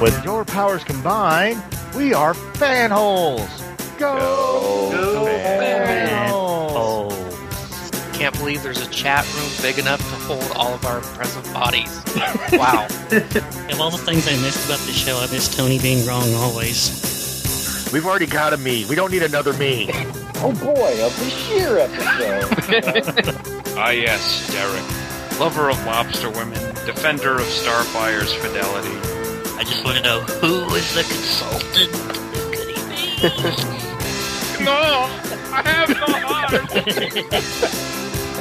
With your powers combined, we are fanholes. Go, Go, fanholes. Can't believe there's a chat room big enough to hold all of our present bodies. Wow. Of all the things I missed about the show, I miss Tony being wrong always. We've already got a me. We don't need another me. Oh boy, a Bashir episode. Ah, yes, Derek. Lover of lobster women, defender of Starfire's fidelity. I just want to know who is the consultant? Who could he be? No! I have no heart!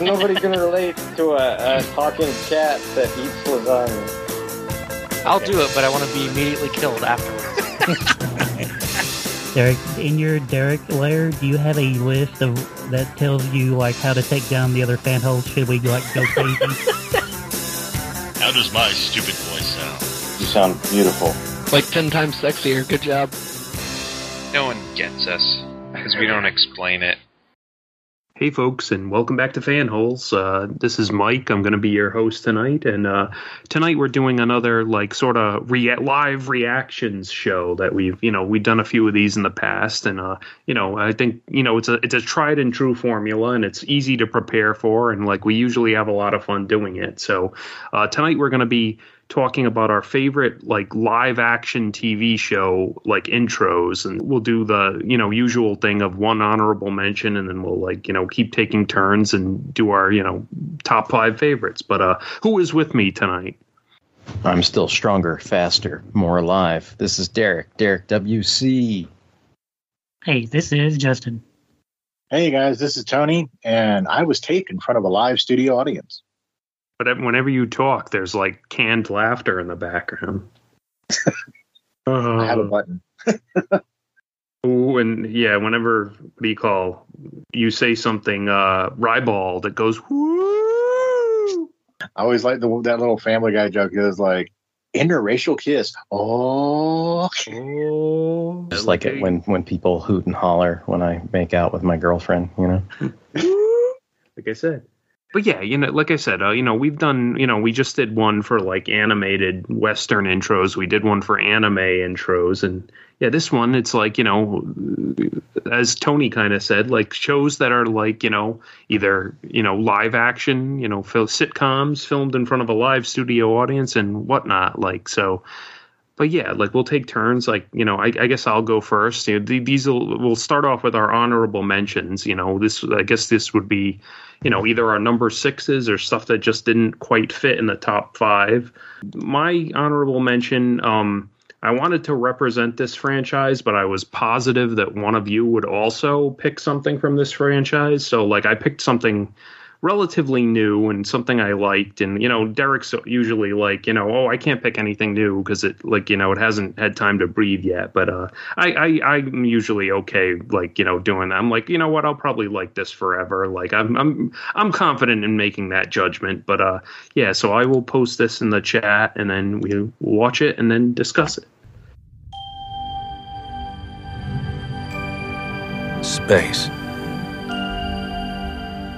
Nobody's gonna relate to a, a talking cat that eats lasagna. I'll do it, but I want to be immediately killed afterwards. Derek, in your Derek layer, do you have a list of that tells you like how to take down the other fan holes? Should we like go crazy? How does my stupid voice sound? Beautiful. Like 10 times sexier. Good job. No one gets us, because we don't explain it. Hey, folks, and welcome back to Fanholes. Uh, this is Mike. I'm going to be your host tonight, and uh, tonight we're doing another like sort of rea- live reactions show that we've you know we've done a few of these in the past, and uh, you know I think you know it's a it's a tried and true formula, and it's easy to prepare for, and like we usually have a lot of fun doing it. So uh, tonight we're going to be talking about our favorite like live action TV show like intros and we'll do the you know usual thing of one honorable mention and then we'll like you know keep taking turns and do our you know top 5 favorites but uh who is with me tonight I'm still stronger, faster, more alive. This is Derek, Derek WC. hey, this is Justin. Hey guys, this is Tony, and I was taped in front of a live studio audience. But whenever you talk there's like canned laughter in the background I have a uh, button. ooh, and yeah whenever what do you call you say something uh ribald that goes woo I always like the that little Family Guy joke. It was like interracial kiss. Oh, Oh, Just like it when, when people hoot and holler when I make out with my girlfriend, you know? like I said. But yeah, you know, like I said, uh, you know, we've done, you know, we just did one for like animated Western intros. We did one for anime intros, and yeah, this one, it's like, you know, as Tony kind of said, like shows that are like, you know, either you know live action, you know, fil- sitcoms filmed in front of a live studio audience and whatnot. Like so, but yeah, like we'll take turns. Like you know, I, I guess I'll go first. You know, th- these will we'll start off with our honorable mentions. You know, this I guess this would be, you know, either our number sixes or stuff that just didn't quite fit in the top five. My honorable mention. Um, I wanted to represent this franchise, but I was positive that one of you would also pick something from this franchise. So like I picked something relatively new and something I liked. And you know, Derek's usually like, you know, oh, I can't pick anything new because it like you know it hasn't had time to breathe yet. But uh, I, I I'm usually okay like you know doing. I'm like, you know what, I'll probably like this forever. Like I'm I'm I'm confident in making that judgment. But uh, yeah, so I will post this in the chat and then we'll watch it and then discuss it. Space.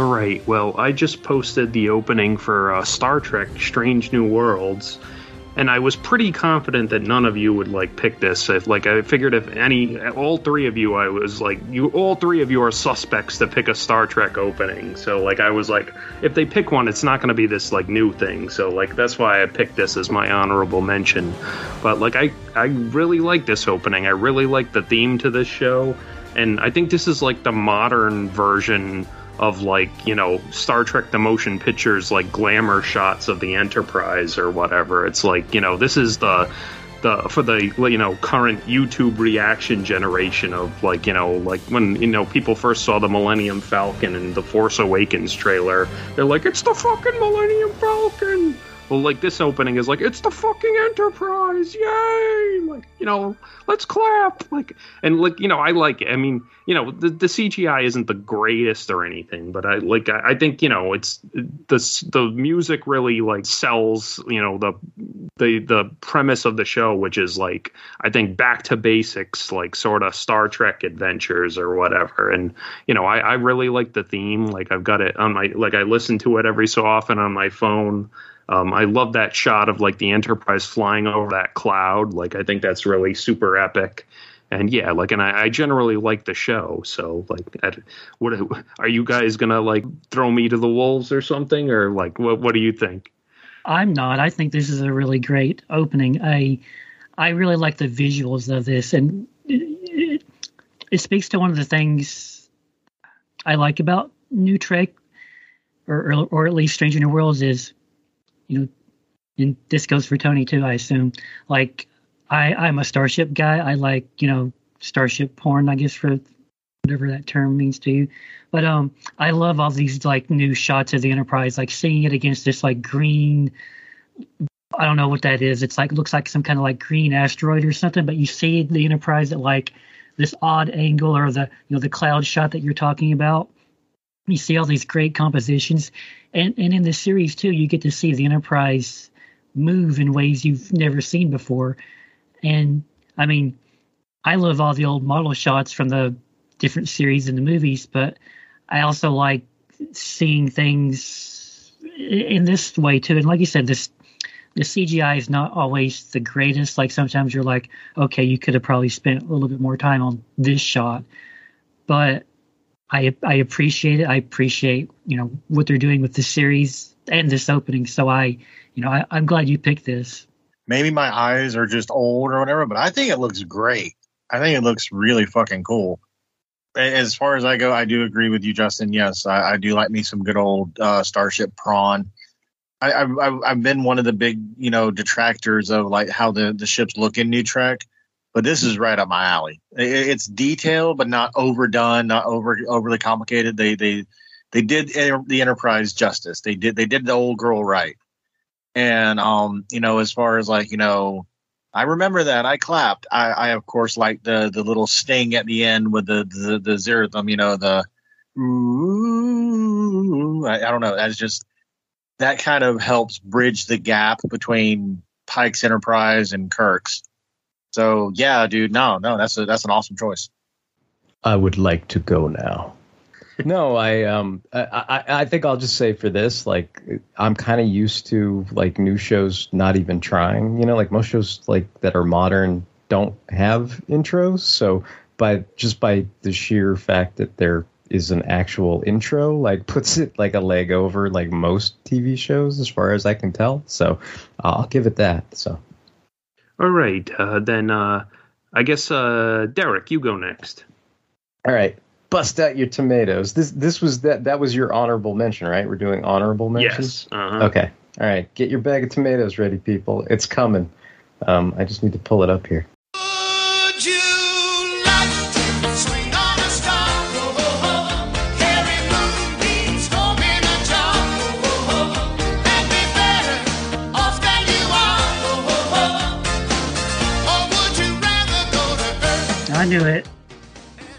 All right. Well, I just posted the opening for uh, Star Trek: Strange New Worlds, and I was pretty confident that none of you would like pick this. Like I figured if any, all three of you, I was like, you, all three of you are suspects to pick a Star Trek opening. So like I was like, if they pick one, it's not going to be this like new thing. So like that's why I picked this as my honorable mention. But like I, I really like this opening. I really like the theme to this show, and I think this is like the modern version of like you know Star Trek the motion pictures like glamour shots of the Enterprise or whatever. It's like you know this is the the for the you know current YouTube reaction generation of like you know like when you know people first saw the Millennium Falcon and the Force Awakens trailer, they're like it's the fucking Millennium Falcon. Well, like this opening is like it's the fucking Enterprise, yay! Like you know, let's clap. Like and like you know, I like. It. I mean, you know, the, the CGI isn't the greatest or anything, but I like. I, I think you know, it's the the music really like sells. You know, the the the premise of the show, which is like I think back to basics, like sort of Star Trek adventures or whatever. And you know, I, I really like the theme. Like I've got it on my like I listen to it every so often on my phone. Um, I love that shot of like the Enterprise flying over that cloud. Like I think that's really super epic. And yeah, like, and I, I generally like the show. So like, at, what are you guys gonna like throw me to the wolves or something, or like, what what do you think? I'm not. I think this is a really great opening. I I really like the visuals of this, and it, it, it speaks to one of the things I like about New Trek, or or, or at least Stranger New Worlds is you know, and this goes for Tony too, I assume. Like, I I'm a Starship guy. I like you know Starship porn, I guess for whatever that term means to you. But um, I love all these like new shots of the Enterprise, like seeing it against this like green. I don't know what that is. It's like looks like some kind of like green asteroid or something. But you see the Enterprise at like this odd angle or the you know the cloud shot that you're talking about. You see all these great compositions, and and in the series too, you get to see the Enterprise move in ways you've never seen before. And I mean, I love all the old model shots from the different series in the movies, but I also like seeing things in this way too. And like you said, this the CGI is not always the greatest. Like sometimes you're like, okay, you could have probably spent a little bit more time on this shot, but I I appreciate it. I appreciate you know what they're doing with the series and this opening. So I, you know, I, I'm glad you picked this. Maybe my eyes are just old or whatever, but I think it looks great. I think it looks really fucking cool. As far as I go, I do agree with you, Justin. Yes, I, I do like me some good old uh, Starship Prawn. I, I've I've been one of the big you know detractors of like how the the ships look in New Trek but this is right up my alley. It's detailed, but not overdone, not over overly complicated. They they they did the Enterprise justice. They did they did the old girl right. And um, you know, as far as like you know, I remember that I clapped. I, I of course like the the little sting at the end with the the the zerathum. You know the ooh, I, I don't know. That's just that kind of helps bridge the gap between Pike's Enterprise and Kirk's so yeah, dude, no, no, that's a that's an awesome choice. I would like to go now. no, I um I, I, I think I'll just say for this, like I'm kind of used to like new shows not even trying. You know, like most shows like that are modern don't have intros. So by just by the sheer fact that there is an actual intro, like puts it like a leg over like most TV shows as far as I can tell. So I'll give it that. So all right, uh, then uh, I guess uh, Derek, you go next. All right, bust out your tomatoes. This this was that that was your honorable mention, right? We're doing honorable mentions. Yes. Uh-huh. Okay. All right, get your bag of tomatoes ready, people. It's coming. Um, I just need to pull it up here. Knew it.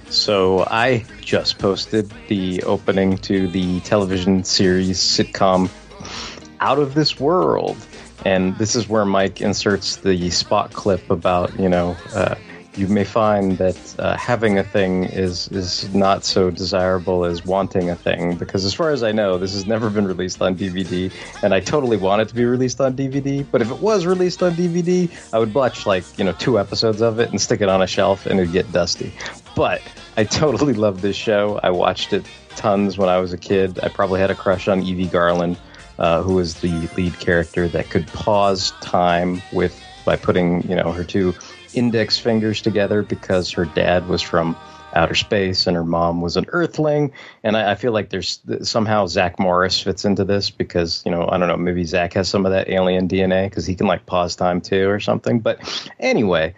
So I just posted the opening to the television series sitcom Out of This World. And this is where Mike inserts the spot clip about, you know, uh, you may find that uh, having a thing is is not so desirable as wanting a thing because as far as I know this has never been released on DVD and I totally want it to be released on DVD but if it was released on DVD I would watch like you know two episodes of it and stick it on a shelf and it'd get dusty. But I totally love this show. I watched it tons when I was a kid. I probably had a crush on Evie Garland uh, who was the lead character that could pause time with by putting you know her two index fingers together because her dad was from outer space, and her mom was an Earthling. And I, I feel like there's somehow Zach Morris fits into this because you know I don't know maybe Zach has some of that alien DNA because he can like pause time too or something. But anyway,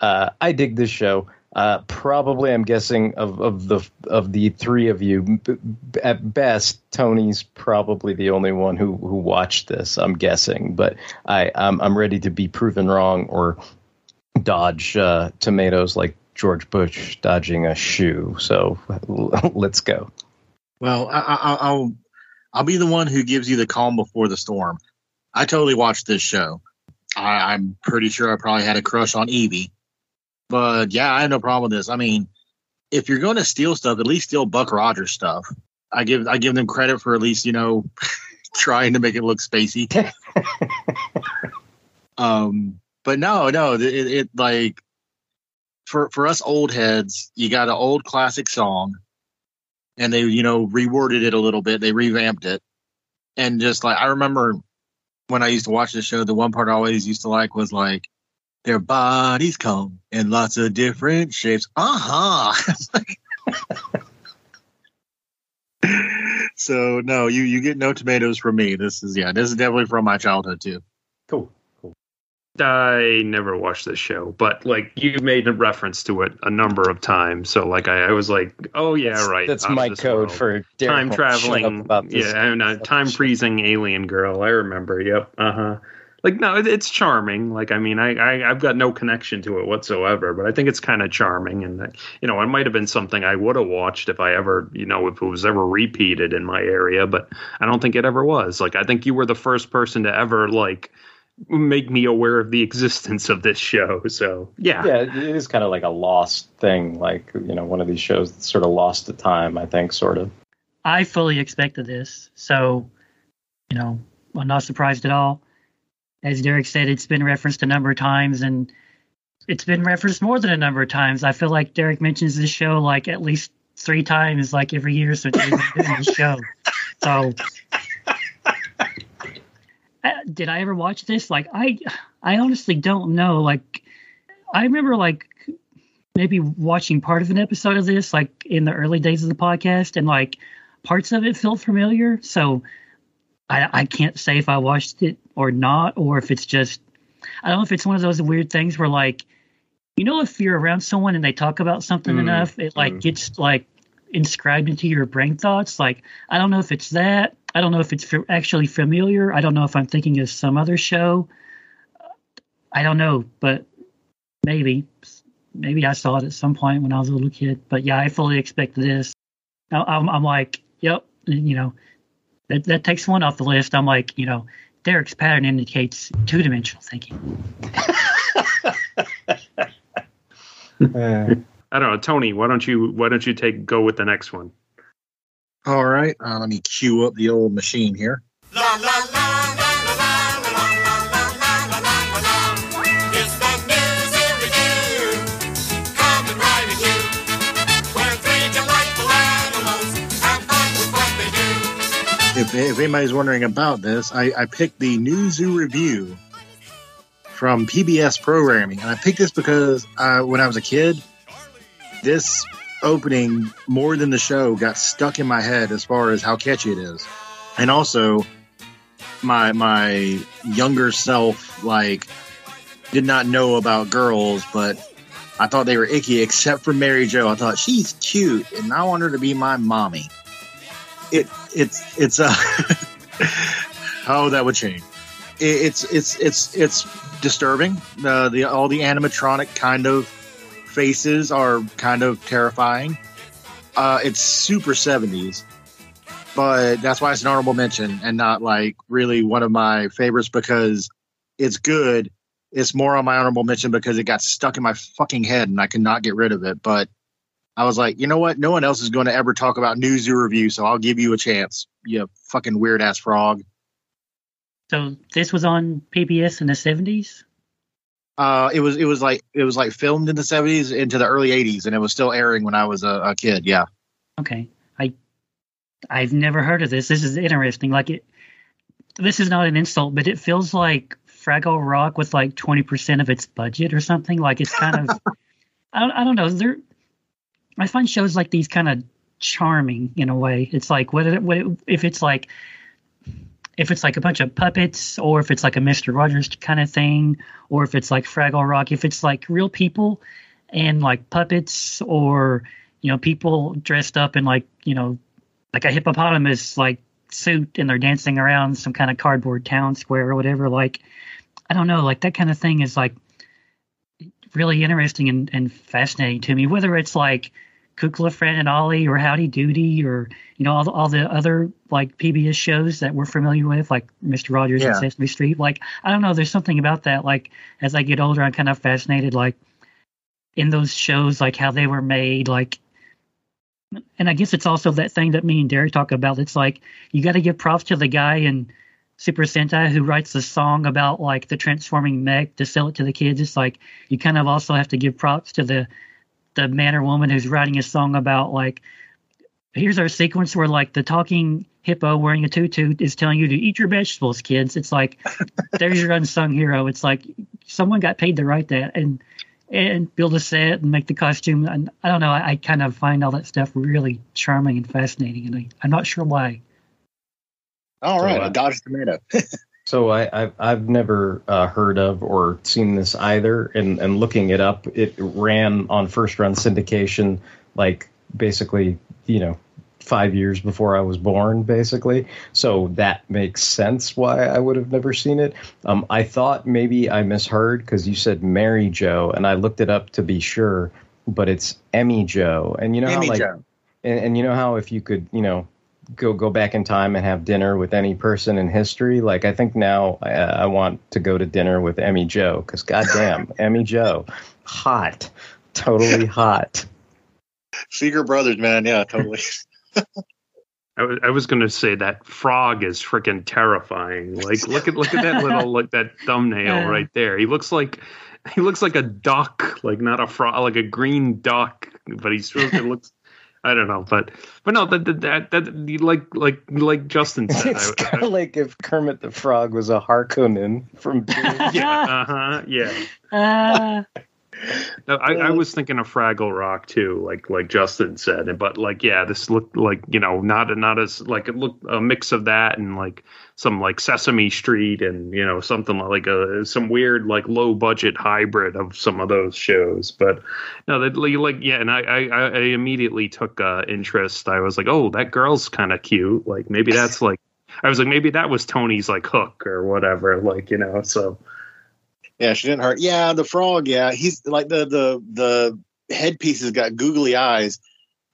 uh, I dig this show. Uh, probably, I'm guessing of, of the of the three of you, b- at best, Tony's probably the only one who who watched this. I'm guessing, but I I'm, I'm ready to be proven wrong or dodge uh, tomatoes like George Bush dodging a shoe. So let's go. Well, I, I, I'll I'll be the one who gives you the calm before the storm. I totally watched this show. I, I'm pretty sure I probably had a crush on Evie, but yeah, I have no problem with this. I mean, if you're going to steal stuff, at least steal Buck Rogers stuff. I give I give them credit for at least you know trying to make it look spacey. um, but no, no, it, it like for for us old heads, you got an old classic song, and they you know reworded it a little bit, they revamped it, and just like I remember when I used to watch the show, the one part I always used to like was like their bodies come in lots of different shapes. Uh huh. so no, you you get no tomatoes from me. This is yeah, this is definitely from my childhood too. I never watched this show, but like you made a reference to it a number of times. So like I, I was like, oh yeah, That's- right. that's my code world. for time won't shut up traveling. yeah, and uh, time freezing alien girl. I remember. Yep. Uh huh. Like no, it, it's charming. Like I mean, I, I I've got no connection to it whatsoever, but I think it's kind of charming, and you know, it might have been something I would have watched if I ever, you know, if it was ever repeated in my area. But I don't think it ever was. Like I think you were the first person to ever like make me aware of the existence of this show. So yeah, yeah, it is kind of like a lost thing, like you know, one of these shows that's sort of lost to time. I think, sort of. I fully expected this, so you know, I'm not surprised at all. As Derek said, it's been referenced a number of times, and it's been referenced more than a number of times. I feel like Derek mentions this show like at least three times, like every year since we've been doing the show. So, did I ever watch this? Like, I, I honestly don't know. Like, I remember like maybe watching part of an episode of this, like in the early days of the podcast, and like parts of it felt familiar. So I, I can't say if I watched it or not, or if it's just I don't know if it's one of those weird things where like you know if you're around someone and they talk about something Mm, enough, it like mm. gets like inscribed into your brain thoughts. Like I don't know if it's that. I don't know if it's actually familiar. I don't know if I'm thinking of some other show. I don't know, but maybe maybe I saw it at some point when I was a little kid. But yeah, I fully expect this. I- I'm, I'm like, yep, you know, that that takes one off the list. I'm like, you know, Derek's pattern indicates two dimensional thinking. Uh, I don't know, Tony. Why don't you why don't you take go with the next one? All right, uh, let me cue up the old machine here. It's the New Zoo Review. Coming right at you. Where three delightful animals have fun with what they do. If, if anybody's wondering about this, I, I picked the New Zoo Review from PBS programming, and I picked this because uh, when I was a kid, this opening more than the show got stuck in my head as far as how catchy it is, and also my my younger self like did not know about girls, but I thought they were icky except for Mary Jo. I thought she's cute, and I want her to be my mommy. It it's it's uh how that would change. It, it's it's it's it's disturbing. Uh, the all the animatronic kind of faces are kind of terrifying. Uh, it's super seventies, but that's why it's an honorable mention and not like really one of my favorites because it's good. It's more on my honorable mention because it got stuck in my fucking head and I could not get rid of it. But I was like, you know what? No one else is going to ever talk about New Zoo Review, so I'll give you a chance. You fucking weird ass frog. So this was on PBS in the 70s. Uh, it was it was like it was like filmed in the seventies into the early eighties, and it was still airing when I was a, a kid. Yeah. Okay, I I've never heard of this. This is interesting. Like it, this is not an insult, but it feels like Fraggle Rock with like 20% of its budget or something. Like it's kind of I don't I don't know. There I find shows like these kind of charming in a way. It's like what, it- what it- if it's like if it's like a bunch of puppets, or if it's like a Mister Rogers kind of thing, or if it's like Fraggle Rock. If it's like real people and like puppets, or you know people dressed up in like you know like a hippopotamus like suit and they're dancing around some kind of cardboard town square or whatever. Like I don't know, like that kind of thing is like really interesting and, and fascinating to me. Whether it's like Kukla, Fran and Ollie, or Howdy Doody, or you know all the, all the other like PBS shows that we're familiar with, like Mister Rogers and Sesame Street. Like I don't know, there's something about that. Like as I get older, I'm kind of fascinated, like in those shows, like how they were made, like. And I guess it's also that thing that me and Derek talk about. It's like you got to give props to the guy in Super Sentai who writes the song about like the transforming mech to sell it to the kids. It's like you kind of also have to give props to the the man or woman who's writing a song about like here's our sequence where like the talking hippo wearing a tutu is telling you to eat your vegetables, kids. It's like there's your unsung hero. It's like someone got paid to write that and and build a set and make the costume. And I don't know. I, I kind of find all that stuff really charming and fascinating, and I, I'm not sure why. All So, right, uh, a dodged tomato. So I, I've I've never uh, heard of or seen this either, and and looking it up, it ran on first run syndication, like basically, you know, five years before I was born, basically. So that makes sense why I would have never seen it. Um, I thought maybe I misheard because you said Mary Jo, and I looked it up to be sure, but it's Emmy Jo, and you know Emmy how like, and, and you know how if you could, you know, go go back in time and have dinner with any person in history. Like I think now I, I want to go to dinner with Emmy Jo because goddamn Emmy Jo, hot, totally hot. Seeger Brothers, man. Yeah, totally. I was, I was going to say that frog is freaking terrifying. Like, look at look at that little like that thumbnail Yeah. right there. He looks like he looks like a duck, like not a frog, like a green duck, but he's really it looks. I don't know, but but no, that that that, that like like like Justin said. It's kind of like if Kermit the Frog was a Harkonnen from yeah, uh huh, yeah. Uh, No, I, I was thinking of Fraggle Rock too, like like Justin said, but like yeah, this looked like you know not not as like it looked a mix of that and like some like Sesame Street and you know something like a some weird like low budget hybrid of some of those shows. But no, that like yeah, and I I, I immediately took uh, interest. I was like, oh, that girl's kind of cute. Like maybe that's like I was like maybe that was Tony's like hook or whatever. Like you know so. Yeah, she didn't hurt. Yeah, the frog. Yeah, he's like the the the headpiece has got googly eyes,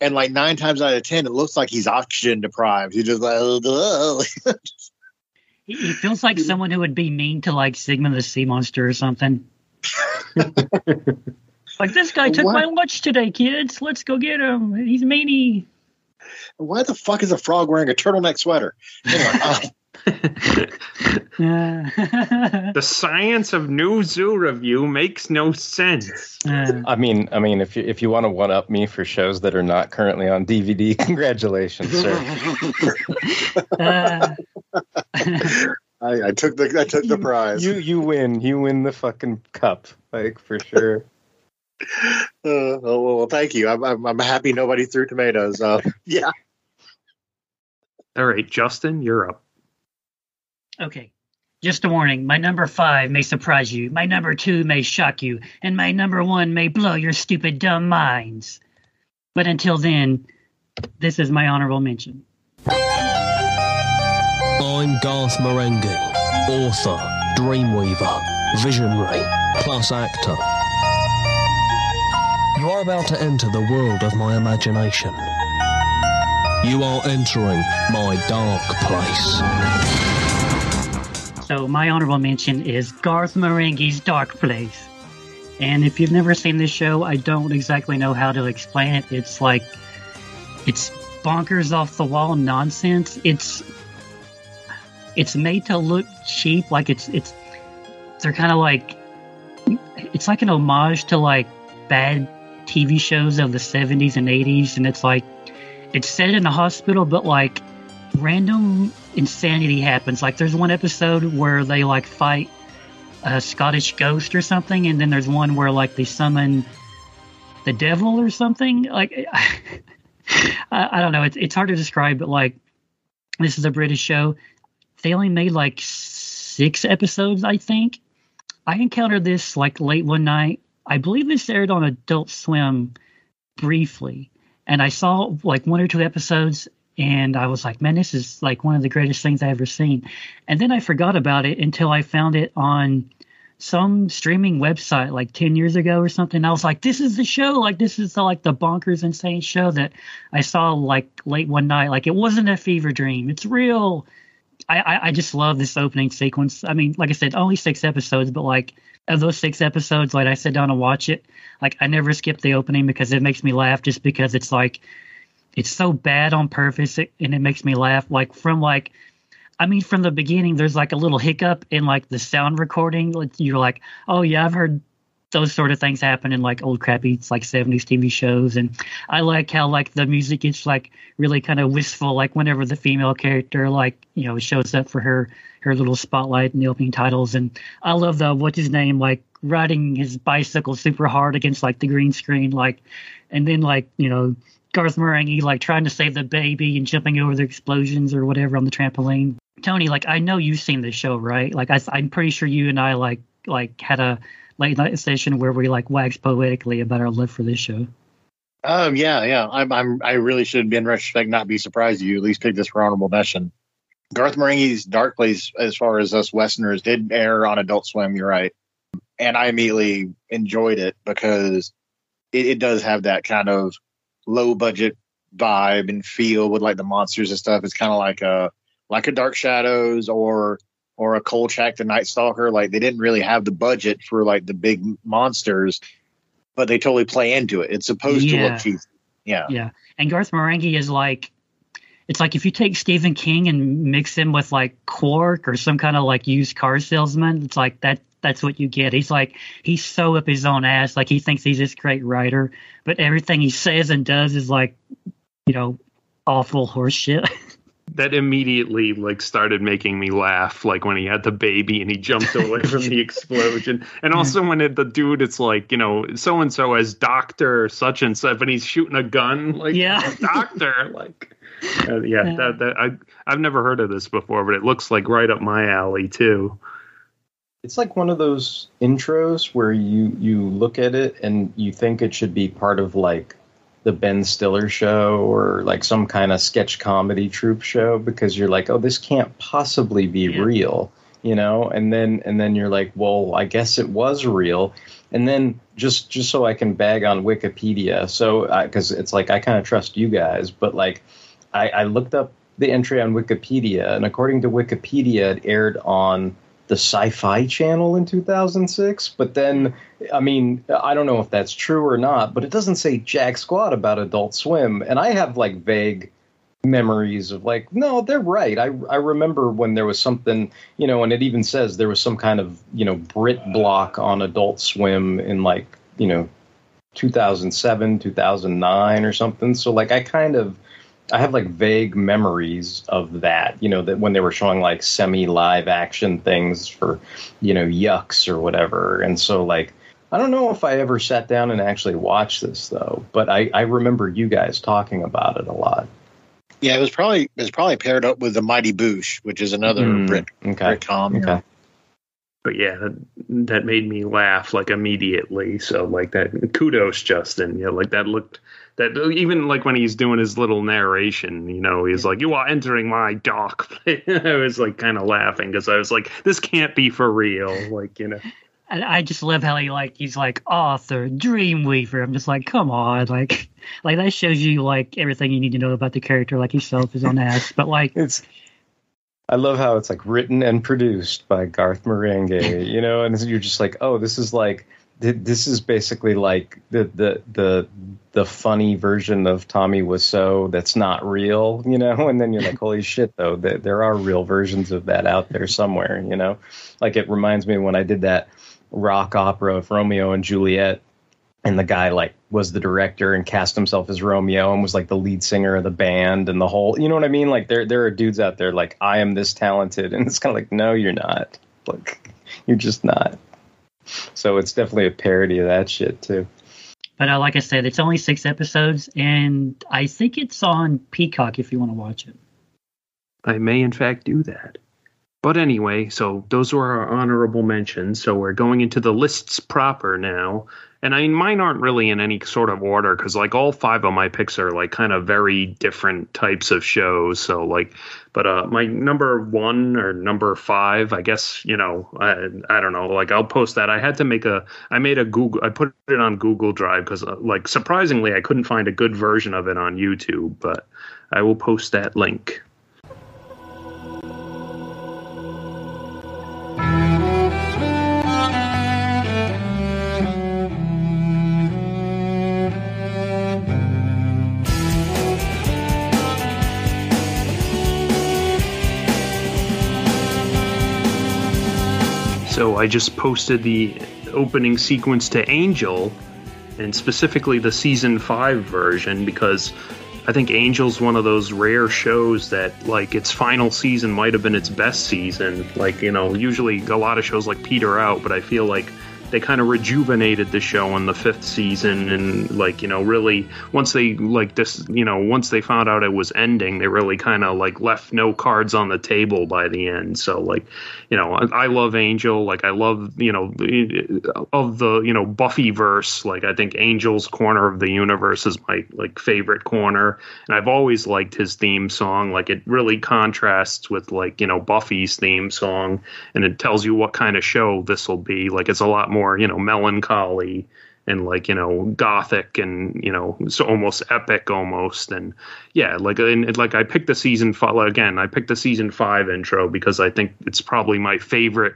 and like nine times out of ten, it looks like he's oxygen deprived. He's just like. he, feels like someone who would be mean to like Sigmund the Sea Monster or something. like this guy took What? my lunch today, kids. Let's go get him. He's meanie. why the fuck is a frog wearing a turtleneck sweater? Anyway, Uh, The science of new zoo review makes no sense. I mean, I mean, if you if you want to one up me for shows that are not currently on DVD, congratulations, sir. uh, I, I took the I took the prize. you you win. You win the fucking cup, like for sure. Uh, oh, well, well, thank you. I'm, I'm, I'm happy nobody threw tomatoes. Uh, yeah. All right, Justin, you're up. Okay. Just a warning. My number five may surprise you. My number two may shock you, and my number one may blow your stupid dumb minds. But until then, this is my honorable mention. I'm Garth Marenghi, author, dreamweaver, visionary, plus actor. You are about to enter the world of my imagination. You are entering my dark place. So my honorable mention is Garth Marenghi's Dark Place. And if you've never seen this show, I don't exactly know how to explain it. It's like it's bonkers off the wall nonsense. It's it's made to look cheap, like it's it's they're kind of like it's like an homage to like bad TV shows of the 70s and 80s and it's like it's set in a hospital but like random insanity happens. Like there's one episode where they like fight a Scottish ghost or something, and then there's one where like they summon the devil or something. Like I, I don't know. It's it's hard to describe, but like this is a British show. They only made like six episodes, I think. I encountered this like late one night. I believe this aired on Adult Swim briefly, and I saw like one or two episodes, and I was like, man, this is like one of the greatest things I've ever seen. And then I forgot about it until I found it on some streaming website like 10 years ago or something. I was like, this is the show. Like, this is the, like the bonkers insane show that I saw like late one night. Like, it wasn't a fever dream. It's real. I, I, I just love this opening sequence. I mean, like I said, only six episodes, but like of those six episodes, like I sit down and watch it. Like, I never skip the opening because it makes me laugh just because it's like, it's so bad on purpose it, and it makes me laugh. Like, from like, I mean, from the beginning, there's like a little hiccup in like the sound recording. Like, You're like, oh yeah, I've heard those sort of things happen in like old crappy like 70s TV shows. And I like how like the music is like really kind of wistful, like whenever the female character like you know shows up for her her little spotlight in the opening titles. And I love the what's his name like riding his bicycle super hard against like the green screen, like, and then like you know. Garth Marenghi like trying to save the baby and jumping over the explosions or whatever on the trampoline. Tony, like I know you've seen the show, right? Like I, I'm pretty sure you and I like like had a late night session where we like waxed poetically about our love for this show. Um, yeah, yeah. I'm, I'm, I really should, be in retrospect, not be surprised you at least picked this for honorable mention. Garth Marenghi's Dark Place, as far as us Westerners, did air on Adult Swim. You're right, and I immediately enjoyed it because it, it does have that kind of low budget vibe and feel with like the monsters and stuff. It's kind of like a like a Dark Shadows or or a Kolchak the Night Stalker. Like they didn't really have the budget for like the big monsters, but they totally play into it. It's supposed to look cheesy. Yeah. Yeah, and Garth Marenghi is like, it's like if you take Stephen King and mix him with like Quark or some kind of like used car salesman, it's like that. That's what you get. He's like he's so up his own ass, like he thinks he's this great writer, but everything he says and does is like, you know, awful horseshit. that immediately like started making me laugh like when he had the baby and he jumped away from the explosion and also when it, the dude it's like you know so and so as doctor such and such and he's shooting a gun like Yeah. doctor like uh, yeah, Yeah. That, that I I've never heard of this before but it looks like right up my alley too It's like one of those intros where you you look at it and you think it should be part of like the Ben Stiller show or like some kind of sketch comedy troupe show because you're like, oh, this can't possibly be real, you know? And then and then you're like, well, I guess it was real. And then just just so I can bag on Wikipedia, so because it's like I kind of trust you guys, but like I, I looked up the entry on Wikipedia, and according to Wikipedia, it aired on the Sci-Fi Channel in 2006. But then, I mean, I don't know if that's true or not, but it doesn't say jack squat about Adult Swim, and I have like vague memories of like, no, they're right. I I remember when there was something, you know, and it even says there was some kind of you know Brit block on Adult Swim in like you know 2007, 2009 or something. So like I kind of I have like vague memories of that, you know, that when they were showing like semi live action things for, you know, yucks or whatever. And so like I don't know if I ever sat down and actually watched this though, but I, I remember you guys talking about it a lot. Yeah, it was probably it was probably paired up with the Mighty Boosh, which is another. Mm, Brit okay. Britcom. Okay. but yeah that, that made me laugh like immediately so like that kudos justin yeah like that looked that even like when he's doing his little narration you know he's like you are entering my dark place i was like kind of laughing because i was like this can't be for real like you know And I just love how he like he's like author, Dreamweaver. I'm just like, come on, like, like that shows you like everything you need to know about the character. Like himself, self his own ass, but like it's. I love how it's like written and produced by Garth Marenghi, you know, and you're just like, oh, this is like th- this is basically like the the the the funny version of Tommy Wiseau that's not real, you know, and then you're like, holy shit, though, there, there are real versions of that out there somewhere, you know, like it reminds me when I did that rock opera of Romeo and Juliet and the guy like was the director and cast himself as Romeo and was like the lead singer of the band and the whole you know what I mean? Like there there are dudes out there like I am this talented and it's kind of like no you're not. Like you're just not so it's definitely a parody of that shit too But uh, like I said, it's only six episodes, and I think it's on Peacock if you want to watch it. I may, in fact, do that. But anyway, so those were our honorable mentions. So we're going into the lists proper now. And I mean, mine aren't really in any sort of order because, like, all five of my picks are like kind of very different types of shows. So, like, but uh, my number one or number five, I guess, you know, I, I don't know. Like, I'll post that. I had to make a, I made a Google, I put it on Google Drive because, uh, like, surprisingly, I couldn't find a good version of it on YouTube. But I will post that link. So I just posted the opening sequence to Angel, and specifically the season five version because I think Angel's one of those rare shows that like its final season might have been its best season. Like you know, usually a lot of shows like peter out, but I feel like they kind of rejuvenated the show in the fifth season and like you know really once they like this you know once they found out it was ending they really kind of like left no cards on the table by the end. So like you know I, I love angel. Like i love you know of the you know buffy verse like i think angel's corner of the universe is my like favorite corner. And i've always liked his theme song. Like it really contrasts with like you know buffy's theme song. And it tells you what kind of show this will be. Like it's a lot more you know melancholy and like you know gothic and you know so almost epic almost. And yeah like and like i picked the season five again i picked the season five intro because i think it's probably my favorite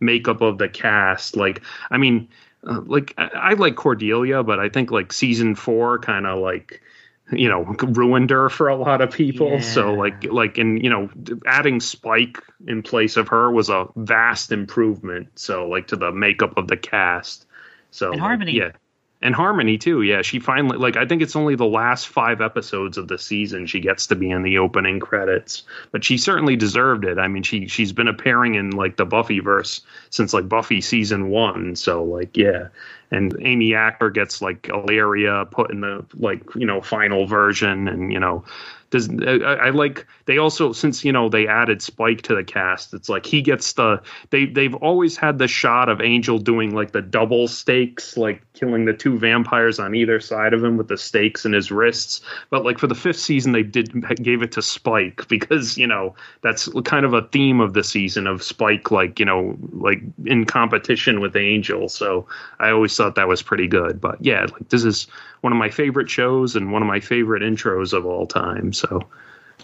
makeup of the cast. Like i mean uh, like I, I like cordelia but i think like season four kind of like you know ruined her for a lot of people. So like like and you know adding spike in place of her was a vast improvement so like to the makeup of the cast. So And Harmony. yeah and harmony too. Yeah she finally like i think it's only the last five episodes of the season she gets to be in the opening credits but she certainly deserved it. I mean she she's been appearing in like the buffyverse since like buffy season one so like yeah. And amy acker gets like Illyria put in the like you know final version and you know does I, I like they also since you know they added Spike to the cast it's like he gets the they they've always had the shot of Angel doing like the double stakes like killing the two vampires on either side of him with the stakes in his wrists. But like for the fifth season they did gave it to Spike because you know that's kind of a theme of the season of Spike like you know like in competition with Angel. So I always thought that was pretty good. But yeah like this is one of my favorite shows and one of my favorite intros of all time so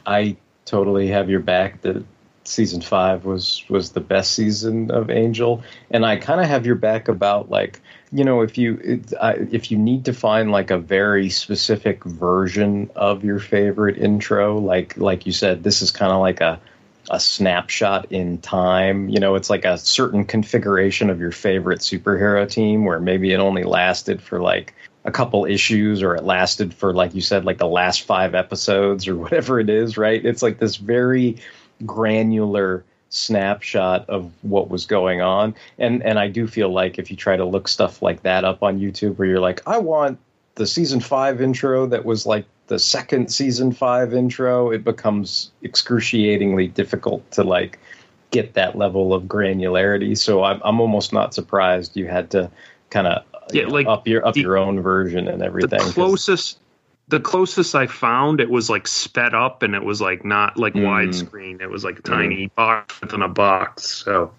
I totally have your back that season five was was the best season of Angel, and I kind of have your back about like you know if you if you need to find like a very specific version of your favorite intro, like like you said, this is kind of like a a snapshot in time. You know, it's like a certain configuration of your favorite superhero team where maybe it only lasted for like a couple issues or it lasted for like you said like the last 5 episodes or whatever it is, right? It's like this very granular snapshot of what was going on. And and I do feel like if you try to look stuff like that up on YouTube where you're like I want the season 5 intro that was like the second season 5 intro, it becomes excruciatingly difficult to like get that level of granularity. So I'm I'm almost not surprised you had to kind of Yeah, like up your up your own version and everything. The closest the closest I found it was like sped up and it was like not like Mm. widescreen. It was like a tiny box within a box. So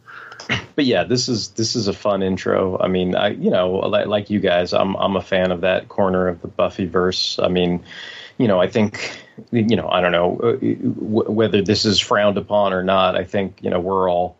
but yeah, this is this is a fun intro. I mean, I you know like, like you guys, I'm I'm a fan of that corner of the Buffy verse. I mean, you know, I think you know I don't know uh, w- whether this is frowned upon or not. I think you know we're all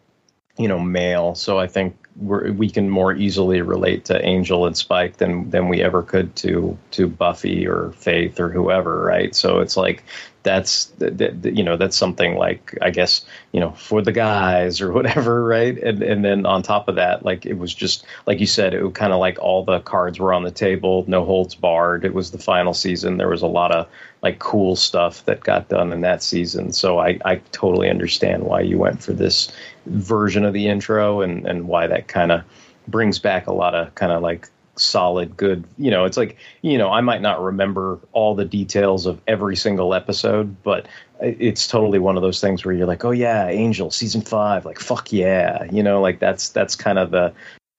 you know male, so I think we can more easily relate to Angel and Spike than than we ever could to to Buffy or Faith or whoever, right? So it's like that's that, that- you know that's something like I guess you know for the guys or whatever, right? And and then on top of that, like it was just like you said, it was kind of like all the cards were on the table, no holds barred. It was the final season. There was a lot of like cool stuff that got done in that season. So I I totally understand why you went for this version of the intro and and why that kind of brings back a lot of kind of like solid, good. You know, it's like you know I might not remember all the details of every single episode, but it's totally one of those things where you're like, oh yeah, Angel season five, like fuck yeah, you know, like that's that's kind of the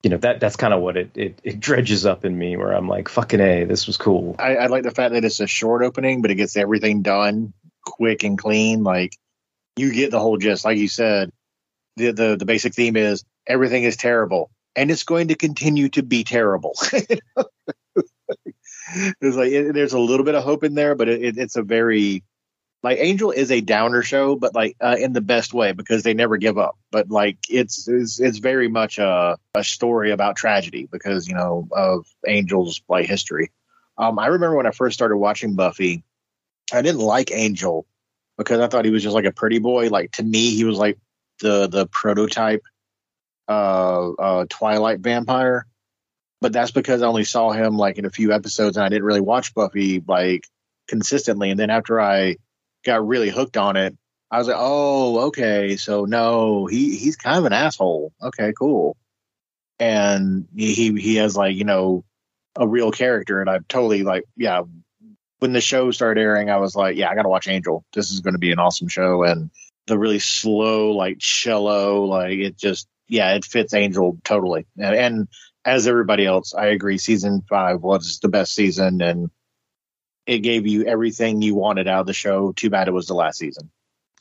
you know that that's kind of what it, it it dredges up in me where I'm like fucking a, this was cool. I, I like the fact that it's a short opening, but it gets everything done quick and clean. Like you get the whole gist. Like you said, the the, the basic theme is everything is terrible, and it's going to continue to be terrible. there's like it, there's a little bit of hope in there, but it, it, it's a very like Angel is a downer show, but like uh, in the best way because they never give up. But like it's it's, it's very much a, a story about tragedy because you know of Angel's like history. Um, I remember when I first started watching Buffy, I didn't like Angel because I thought he was just like a pretty boy. Like to me, he was like the the prototype uh, uh, Twilight vampire. But that's because I only saw him like in a few episodes, and I didn't really watch Buffy like consistently. And then after I got really hooked on it, I was like, oh, okay, so no, he he's kind of an asshole. Okay, cool. And he he has like you know a real character, and I'm totally like yeah. When the show started airing, I was like, yeah, I got to watch Angel. This is going to be an awesome show, and the really slow like cello, like it just yeah, it fits Angel totally. And, and as everybody else, I agree. Season five was the best season, and it gave you everything you wanted out of the show. Too bad it was the last season.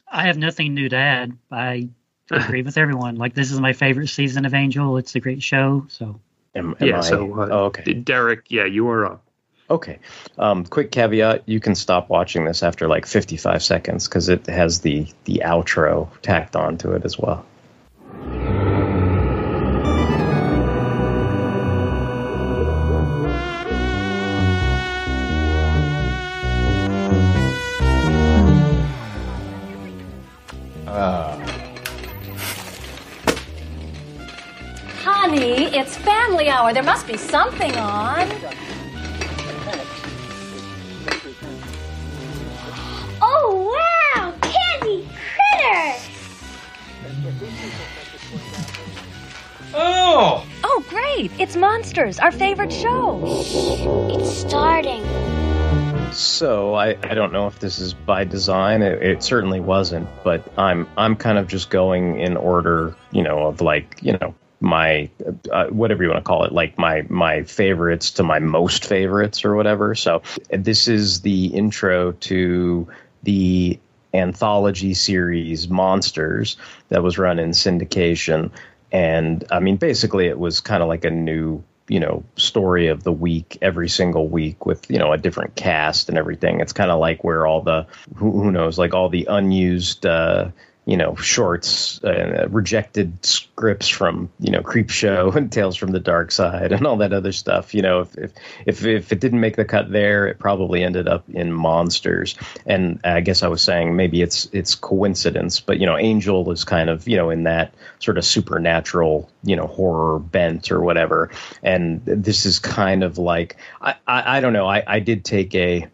I have nothing new to add. I agree with everyone. Like this is my favorite season of Angel. It's a great show. So Am, am yeah. I- So uh, oh, okay. Derek, yeah, you are up. Okay. Um, quick caveat: you can stop watching this after like 55 seconds because it has the the outro tacked onto it as well. It's family hour. There must be something on. Oh, wow! Candy critters! Oh! Oh, great! It's Monsters, our favorite show. It's starting. So I, I don't know if this is by design. It, it certainly wasn't, but I'm I'm kind of just going in order, you know, of like you know my uh, whatever you want to call it, like my my favorites to my most favorites or whatever. So this is the intro to the anthology series Monsters that was run in syndication, and I mean basically it was kind of like a new you know story of the week every single week with you know a different cast and everything it's kind of like where all the who, who knows like all the unused uh you know shorts uh, rejected scripts from you know creep show and tales from the dark side and all that other stuff. You know if if if, if it didn't make the cut there it probably ended up in monsters. And i guess i was saying maybe it's it's coincidence but you know angel is kind of you know in that sort of supernatural you know horror bent or whatever. And this is kind of like i i, I don't know. I, I did take a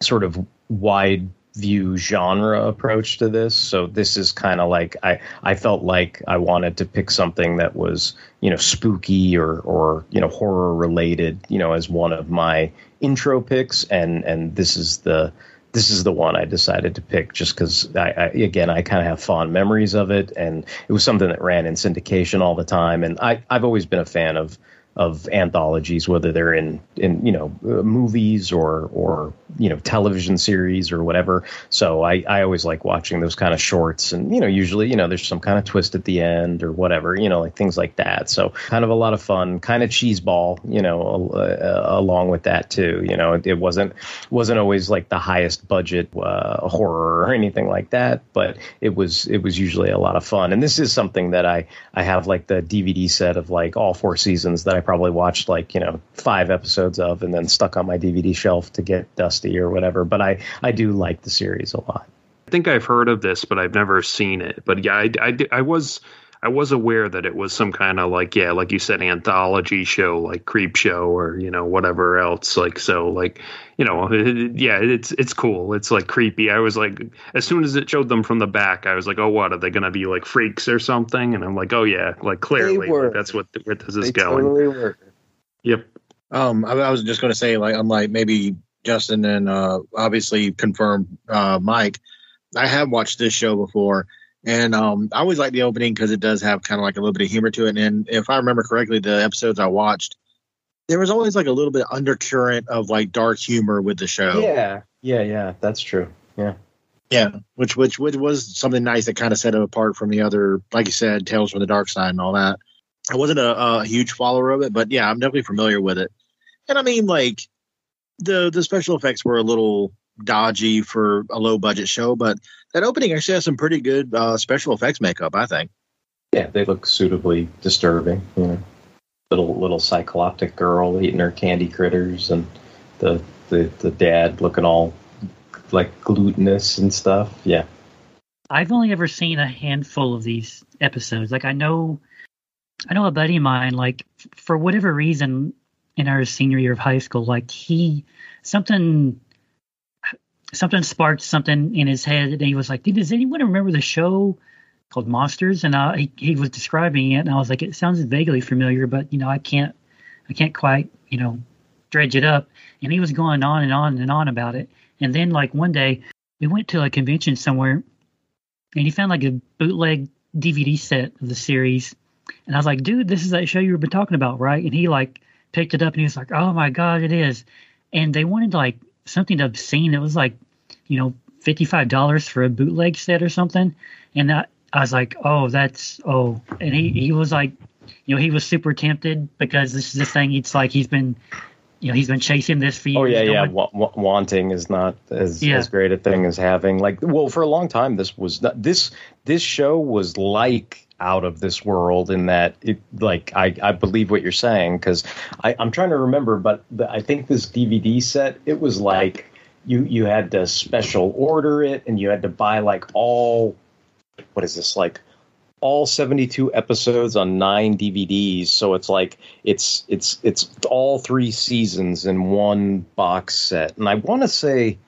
sort of wide view genre approach to this. So this is kind of like i i felt like i wanted to pick something that was you know spooky or or you know horror related you know as one of my intro picks. And and this is the this is the one I decided to pick just because I, I again I kind of have fond memories of it. And it was something that ran in syndication all the time. And I I've always been a fan of of anthologies whether they're in in you know uh, movies or or you know television series or whatever. So I I always like watching those kind of shorts and you know usually you know there's some kind of twist at the end or whatever you know like things like that. So kind of a lot of fun kind of cheeseball you know uh, along with that too you know. It, it wasn't wasn't always like the highest budget uh, horror or anything like that but it was it was usually a lot of fun. And this is something that I I have like the DVD set of like all four seasons that I probably watched like you know five episodes of and then stuck on my DVD shelf to get dusty or whatever but I I do like the series a lot I think I've heard of this, but I've never seen it. But yeah, I, I, I was I was aware that it was some kind of like yeah, like you said, anthology show, like Creep Show or you know whatever else. Like so, like you know, yeah, it's it's cool. It's like creepy. I was like, as soon as it showed them from the back, I was like, oh, what are they gonna be like freaks or something? And I'm like, oh yeah, like clearly were. like, that's what where this is They going. totally were. Yep. Um, I, I was just going to say, like, unlike maybe Justin and uh, obviously confirmed uh, Mike, I have watched this show before, and um, I always like the opening because it does have kind of like a little bit of humor to it. And if I remember correctly, the episodes I watched, there was always like a little bit undercurrent of like dark humor with the show. Yeah, yeah, yeah. That's true. Yeah. Yeah, which which which was something nice that kind of set it apart from the other, like you said, Tales from the Dark Side and all that. I wasn't a, a huge follower of it, but yeah, I'm definitely familiar with it. And I mean, like the the special effects were a little dodgy for a low budget show, but that opening actually has some pretty good uh, special effects makeup. I think. Yeah, they look suitably disturbing. You know, little little cycloptic girl eating her candy critters, and the the the dad looking all like glutinous and stuff. Yeah. I've only ever seen a handful of these episodes. Like I know, I know a buddy of mine. Like for whatever reason, in our senior year of high school, like he something something sparked something in his head, and he was like, "Does anyone remember the show called Monsters?" And uh, he he was describing it, and I was like, "It sounds vaguely familiar, but you know, I can't I can't quite you know dredge it up." And he was going on and on and on about it. And then like one day, we went to a convention somewhere, and he found like a bootleg DVD set of the series. And I was like, dude, this is that show you've been talking about, right? And he like picked it up and he was like, oh my God, it is. And they wanted like something obscene. It was like, you know, $55 for a bootleg set or something. And I, I was like, oh, that's, oh. And he, he was like, you know, he was super tempted because this is the thing. It's like he's been, you know, he's been chasing this for years. Oh yeah, yeah. Wa- wa- wanting is not as Yeah. as great a thing as having. Like, well, for a long time, this was not, this this show was like out of this world in that it like I I believe what you're saying because I'm trying to remember, but the, I think this DVD set it was like you you had to special order it and you had to buy like all what is this like all 72 episodes on nine DVDs. So it's like it's it's it's all three seasons in one box set. And I want to say,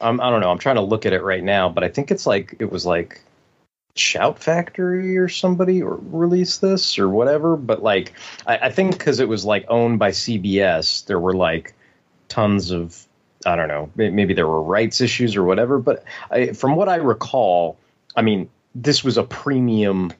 um, I don't know. I'm trying to look at it right now, but I think it's like it was like Shout Factory or somebody or released this or whatever. But like I, I think because it was like owned by CBS, there were like tons of I don't know. Maybe there were rights issues or whatever. But I, from what I recall, I mean, this was a premium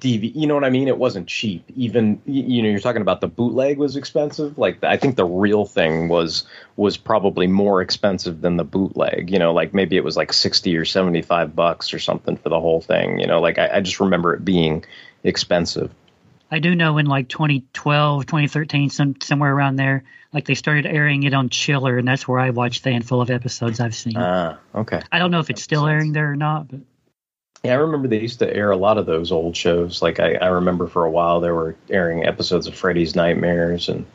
DV. You know what I mean? It wasn't cheap. Even you know, you're talking about the bootleg was expensive. Like I think the real thing was was probably more expensive than the bootleg. You know, like maybe it was like sixty or seventy five bucks or something for the whole thing. You know, like I, I just remember it being expensive. I do know in like 2012, 2013, some somewhere around there, like they started airing it on Chiller, and that's where I watched the handful of episodes I've seen. Ah, okay. I don't know if it's still airing there or not, but Yeah, I remember they used to air a lot of those old shows. Like I, I remember for a while they were airing episodes of Freddy's Nightmares, and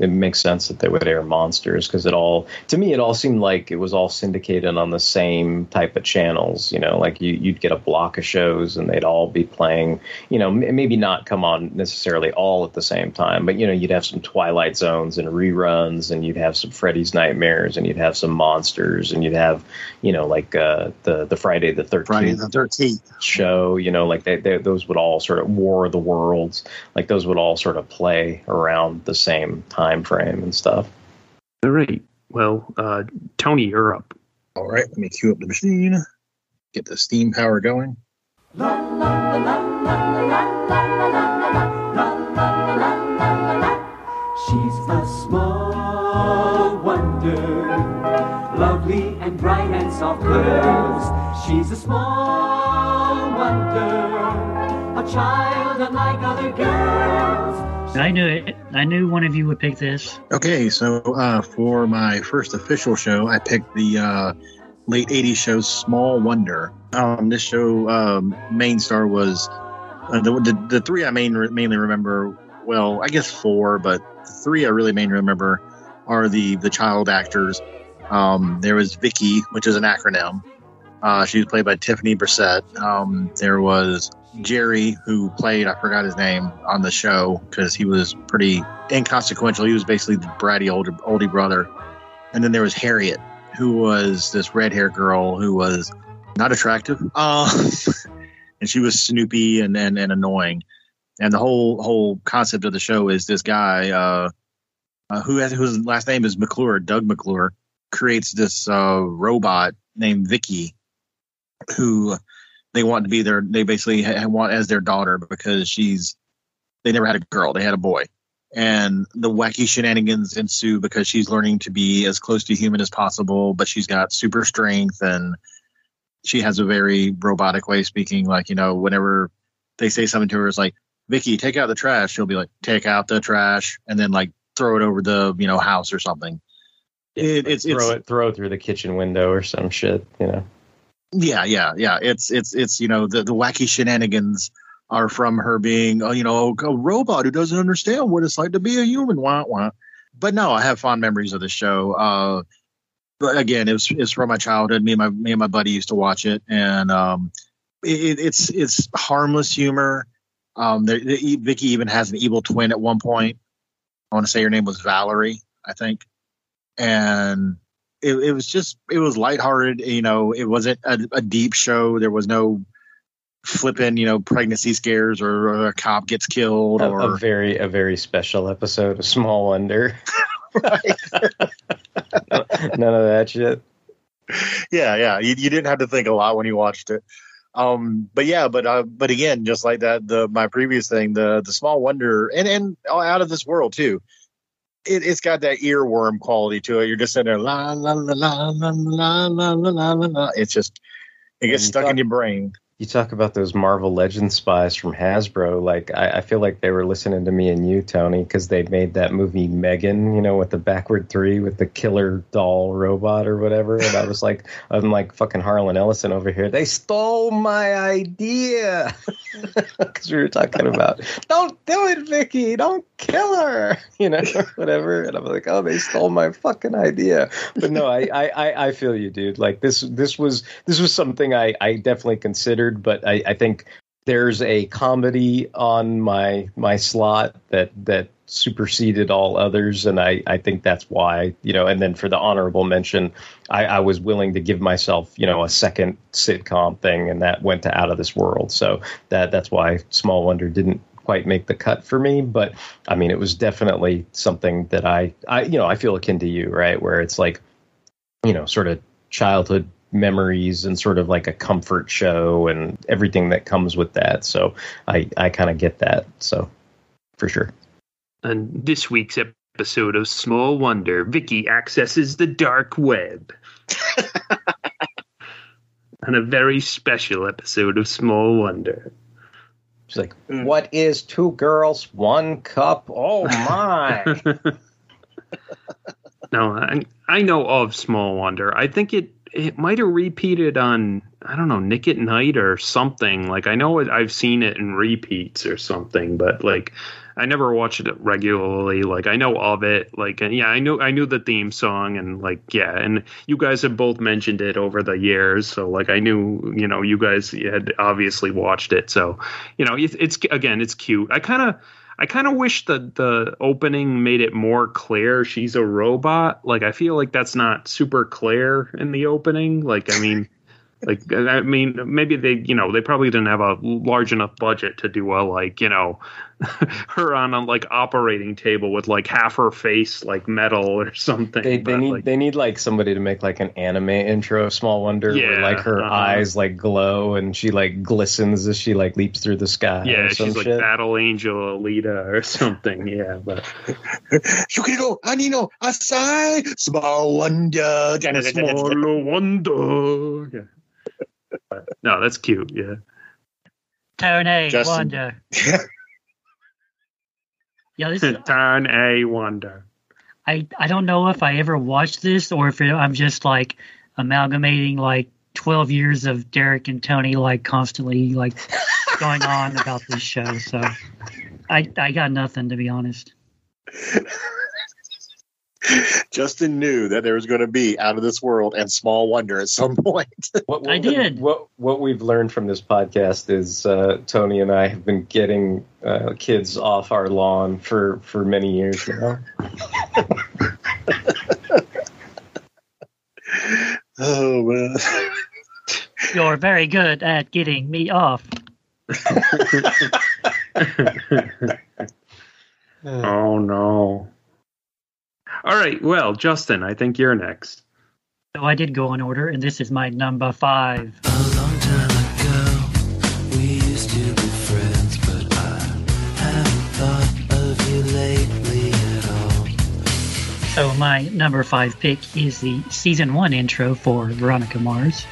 it makes sense that they would air Monsters because it all, to me, it all seemed like it was all syndicated on the same type of channels. You know, like you, you'd get a block of shows and they'd all be playing. You know, m- maybe not come on necessarily all at the same time, but you know, you'd have some Twilight Zones and reruns, and you'd have some Freddy's Nightmares, and you'd have some Monsters, and you'd have, you know, like uh, the the Friday the Thirteenth Friday the Thirteenth show. You know, like they, they, those would all sort of War of the Worlds, like those would all sort of play around the same time frame and stuff. All right. Well, uh, Tony, you're up. All right, let me cue up the machine, get the steam power going. She's a small wonder, lovely and bright and soft curves. She's a small wonder, a child unlike other girls. I knew it. I knew one of you would pick this. Okay, so uh, for my first official show, I picked the uh, late '80s show Small Wonder. Um, this show um, main star was uh, the, the the three I main, mainly remember. Well, I guess four, but the three I really mainly remember are the the child actors. Um, there was Vicky, which is an acronym. Uh, she was played by Tiffany Brissette. Um, there was Jerry, who played, I forgot his name on the show because he was pretty inconsequential. He was basically the bratty older, oldie brother. And then there was Harriet, who was this red haired girl who was not attractive. Uh, and she was snoopy and, and, and annoying. And the whole whole concept of the show is this guy, uh, uh, who has whose last name is McClure, Doug McClure, creates this uh, robot named Vicky, who they want to be their they basically ha- want as their daughter because she's they never had a girl, they had a boy. And the wacky shenanigans ensue because she's learning to be as close to human as possible, but she's got super strength and she has a very robotic way of speaking. Like, you know, whenever they say something to her, it's like, Vicky, take out the trash. She'll be like, take out the trash, and then like throw it over the you know house or something. It, it's throw it's it throw it through the kitchen window or some shit, you know. Yeah yeah yeah. It's it's it's you know the the wacky shenanigans are from her being uh, you know a robot who doesn't understand what it's like to be a human. Wah wah. But no, I have fond memories of the show. Uh, but again, it was it's from my childhood. Me and my me and my buddy used to watch it, and um, it, it's it's harmless humor. Um, the, Vicky even has an evil twin at one point. I want to say her name was Valerie, I think, and it, it was just it was lighthearted. You know, it wasn't a, a deep show. There was no flipping, you know, pregnancy scares or, a cop gets killed A, or a very a very special episode of Small Wonder. None of that shit. yeah, yeah. You, you didn't have to think a lot when you watched it. Um, but yeah, but uh, but again, just like that, the my previous thing, the the small wonder, and and out of this world too. It, it's got that earworm quality to it. You're just sitting there, la la la la la la la la la. It's just it gets stuck in your brain. You talk about those Marvel Legends spies from Hasbro. Like, I, I feel like they were listening to me and you, Tony, because they made that movie Megan, you know, with the backward three with the killer doll robot or whatever. And I was like, I'm like fucking Harlan Ellison over here. They stole my idea. Because we were talking about, don't do it, Vicky. Don't kill her, you know, whatever. And I'm like, oh, they stole my fucking idea. But no, I, I, I, feel you, dude. Like this, this was, this was something I, I definitely considered, but I, I think there's a comedy on my my slot that that superseded all others and I, I think that's why you know and then for the honorable mention I, I was willing to give myself you know a second sitcom thing and that went to out of this world. So that that's why small wonder didn't quite make the cut for me but i mean it was definitely something that i i you know i feel akin to you right? Where it's like you know sort of childhood memories and sort of like a comfort show and everything that comes with that so i i kind of get that so for sure And this week's episode of Small Wonder, Vicky accesses the dark web. and a very special episode of Small Wonder. She's like, "What is two girls, one cup? Oh my!" no, I, I know of Small Wonder. I think it it might have repeated on I don't know Nick at Night or something. Like I know it, I've seen it in repeats or something, but like I never watched it regularly. Like I know of it. Like and yeah, I knew I knew the theme song and like yeah, and you guys have both mentioned it over the years. So like I knew you know you guys had obviously watched it. So you know it's, it's again it's cute. I kind of. I kind of wish the the opening made it more clear she's a robot. Like I feel like that's not super clear in the opening. Like I mean, like I mean maybe they you know they probably didn't have a large enough budget to do a like you know her on a like operating table with like half her face like metal or something. They, they But, need like, they need like somebody to make like an anime intro of Small Wonder where Yeah, like her uh-huh. eyes like glow and she like glistens as she like leaps through the sky. yeah, or some she's like shit. Battle Angel Alita or something. Yeah, but Yukiko, Anino, Asai, small wonder. Small wonder. Yeah. But, no, that's cute. Yeah. Tony Justin. Wonder. Yeah, this is, Turn a wonder. I I don't know if I ever watched this or if it, I'm just like amalgamating like 12 years of Derek and Tony like constantly like going on about this show. So I I got nothing to be honest. Justin knew that there was going to be out of this world and small wonder at some point. What, what we- What what we've learned from this podcast is uh, Tony and I have been getting uh, kids off our lawn for for many years now. oh man. You're very good at getting me off. oh no. All right. Well, Justin, I think you're next. So I did go in order, and this is my number five. We used to be friends, but I haven't thought of you lately at all. So my number five pick is the season one intro for Veronica Mars.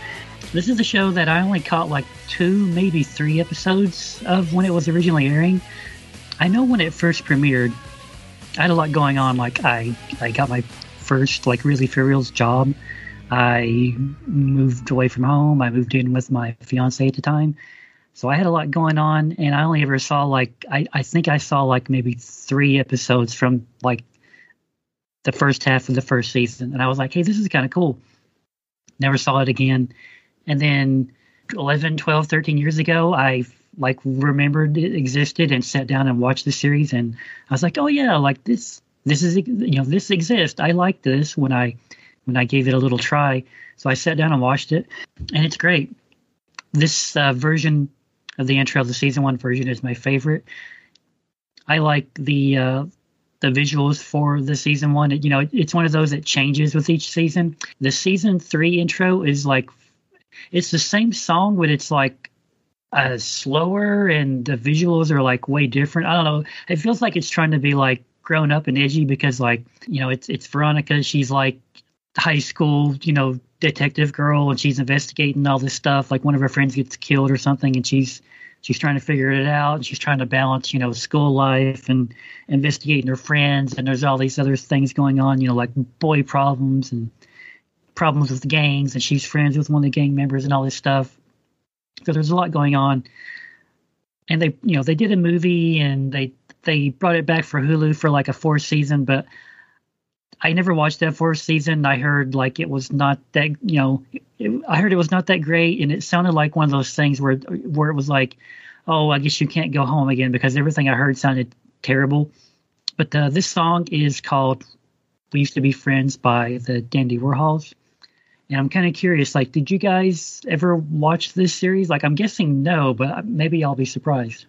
This is a show that I only caught like two, maybe three episodes of when it was originally airing. I know when it first premiered, I had a lot going on. Like I, I got my first like really for reals job. I moved away from home. I moved in with my fiance at the time. So I had a lot going on, and I only ever saw like I, I think I saw like maybe three episodes from like the first half of the first season, and I was like, hey, this is kind of cool. Never saw it again, and then 11, 12, 13 years ago, I like remembered it existed and sat down and watched the series, and I was like, oh yeah, like this this is you know this exists. I like this when I when I gave it a little try. So I sat down and watched it, and it's great. This uh, version of the intro, of the season one version, is my favorite. I like the uh, the visuals for the season one. You know, it's one of those that changes with each season. The season three intro is like it's the same song, but it's like uh, slower, and the visuals are like way different. I don't know. It feels like it's trying to be like grown up and edgy because like you know it's it's Veronica. She's like high school, you know, detective girl, and she's investigating all this stuff. Like one of her friends gets killed or something, and she's she's trying to figure it out. And she's trying to balance, you know, school life and investigating her friends. And there's all these other things going on, you know, like boy problems and problems with gangs. And she's friends with one of the gang members and all this stuff. So there's a lot going on. And they, you know, they did a movie and they they brought it back for Hulu for like a fourth season, but I never watched that fourth season. I heard like it was not that you know, it, I heard it was not that great, and it sounded like one of those things where where it was like, oh, I guess you can't go home again because everything I heard sounded terrible. But uh, this song is called "We Used to Be Friends" by the Dandy Warhols, and I'm kind of curious. Like, did you guys ever watch this series? Like, I'm guessing no, but maybe I'll be surprised.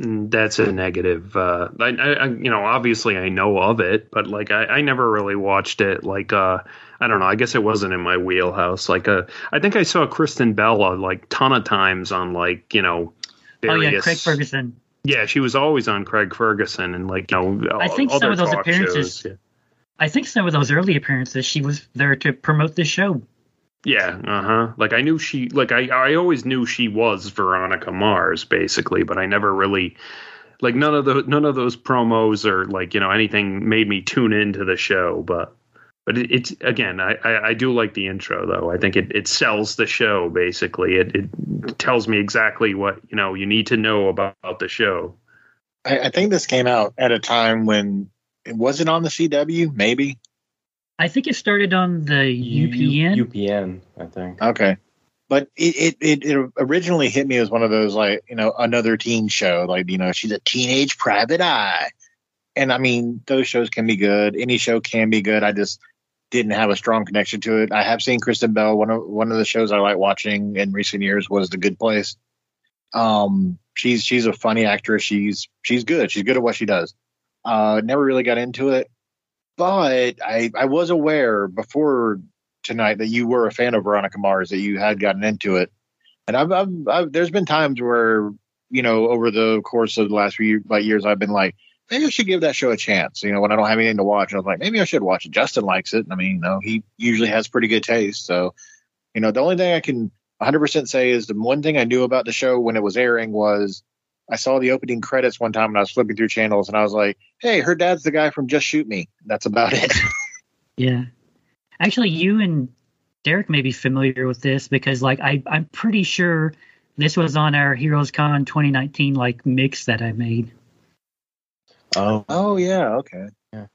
Mm, That's a negative. Uh, I, I, you know, obviously I know of it, but like I, I never really watched it. Like, uh, I don't know. I guess it wasn't in my wheelhouse. Like, uh, I think I saw Kristen Bella like ton of times on like you know. various, Oh yeah, Craig Ferguson. Yeah, she was always on Craig Ferguson and like you know. I think some of those appearances. shows. I think some of those early appearances, she was there to promote the show. Yeah, uh huh. Like I knew she, like I, I always knew she was Veronica Mars, basically, but I never really, like none of the none of those promos or like you know anything made me tune into the show. But but it, it's again, I, I I do like the intro though. I think it it sells the show basically. It it tells me exactly what you know you need to know about, the show. I, I think this came out at a time when it wasn't on the CW, maybe. I think it started on the UPN. UPN, I think. Okay. But it, it, it, it originally hit me as one of those like, you know, another teen show. Like, you know, she's a teenage private eye. And I mean, those shows can be good. Any show can be good. I just didn't have a strong connection to it. I have seen Kristen Bell. One of one of the shows I like watching in recent years was The Good Place. Um, she's she's a funny actress. She's she's good. She's good at what she does. Uh, never really got into it, but I I was aware before tonight that you were a fan of Veronica Mars, that you had gotten into it, and I've, I've, I've there's been times where you know over the course of the last few years I've been like maybe I should give that show a chance. You know, when I don't have anything to watch, I was like maybe I should watch it. Justin likes it. I mean, you know, he usually has pretty good taste, so you know the only thing I can 100% say is the one thing I knew about the show when it was airing was I saw the opening credits one time when I was flipping through channels and I was like, hey, her dad's the guy from Just Shoot Me. That's about it. Yeah. Actually, you and Derek may be familiar with this because, like, I, I'm pretty sure this was on our Heroes Con 2019 like mix that I made. Oh, oh yeah, okay. Yeah.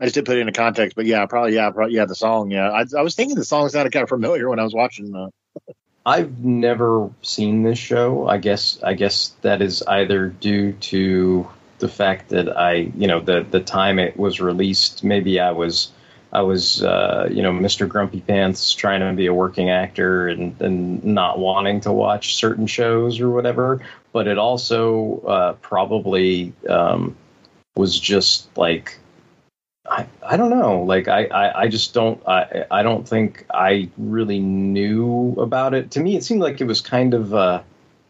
I just didn't put it into context, but yeah, probably yeah, probably yeah, the song. Yeah, I, I was thinking the song sounded kind of familiar when I was watching. Uh, I've never seen this show. I guess I guess that is either due to the fact that I, you know, the the time it was released. Maybe I was I was, uh, you know, Mr. Grumpy Pants trying to be a working actor and, and not wanting to watch certain shows or whatever. But it also uh, probably um, was just like I, I don't know. Like I, I, I just don't I I don't think I really knew about it. To me, it seemed like it was kind of uh,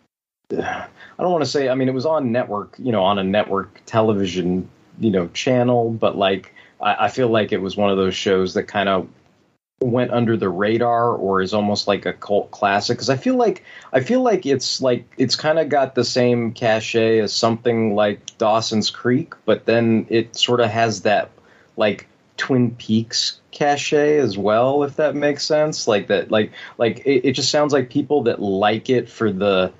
I don't want to say. I mean, it was on network, you know, on a network television, you know, channel. But like, I, I feel like it was one of those shows that kind of went under the radar or is almost like a cult classic because I feel like I feel like it's like it's kind of got the same cachet as something like Dawson's Creek, but then it sort of has that like Twin Peaks cachet as well, if that makes sense. Like that, like like it, it just sounds like people that like it for the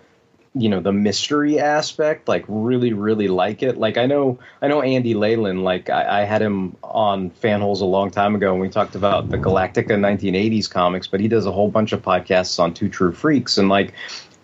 you know the mystery aspect like really really like it like i know i know andy leyland like I, I had him on fanholes a long time ago and we talked about the galactica 1980s comics but he does a whole bunch of podcasts on two true freaks and like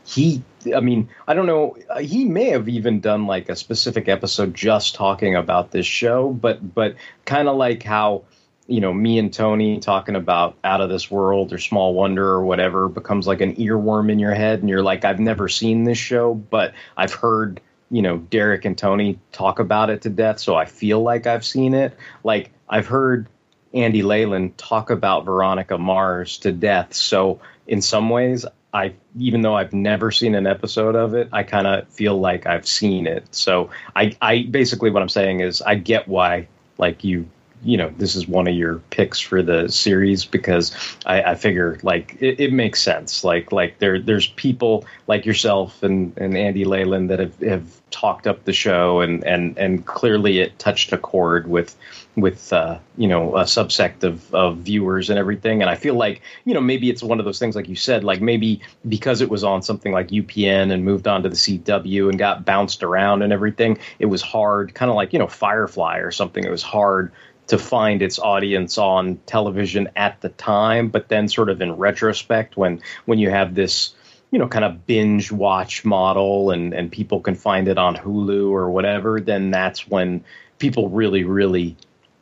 he i mean i don't know uh, he may have even done like a specific episode just talking about this show but but kind of like how you know me and tony talking about out of this world or small wonder or whatever becomes like an earworm in your head and you're like i've never seen this show but i've heard you know derek and tony talk about it to death so i feel like i've seen it. Like i've heard andy leyland talk about veronica mars to death so in some ways I even though I've never seen an episode of it, I kind of feel like I've seen it. So I, I basically what I'm saying is I get why like you you know this is one of your picks for the series because I, I figure like it, it makes sense. Like like there there's people like yourself and, and Andy Leyland that have, have talked up the show and, and, and clearly it touched a chord with with uh, you know a subsect of, of viewers and everything. And I feel like you know maybe it's one of those things like you said like maybe because it was on something like UPN and moved on to the CW and got bounced around and everything, it was hard, kind of like you know Firefly or something. It was hard to find its audience on television at the time, but then sort of in retrospect, when when you have this you know kind of binge watch model and and people can find it on Hulu or whatever, then that's when people really really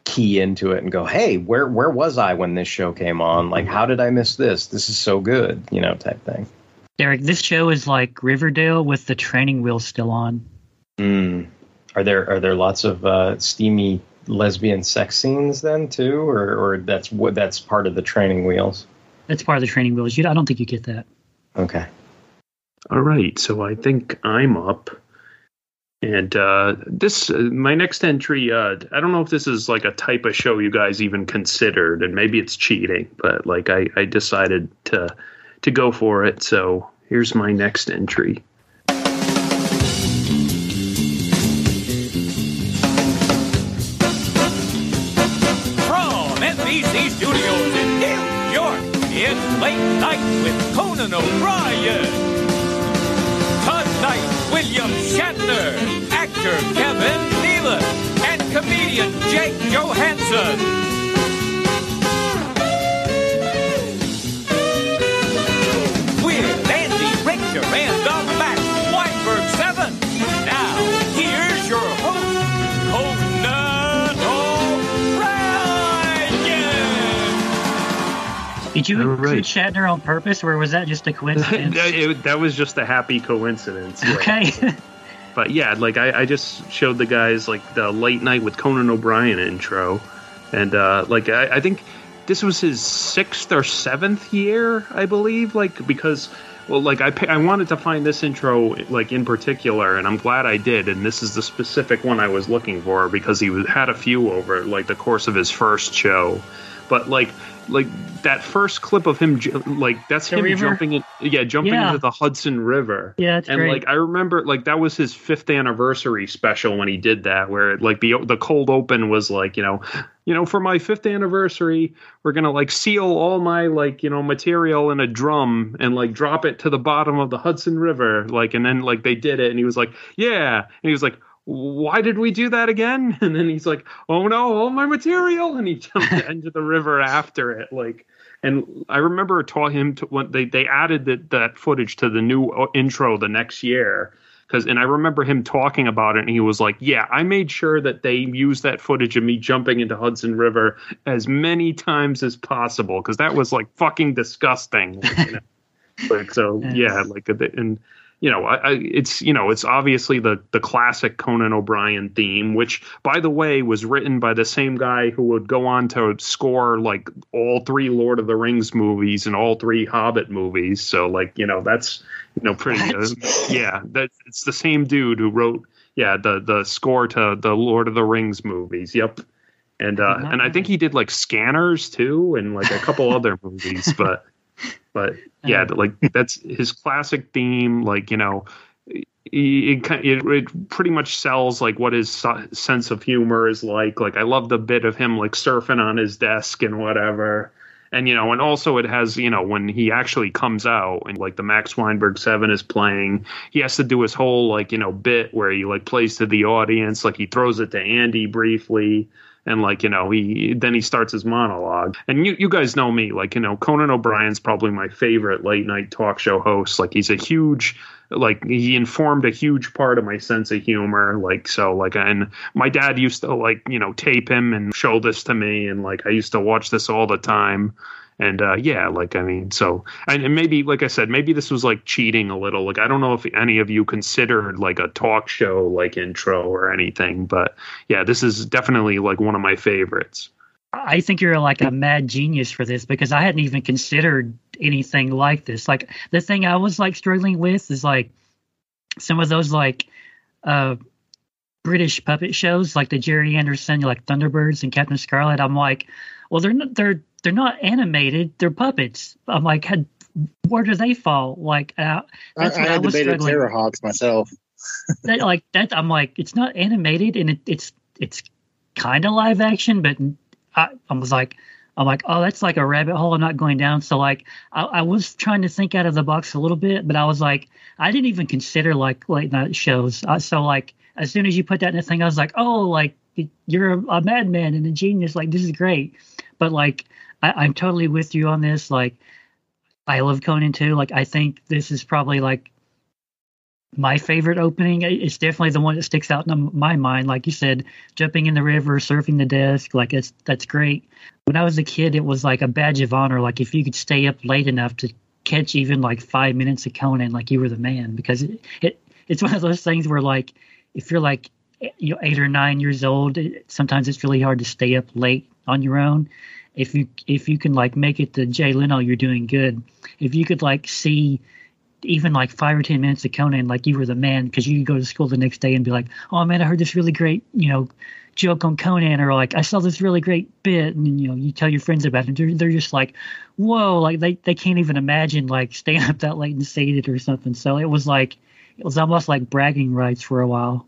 key into it and go, hey, where where was I when this show came on? Like, how did I miss this? This is so good, you know, type thing. Derek, this show is like Riverdale with the training wheels still on. Mm. Are there are there lots of uh, steamy lesbian sex scenes then too, or or that's what that's part of the training wheels? That's part of the training wheels. You, I don't think you get that. Okay. All right, so I think I'm up. And uh, this, uh, my next entry, uh, I don't know if this is like a type of show you guys even considered, and maybe it's cheating, but like I, I decided to to go for it. So here's my next entry. From NBC Studios in New York, it's Late Night with Conan O'Brien. William Shatner, actor Kevin Nealon, and comedian Jake Johannsen. Did you include right. Shatner on purpose, or was that just a coincidence? that, it- that was just a happy coincidence. yeah. okay. But yeah, like I, I just showed the guys like the late night with Conan O'Brien intro, and uh, like I, I think this was his sixth or seventh year, I believe. Like because well, like I I wanted to find this intro like in particular, and I'm glad I did. And this is the specific one I was looking for because he had a few over like the course of his first show, but like like that first clip of him like that's The him river? jumping in yeah jumping Yeah. into the Hudson River Yeah, it's and great. like I remember like that was his fifth anniversary special when he did that where like the the cold open was like you know you know for my fifth anniversary we're gonna like seal all my like you know material in a drum and like drop it to the bottom of the Hudson River like and then like they did it and he was like yeah and he was like why did we do that again and then he's like oh no all my material and he jumped into the river after it like and I remember taught him to when they they added that that footage to the new intro the next year because and I remember him talking about it and he was like, "Yeah, I made sure that they used that footage of me jumping into Hudson River as many times as possible because that was like fucking disgusting." you know? Like so, yeah, like uh, and you know, I, I, it's you know, it's obviously the the classic Conan O'Brien theme, which by the way was written by the same guy who would go on to score like all three Lord of the Rings movies and all three Hobbit movies. So like you know, that's you know pretty uh, yeah, that it's the same dude who wrote yeah the the score to the Lord of the Rings movies. Yep. And uh, and I think he did like Scanners too, and like a couple other movies, but but uh-huh. yeah, like that's his classic theme. Like you know, it, it, it pretty much sells like what his sense of humor is like. Like I love the bit of him like surfing on his desk and whatever. And you know, and also it has you know when he actually comes out and like the Max Weinberg Seven is playing, he has to do his whole like you know bit where he like plays to the audience, like he throws it to Andy briefly and like you know he then he starts his monologue. And you you guys know me. Like you know Conan O'Brien's probably my favorite late night talk show host. Like he's a huge like he informed a huge part of my sense of humor. Like so like and my dad used to like you know tape him and show this to me. And like I used to watch this all the time and uh, yeah, like I mean, so and, and maybe like I said, maybe this was like cheating a little. Like I don't know if any of you considered like a talk show like intro or anything, but yeah, this is definitely like one of my favorites. I think you're like a mad genius for this because I hadn't even considered anything like this. Like the thing I was like struggling with is like some of those like uh British puppet shows like the Gerry Anderson, like Thunderbirds and Captain Scarlet. I'm like, well, they're not, they're they're not animated; they're puppets. I'm like, had, where do they fall? Like, uh, I, that's I I, had was debated struggling. Terrahawks myself. that, like that, I'm like, it's not animated, and it, it's it's kind of live action, but I, I was like, I'm like, oh, that's like a rabbit hole. I'm not going down. So like, I, I was trying to think out of the box a little bit, but I was like, I didn't even consider like late night shows. Uh, so like, as soon as you put that in the thing, I was like, oh, like you're a, a madman and a genius. Like this is great. But like, I, I'm totally with you on this. Like, I love Conan too. Like, I think this is probably like my favorite opening. It's definitely the one that sticks out in my mind. Like you said, jumping in the river, surfing the desk, like it's that's great. When I was a kid, it was like a badge of honor. Like if you could stay up late enough to catch even like five minutes of Conan, like you were the man. Because it, it it's one of those things where like if you're like eh, you know eight or nine years old, it, sometimes it's really hard to stay up late on your own. If you if you can like make it to Jay Leno, you're doing good. If you could like see even like five or ten minutes of Conan, like you were the man because you could go to school the next day and be like, "Oh man, I heard this really great, you know, joke on Conan," or like, "I saw this really great bit," and you know, you tell your friends about it. They're, they're just like, "Whoa!" Like they they can't even imagine like staying up that late and seeing it or something. So it was like it was almost like bragging rights for a while.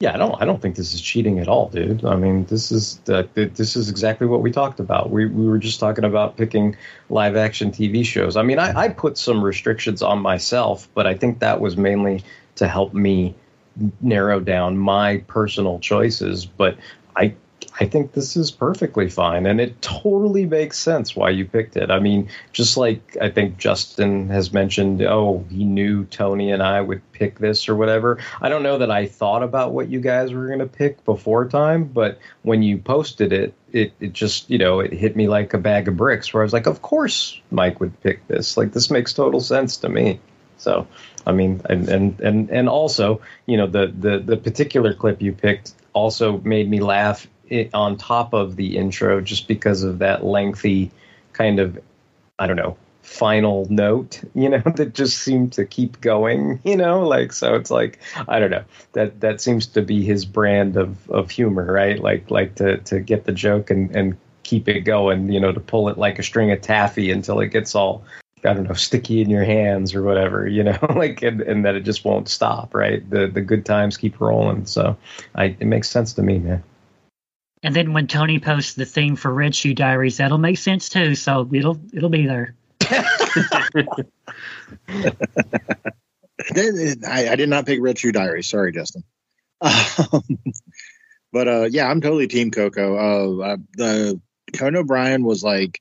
Yeah, I don't. I don't think this is cheating at all, dude. I mean, this is the, this is exactly what we talked about. We we were just talking about picking live action TV shows. I mean, I, I put some restrictions on myself, but I think that was mainly to help me narrow down my personal choices. But I I think this is perfectly fine, and it totally makes sense why you picked it. I mean, just like I think Justin has mentioned, oh, he knew Tony and I would pick this or whatever. I don't know that I thought about what you guys were going to pick before time, but when you posted it, it, it just, you know, it hit me like a bag of bricks where I was like, of course Mike would pick this. Like, this makes total sense to me. So, I mean, and, and, and, and also, you know, the, the, the particular clip you picked also made me laugh it, on top of the intro just because of that lengthy kind of I don't know final note you know that just seemed to keep going you know like so it's like I don't know that that seems to be his brand of of humor right like like to to get the joke and and keep it going you know to pull it like a string of taffy until it gets all I don't know, sticky in your hands or whatever, you know, like, and, and that it just won't stop, right? The the good times keep rolling. So, I, it makes sense to me, man. And then when Tony posts the theme for Red Shoe Diaries, that'll make sense too. So it'll it'll be there. I, I did not pick Red Shoe Diaries. Sorry, Justin. Um, but uh, yeah, I'm totally Team Coco. Uh, uh, the Conan O'Brien was like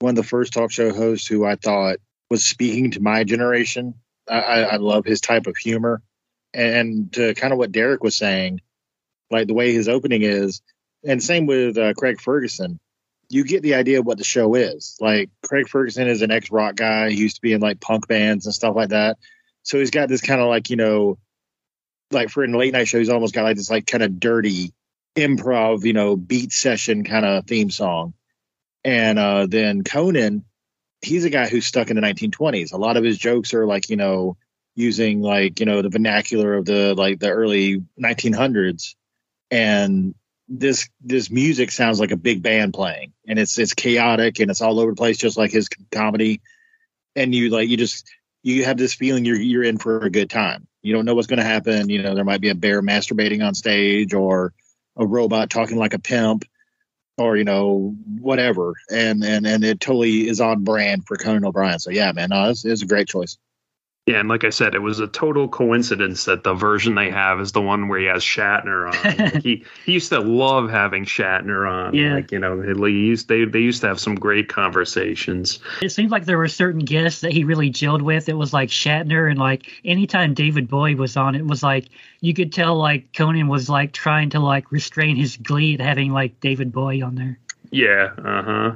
one of the first talk show hosts who I thought was speaking to my generation. I, I, I love his type of humor, and to kind of what Derek was saying, like the way his opening is, and same with uh, Craig Ferguson. You get the idea of what the show is. Like Craig Ferguson is an ex rock guy. He used to be in like punk bands and stuff like that. So he's got this kind of like you know, like for a late night show, he's almost got like this like kind of dirty improv, you know, beat session kind of theme song. And uh, then Conan, he's a guy who's stuck in the 1920s. A lot of his jokes are like you know using like you know the vernacular of the like the early 1900s, and this this music sounds like a big band playing, and it's it's chaotic and it's all over the place, just like his comedy. And you like you just you have this feeling you're you're in for a good time. You don't know what's going to happen. You know there might be a bear masturbating on stage or a robot talking like a pimp or you know whatever and and and it totally is on brand for conan o'brien so yeah man no, it's, it's a great choice Yeah, and like I said, it was a total coincidence that the version they have is the one where he has Shatner on. Like, he he used to love having Shatner on. Yeah. Like you know, he used they they used to have some great conversations. It seemed like there were certain guests that he really gelled with. It was like Shatner, and like anytime David Bowie was on, it was like you could tell like Conan was like trying to like restrain his glee at having like David Bowie on there. Yeah, uh huh.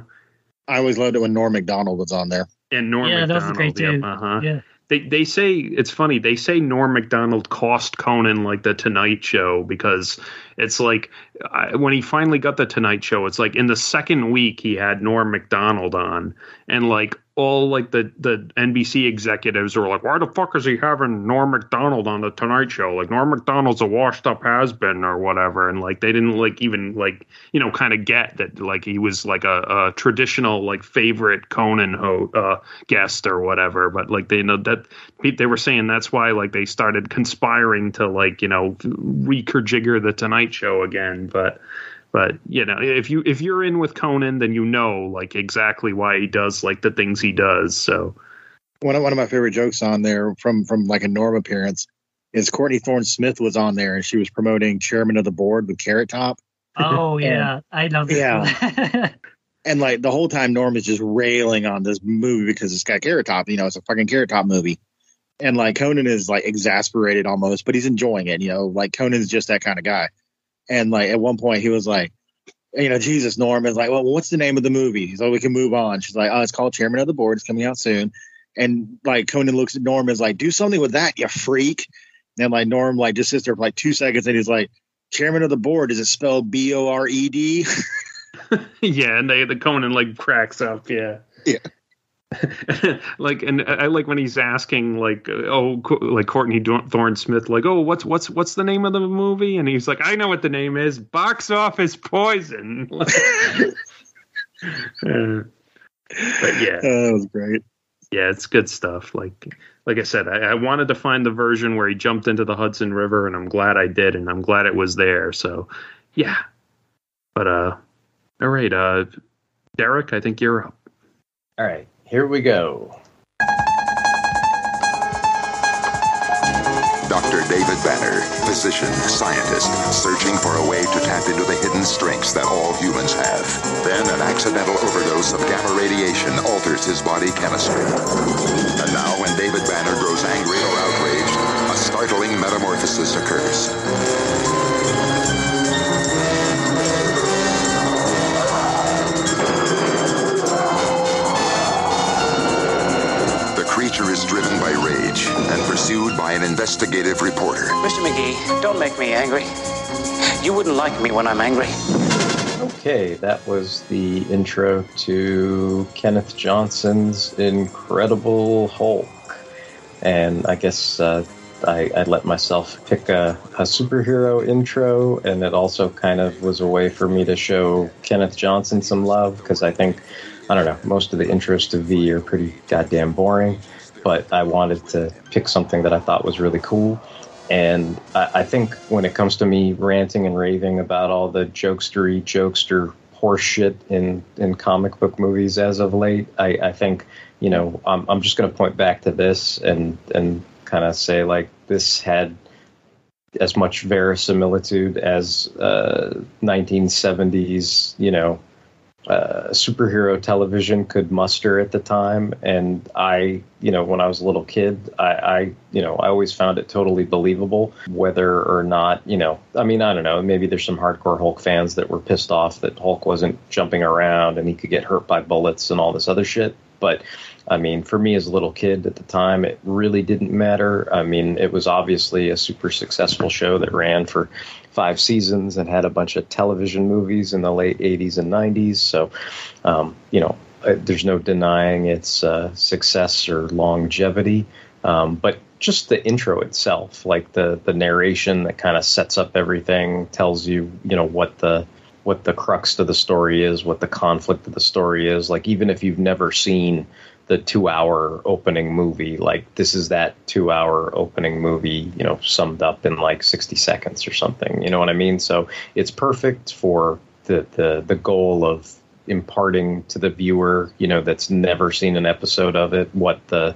i always loved it when norm Macdonald was on there And Norm Yeah, that was Macdonald. great, too. Uh huh. Yeah. They they say it's funny. They say Norm Macdonald cost Conan like the Tonight Show because it's like I, when he finally got the Tonight Show, it's like in the second week he had Norm Macdonald on, and like all like the the NBC executives were like, "Why the fuck is he having Norm Macdonald on the Tonight Show? Like Norm Macdonald's a washed up has been or whatever." And like they didn't like even like you know kind of get that like he was like a, a traditional like favorite Conan ho- uh, guest or whatever. But like they know that they were saying that's why like they started conspiring to like you know recurjigger the Tonight Show again. But but you know if you if you're in with Conan, then you know like exactly why he does like the things he does. So one of one of my favorite jokes on there from from like a norm appearance is courtney thorne smith was on there and she was promoting chairman of the board with carrot top Oh And- yeah, I know this. Yeah. and like the whole time norm is just railing on this movie because it's got carrot top you know it's a fucking carrot top movie and like conan is like exasperated almost but he's enjoying it you know like conan's just that kind of guy and like at one point he was like you know jesus norm is like well what's the name of the movie he's like we can move on she's like oh it's called chairman of the board it's coming out soon and like conan looks at norm and is like do something with that you freak and like norm like just sits there for like two seconds and he's like chairman of the board is it spelled b-o-r-e-d yeah, and they the Conan like cracks up. Yeah. Yeah. like and I like when he's asking like uh, oh like Courtney Thorne Smith like oh what's what's what's the name of the movie? And he's like I know what the name is. Box office poison. Uh, but yeah. That was great. Yeah it's good stuff. Like like I said I, I wanted to find the version where he jumped into the Hudson River and I'm glad I did and I'm glad it was there. So yeah. But uh all right uh Derek I think you're up. All right, here we go. Dr. David Banner, physician, scientist, searching for a way to tap into the hidden strengths that all humans have. Then an accidental overdose of gamma radiation alters his body chemistry. And now when David Banner grows angry or outraged, a startling metamorphosis occurs. And pursued by an investigative reporter. Mr. McGee, don't make me angry. You wouldn't like me when I'm angry. Okay, that was the intro to Kenneth Johnson's Incredible Hulk. And I guess uh, I, I let myself pick a, a superhero intro, and it also kind of was a way for me to show Kenneth Johnson some love because I think, I don't know, most of the intros to V are pretty goddamn boring. But I wanted to pick something that I thought was really cool. And I, I think when it comes to me ranting and raving about all the jokestery, jokester horseshit in, in comic book movies as of late, I, I think, you know, I'm, I'm just going to point back to this and, and kind of say, like, this had as much verisimilitude as uh, 1970s, you know, uh, superhero television could muster at the time. And I, you know, when I was a little kid, I, I, you know, I always found it totally believable whether or not, you know, I mean, I don't know, maybe there's some hardcore Hulk fans that were pissed off that Hulk wasn't jumping around and he could get hurt by bullets and all this other shit. But I mean, for me as a little kid at the time, it really didn't matter. I mean, it was obviously a super successful show that ran for five seasons and had a bunch of television movies in the late 80s and 90s. So, um, you know, uh, there's no denying its uh, success or longevity. Um, but just the intro itself, like the the narration that kind of sets up everything, tells you, you know, what the what the crux to the story is, what the conflict of the story is. Like even if you've never seen the two hour opening movie, like this is that two hour opening movie, you know, summed up in like sixty seconds or something. You know what I mean? So it's perfect for the the the goal of imparting to the viewer, you know, that's never seen an episode of it, what the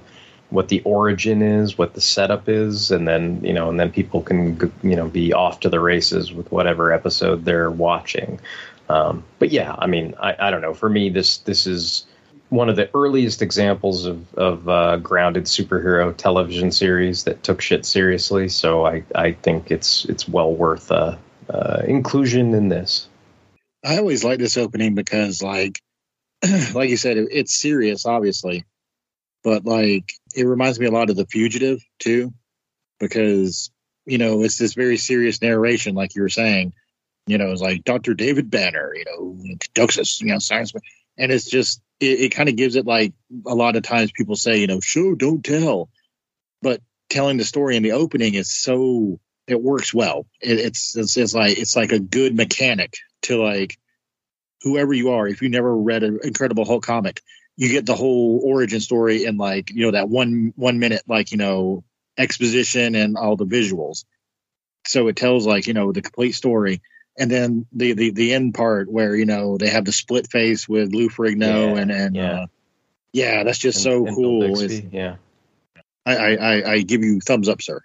what the origin is, what the setup is, and then you know, and then people can you know be off to the races with whatever episode they're watching. Um, but yeah, I mean, I, I don't know. For me, this this is one of the earliest examples of of uh, grounded superhero television series that took shit seriously. So I I think it's it's well worth uh, uh, inclusion in this. I always like this opening because, like, like you said, it's serious, obviously, but like it reminds me a lot of The Fugitive too, because you know it's this very serious narration, like you were saying. You know, it's like Dr. David Banner, you know, conducts you know, science, and it's just it, it kind of gives it like a lot of times people say, you know, show don't tell, but telling the story in the opening is so it works well. It, it's, it's it's like it's like a good mechanic to like whoever you are. If you never read an Incredible Hulk comic, you get the whole origin story in like you know that one one minute like you know exposition and all the visuals. So it tells like you know the complete story. And then the, the the end part where you know they have the split face with Lou Ferrigno Yeah, and and yeah. uh, yeah, that's just And- so and cool. Yeah. I, I, I, I give you thumbs up, sir.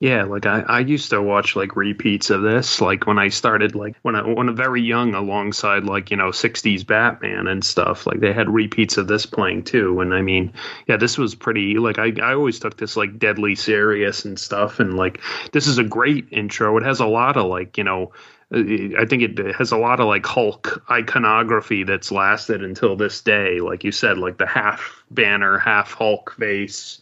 Yeah, like I, I used to watch like repeats of this, like when I started, like when I when I very young, alongside like you know '60s Batman and stuff. Like they had repeats of this playing too, and I mean, yeah, this was pretty. Like I, I always took this like deadly serious and stuff, and like this is a great intro. It has a lot of like you know. I think it has a lot of like Hulk iconography that's lasted until this day. Like you said, like the half banner, half Hulk face,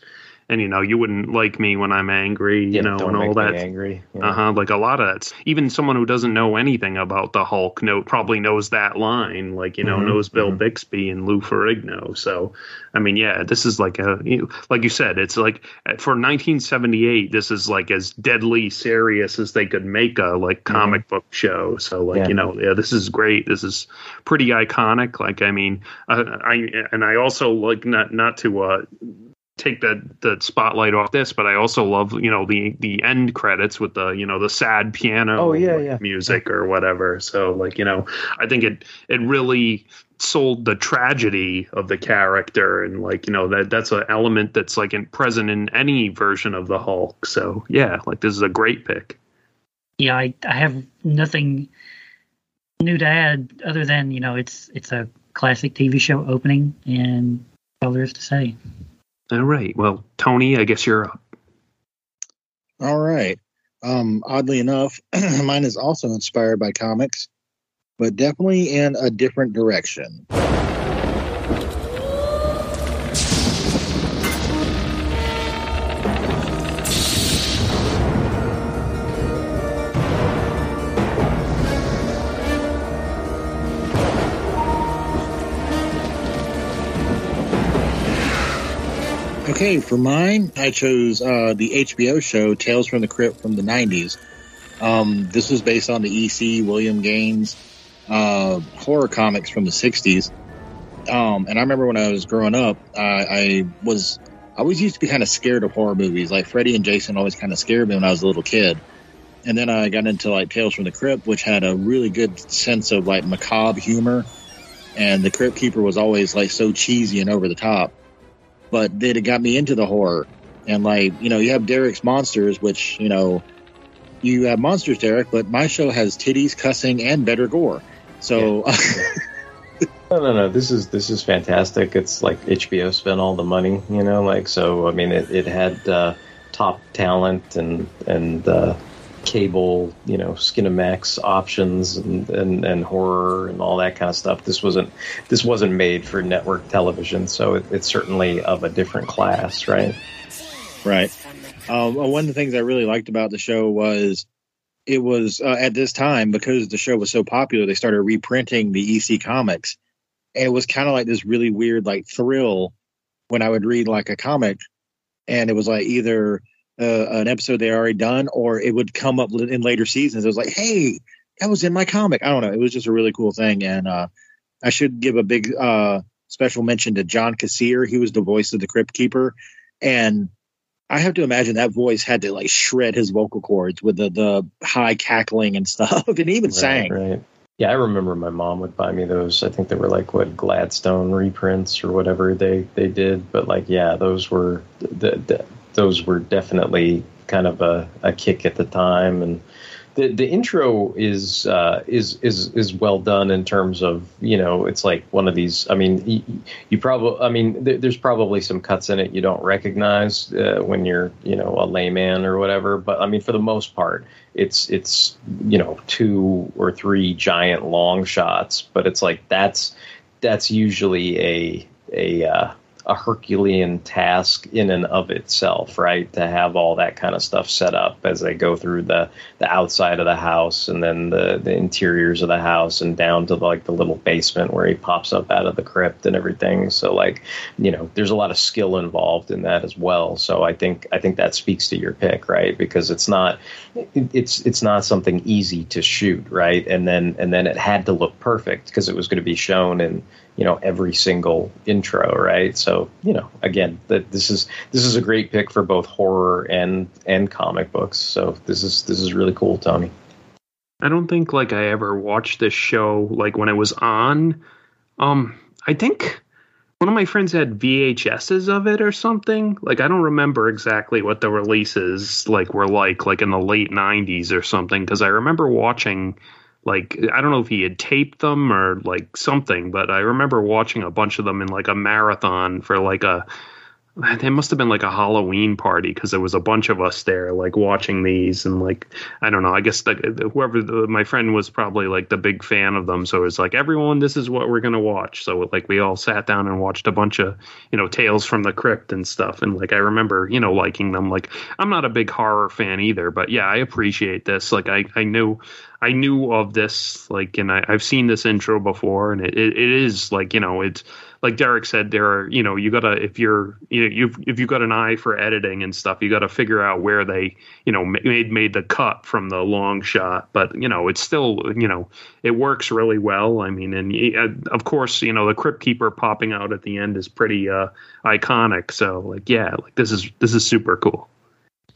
and you know you wouldn't like me when I'm angry, you Yeah, know, and all that. angry, yeah. Uh huh. Like a lot of that's even someone who doesn't know anything about the Hulk know probably knows that line. Like you know Mhm, knows Bill Bixby and Lou Ferrigno. So I mean, yeah, this is like a you know, like you said, it's like uh, for 1978, this is like as deadly serious as they could make a like comic book show. So like Yeah. you know, yeah, this is great. This is pretty iconic. Like I mean, uh, I and I also like not not to uh take the the spotlight off this, but I also love you know the the end credits with the you know the sad piano Oh, yeah, like, yeah. music or whatever. So like you know, I think it it really sold the tragedy of the character and like you know that that's an element that's like in, present in any version of the Hulk. So yeah, like this is a great pick. Yeah, I, I have nothing new to add other than you know it's it's a classic TV show opening and all there is to say. All right, well Tony, I guess you're up. All right. Um, oddly enough, mine is also inspired by comics, but definitely in a different direction. Okay, for mine, I chose uh, the HBO show Tales from the Crypt from the 90s. Um, this was based on the EC William Gaines uh, horror comics from the 60s. Um, and I remember when I was growing up, I was I always used to be kind of scared of horror movies. Like Freddy and Jason always kind of scared me when I was a little kid. And then I got into like Tales from the Crypt, which had a really good sense of like macabre humor. And the Crypt Keeper was always like so cheesy and over the top but then it got me into the horror. And like, you know, you have Derek's Monsters, which, you know, you have Monsters, Derek, but my show has titties, cussing, and better gore. So, No, no, no. This is this is fantastic. It's like HBO spent all the money, you know. Like so, I mean, it, it had uh, top talent and and uh, cable, you know, Skinamax options and, and, and horror and all that kind of stuff. This wasn't this wasn't made for network television, so it, it's certainly of a different class, right? Right. Um, one of the things I really liked about the show was it was uh, at this time because the show was so popular, they started reprinting the EC comics, and it was kind of like this really weird like thrill when I would read like a comic, and it was like either uh, an episode they already done or it would come up in later seasons. It was like, hey, that was in my comic. I don't know. It was just a really cool thing, and uh, I should give a big uh, special mention to John Kassir. He was the voice of the Crypt Keeper, and I have to imagine that voice had to like shred his vocal cords with the the high cackling and stuff, and he even sang. Right. Yeah, I remember my mom would buy me those. I think they were like what Gladstone reprints or whatever they they did. But like, yeah, those were the, the, those were definitely kind of a, a kick at the time and the the intro is uh, is is is well done in terms of you know it's like one of these. I mean, you, you probably I mean th- there's probably some cuts in it you don't recognize uh, when you're you know a layman or whatever. But I mean, for the most part, it's it's you know two or three giant long shots. But it's like that's that's usually a a uh, a Herculean task in and of itself, right? To have all that kind of stuff set up as they go through the the outside of the house and then the the interiors of the house and down to like the little basement where he pops up out of the crypt and everything. So like, you know, there's a lot of skill involved in that as well. So I think I think that speaks to your pick, right? Because it's not it's it's not something easy to shoot, right? And then and then it had to look perfect because it was going to be shown in you know every single intro right so you know again that this is this is a great pick for both horror and and comic books so this is this is really cool tony I don't think like I ever watched this show like when it was on. Um, I think one of my friends had VHSs of it or something. Like I don't remember exactly what the releases like were like like in the late '90s or something because I remember watching like I don't know if he had taped them or like something, but I remember watching a bunch of them in like a marathon for like a it must have been like a Halloween party because there was a bunch of us there, like watching these, and like I don't know. I guess the, whoever the, my friend was probably like the big fan of them, so it was like everyone, this is what we're gonna watch. So like we all sat down and watched a bunch of you know Tales from the Crypt and stuff, and like I remember you know liking them. Like I'm not a big horror fan either, but yeah, I appreciate this. Like I I knew I knew of this, like, and I, I've seen this intro before, and it, it, it is like, you know, it's like Derek said, there are, you know, you gotta if you're, you know, you've if you've got an eye for editing and stuff, you got to figure out where they, you know, made made the cut from the long shot. But you know, it's still, you know, it works really well. I mean, and uh, of course, you know, the Crypt Keeper popping out at the end is pretty uh, iconic. So, like, yeah, like this is this is super cool.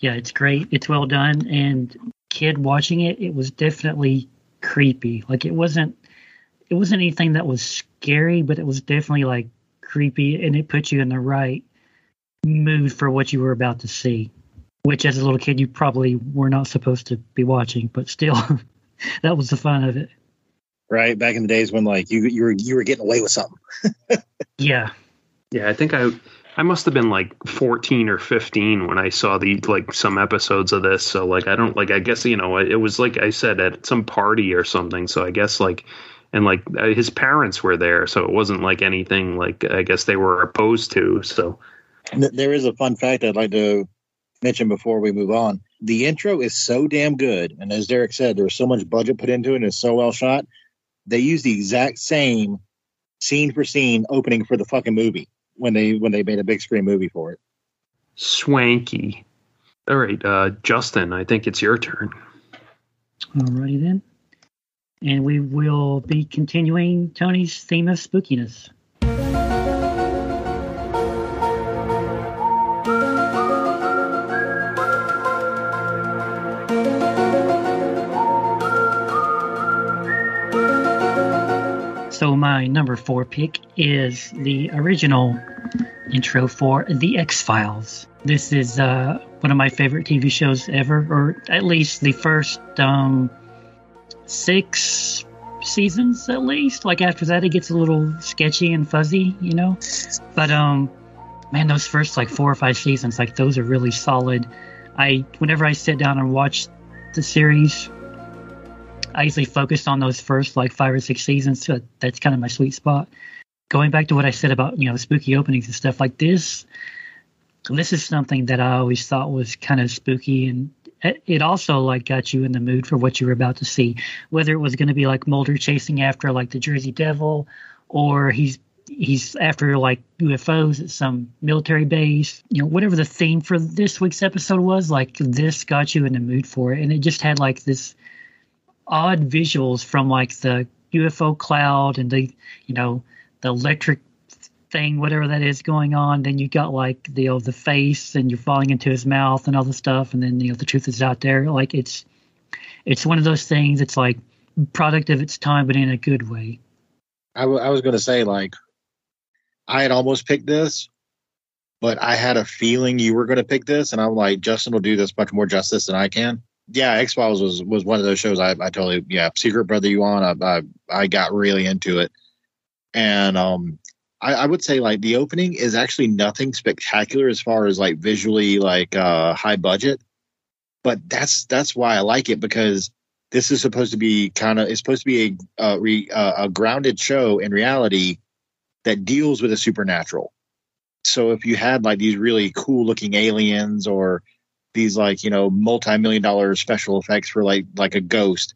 Yeah, it's great. It's well done. And kid watching it, it was definitely creepy. Like it wasn't it wasn't anything that was scary, but it was definitely like creepy and it put you in the right mood for what you were about to see. Which as a little kid you probably were not supposed to be watching, but still that was the fun of it. Right back in the days when like you you were you were getting away with something. Yeah. Yeah, I think I I must have been like 14 or 15 when I saw the like some episodes of this. So like I don't like I guess you know it was like I said at some party or something. So I guess like and like uh, his parents were there, so it wasn't like anything like I guess they were opposed to. So There is a fun fact I'd like to mention before we move on. The intro is so damn good, and as Derek said, there was so much budget put into it, and it's so well shot. They use the exact same scene for scene opening for the fucking movie when they when they made a big screen movie for it. swanky. All right, uh, Justin, I think it's your turn. Alrighty then. And we will be continuing Tony's theme of spookiness. So my number four pick is the original intro for The X Files. This is uh, one of my favorite TV shows ever, or at least the first um, six seasons, at least. Like after that, it gets a little sketchy and fuzzy, you know. But um, man, those first like four or five seasons, like those are really solid. I whenever I sit down and watch the series. I usually focus on those first like five or six seasons. So that's kind of my sweet spot. Going back to what I said about you know spooky openings and stuff like this, this is something that I always thought was kind of spooky and it also like got you in the mood for what you were about to see. Whether it was going to be like Mulder chasing after like the Jersey Devil, or he's he's after like UFOs at some military base. You know, whatever the theme for this week's episode was, like this got you in the mood for it, and it just had like this odd visuals from like the UFO cloud and the you know the electric thing, whatever that is going on. Then you got like the you know, the face, and you're falling into his mouth and all the stuff, and then you know the truth is out there. Like it's it's one of those things. It's like product of its time, but in a good way. I, w- I was going to say like I had almost picked this, but I had a feeling you were going to pick this, and I'm like Justin will do this much more justice than I can. Yeah, X Files was was one of those shows I, I totally yeah Secret Brother You On I, I I got really into it, and um I, I would say like the opening is actually nothing spectacular as far as like visually like uh high budget, but that's that's why I like it because this is supposed to be kind of it's supposed to be a a, re, uh, a grounded show in reality that deals with the supernatural. So if you had like these really cool looking aliens or these like you know multi-million dollar special effects for like like a ghost,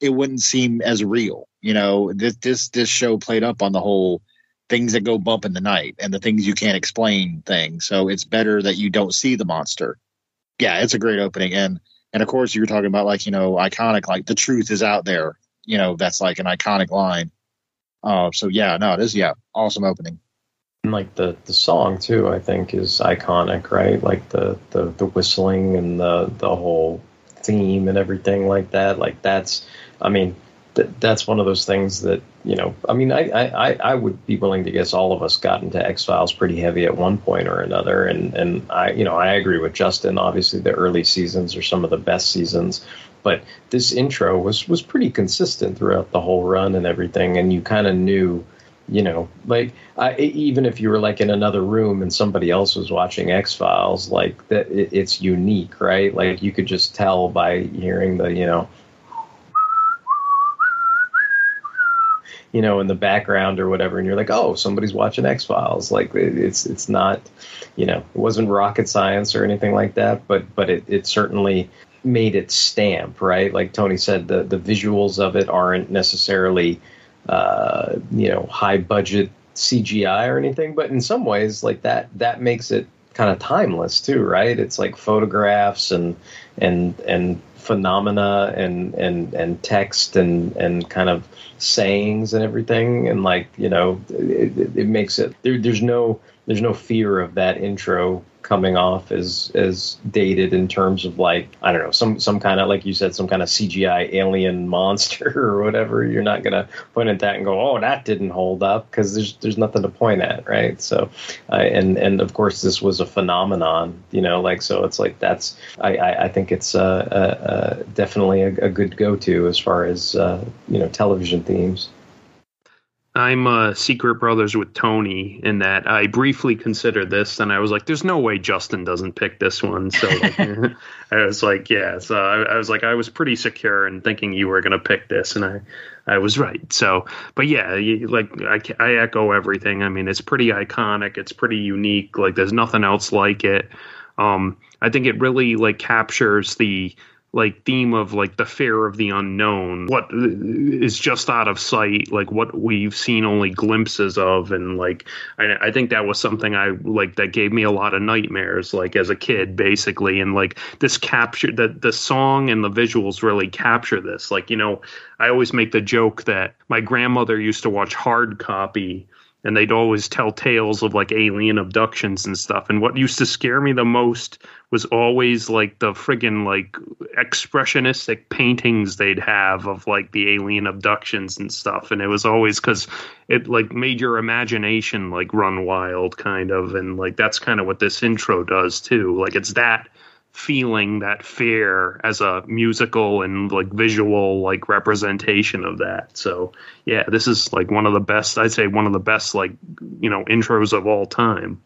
it wouldn't seem as real. You know this this this show played up on the whole things that go bump in the night and the things you can't explain thing. So it's better that you don't see the monster. Yeah, it's a great opening and and of course you're talking about like you know iconic like the truth is out there. You know that's like an iconic line. Uh, so yeah, no, it is yeah, awesome opening. And like the the song too, I think is iconic, right? Like the the the whistling and the the whole theme and everything like that. Like that's, I mean, th- that's one of those things that you know. I mean, I I I- would be willing to guess all of us got into X Files pretty heavy at one point or another, and and I you know I agree with Justin. Obviously, the early seasons are some of the best seasons. But this intro was was pretty consistent throughout the whole run and everything, and you kind of knew you know like even if you were like in another room and somebody else was watching x files like that it, it's unique right? Like you could just tell by hearing the you know you know in the background or whatever and you're like oh somebody's watching x files like it, it's it's not you know it wasn't rocket science or anything like that but but it, it certainly made its stamp right? Like tony said the the visuals of it aren't necessarily uh, you know high budget CGI or anything, but in some ways like that that makes it kind of timeless too, right? It's like photographs and and and phenomena and and and text and and kind of sayings and everything and like you know it, it- makes it there, there's no there's no fear of that intro coming off as as dated in terms of like I don't know some some kind of like you said some kind of CGI alien monster or whatever. You're not gonna point at that and go, oh, that didn't hold up because there's there's nothing to point at, right? So, uh, and and of course this was a phenomenon, you know, like so it's like that's I I, I think it's uh, uh, uh, definitely a, a good go to as far as uh, you know television themes. I'm a Secret Brothers with Tony in that I briefly considered this, and I was like, "There's no way Justin doesn't pick this one." So like, I was like, "Yeah." So I, I was like, I was pretty secure in thinking you were going to pick this, and I, I was right. So, but yeah, you, like I, I echo everything. I mean, it's pretty iconic. It's pretty unique. Like there's nothing else like it. Um, I think it really like captures the like theme of like the fear of the unknown what is just out of sight like what we've seen only glimpses of and like I, I think that was something i like that gave me a lot of nightmares like as a kid basically and like this capture the the song and the visuals really capture this. Like you know i always make the joke that my grandmother used to watch hard copy and they'd always tell tales of like alien abductions and stuff. And what used to scare me the most was always like the friggin' like expressionistic paintings they'd have of like the alien abductions and stuff. And it was always because it like made your imagination like run wild, kind of. And like that's kind of what this intro does too. Like it's that feeling that fear as a musical and like visual like representation of that. So yeah this is like one of the best i'd say one of the best like you know intros of all time.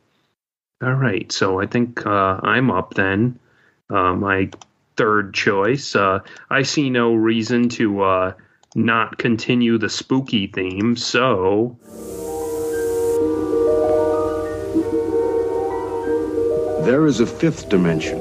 All right so i think uh i'm up then. Uh, my third choice. Uh, I see no reason to uh, not continue the spooky theme, so There is a fifth dimension,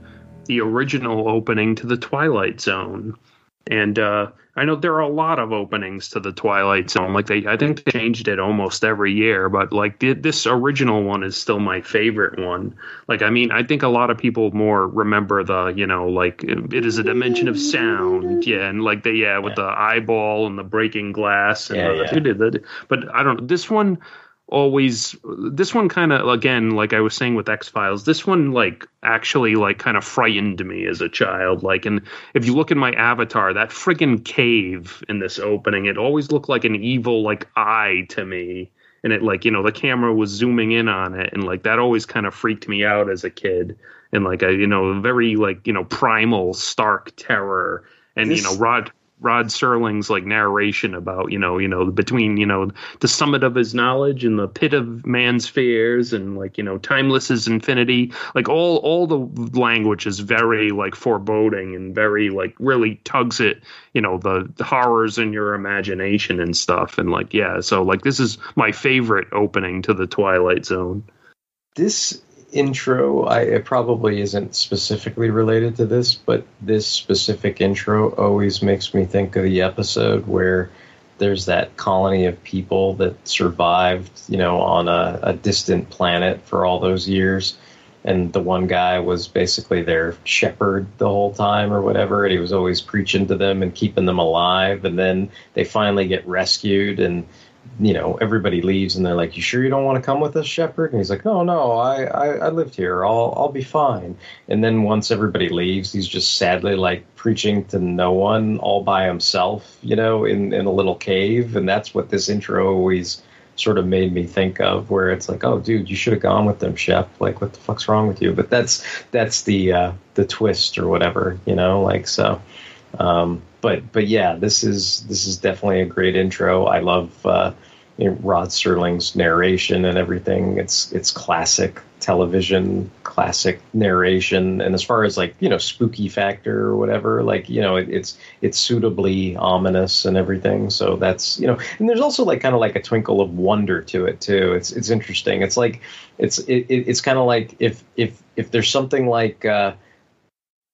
the original opening to the Twilight Zone. And uh, I know there are a lot of openings to the Twilight Zone. Like they, I think they changed it almost every year, but like the, this original one is still my favorite one. Like I mean, I think a lot of people more remember the, you know, like it is a dimension of sound, yeah, and like the yeah with the eyeball and the breaking glass and Yeah, the, the- but I don't. This one always this one kind of again like i was saying with x-files this one like actually like kind of frightened me as a child like and if you look at my avatar that friggin cave in this opening it always looked like an evil like eye to me and it like you know the camera was zooming in on it and like that always kind of freaked me out as a kid and like a you know very like you know primal stark terror and you know rod Rod Serling's like narration about you know you know between you know the summit of his knowledge and the pit of man's fears and like you know timeless is infinity like all all the language is very like foreboding and very like really tugs at you know the, the horrors in your imagination and stuff and like yeah so like this is my favorite opening to the Twilight Zone. This intro, I it probably isn't specifically related to this, but this specific intro always makes me think of the episode where there's that colony of people that survived, you know, on a, a distant planet for all those years. And the one guy was basically their shepherd the whole time or whatever, and he was always preaching to them and keeping them alive. And then they finally get rescued, and you know, everybody leaves and they're like, "You sure you don't want to come with us, Shepard?" And he's like, "No, no, I, I, I lived here. I'll, I'll be fine." And then once everybody leaves, he's just sadly like preaching to no one, all by himself, you know, in in a little cave. And that's what this intro always sort of made me think of, where it's like, "Oh, dude, you should have gone with them, Shep. Like, what the fuck's wrong with you?" But that's that's the uh, the twist or whatever, you know, like so. Um, but but yeah, this is this is definitely a great intro. I love uh, you know, Rod Serling's narration and everything. It's it's classic television, classic narration. And as far as like you know spooky factor or whatever, like you know it, it's it's suitably ominous and everything. So that's you know, and there's also like kind of like a twinkle of wonder to it too. It's it's interesting. It's like it's it, it- it's kind of like if if if there's something like. Uh,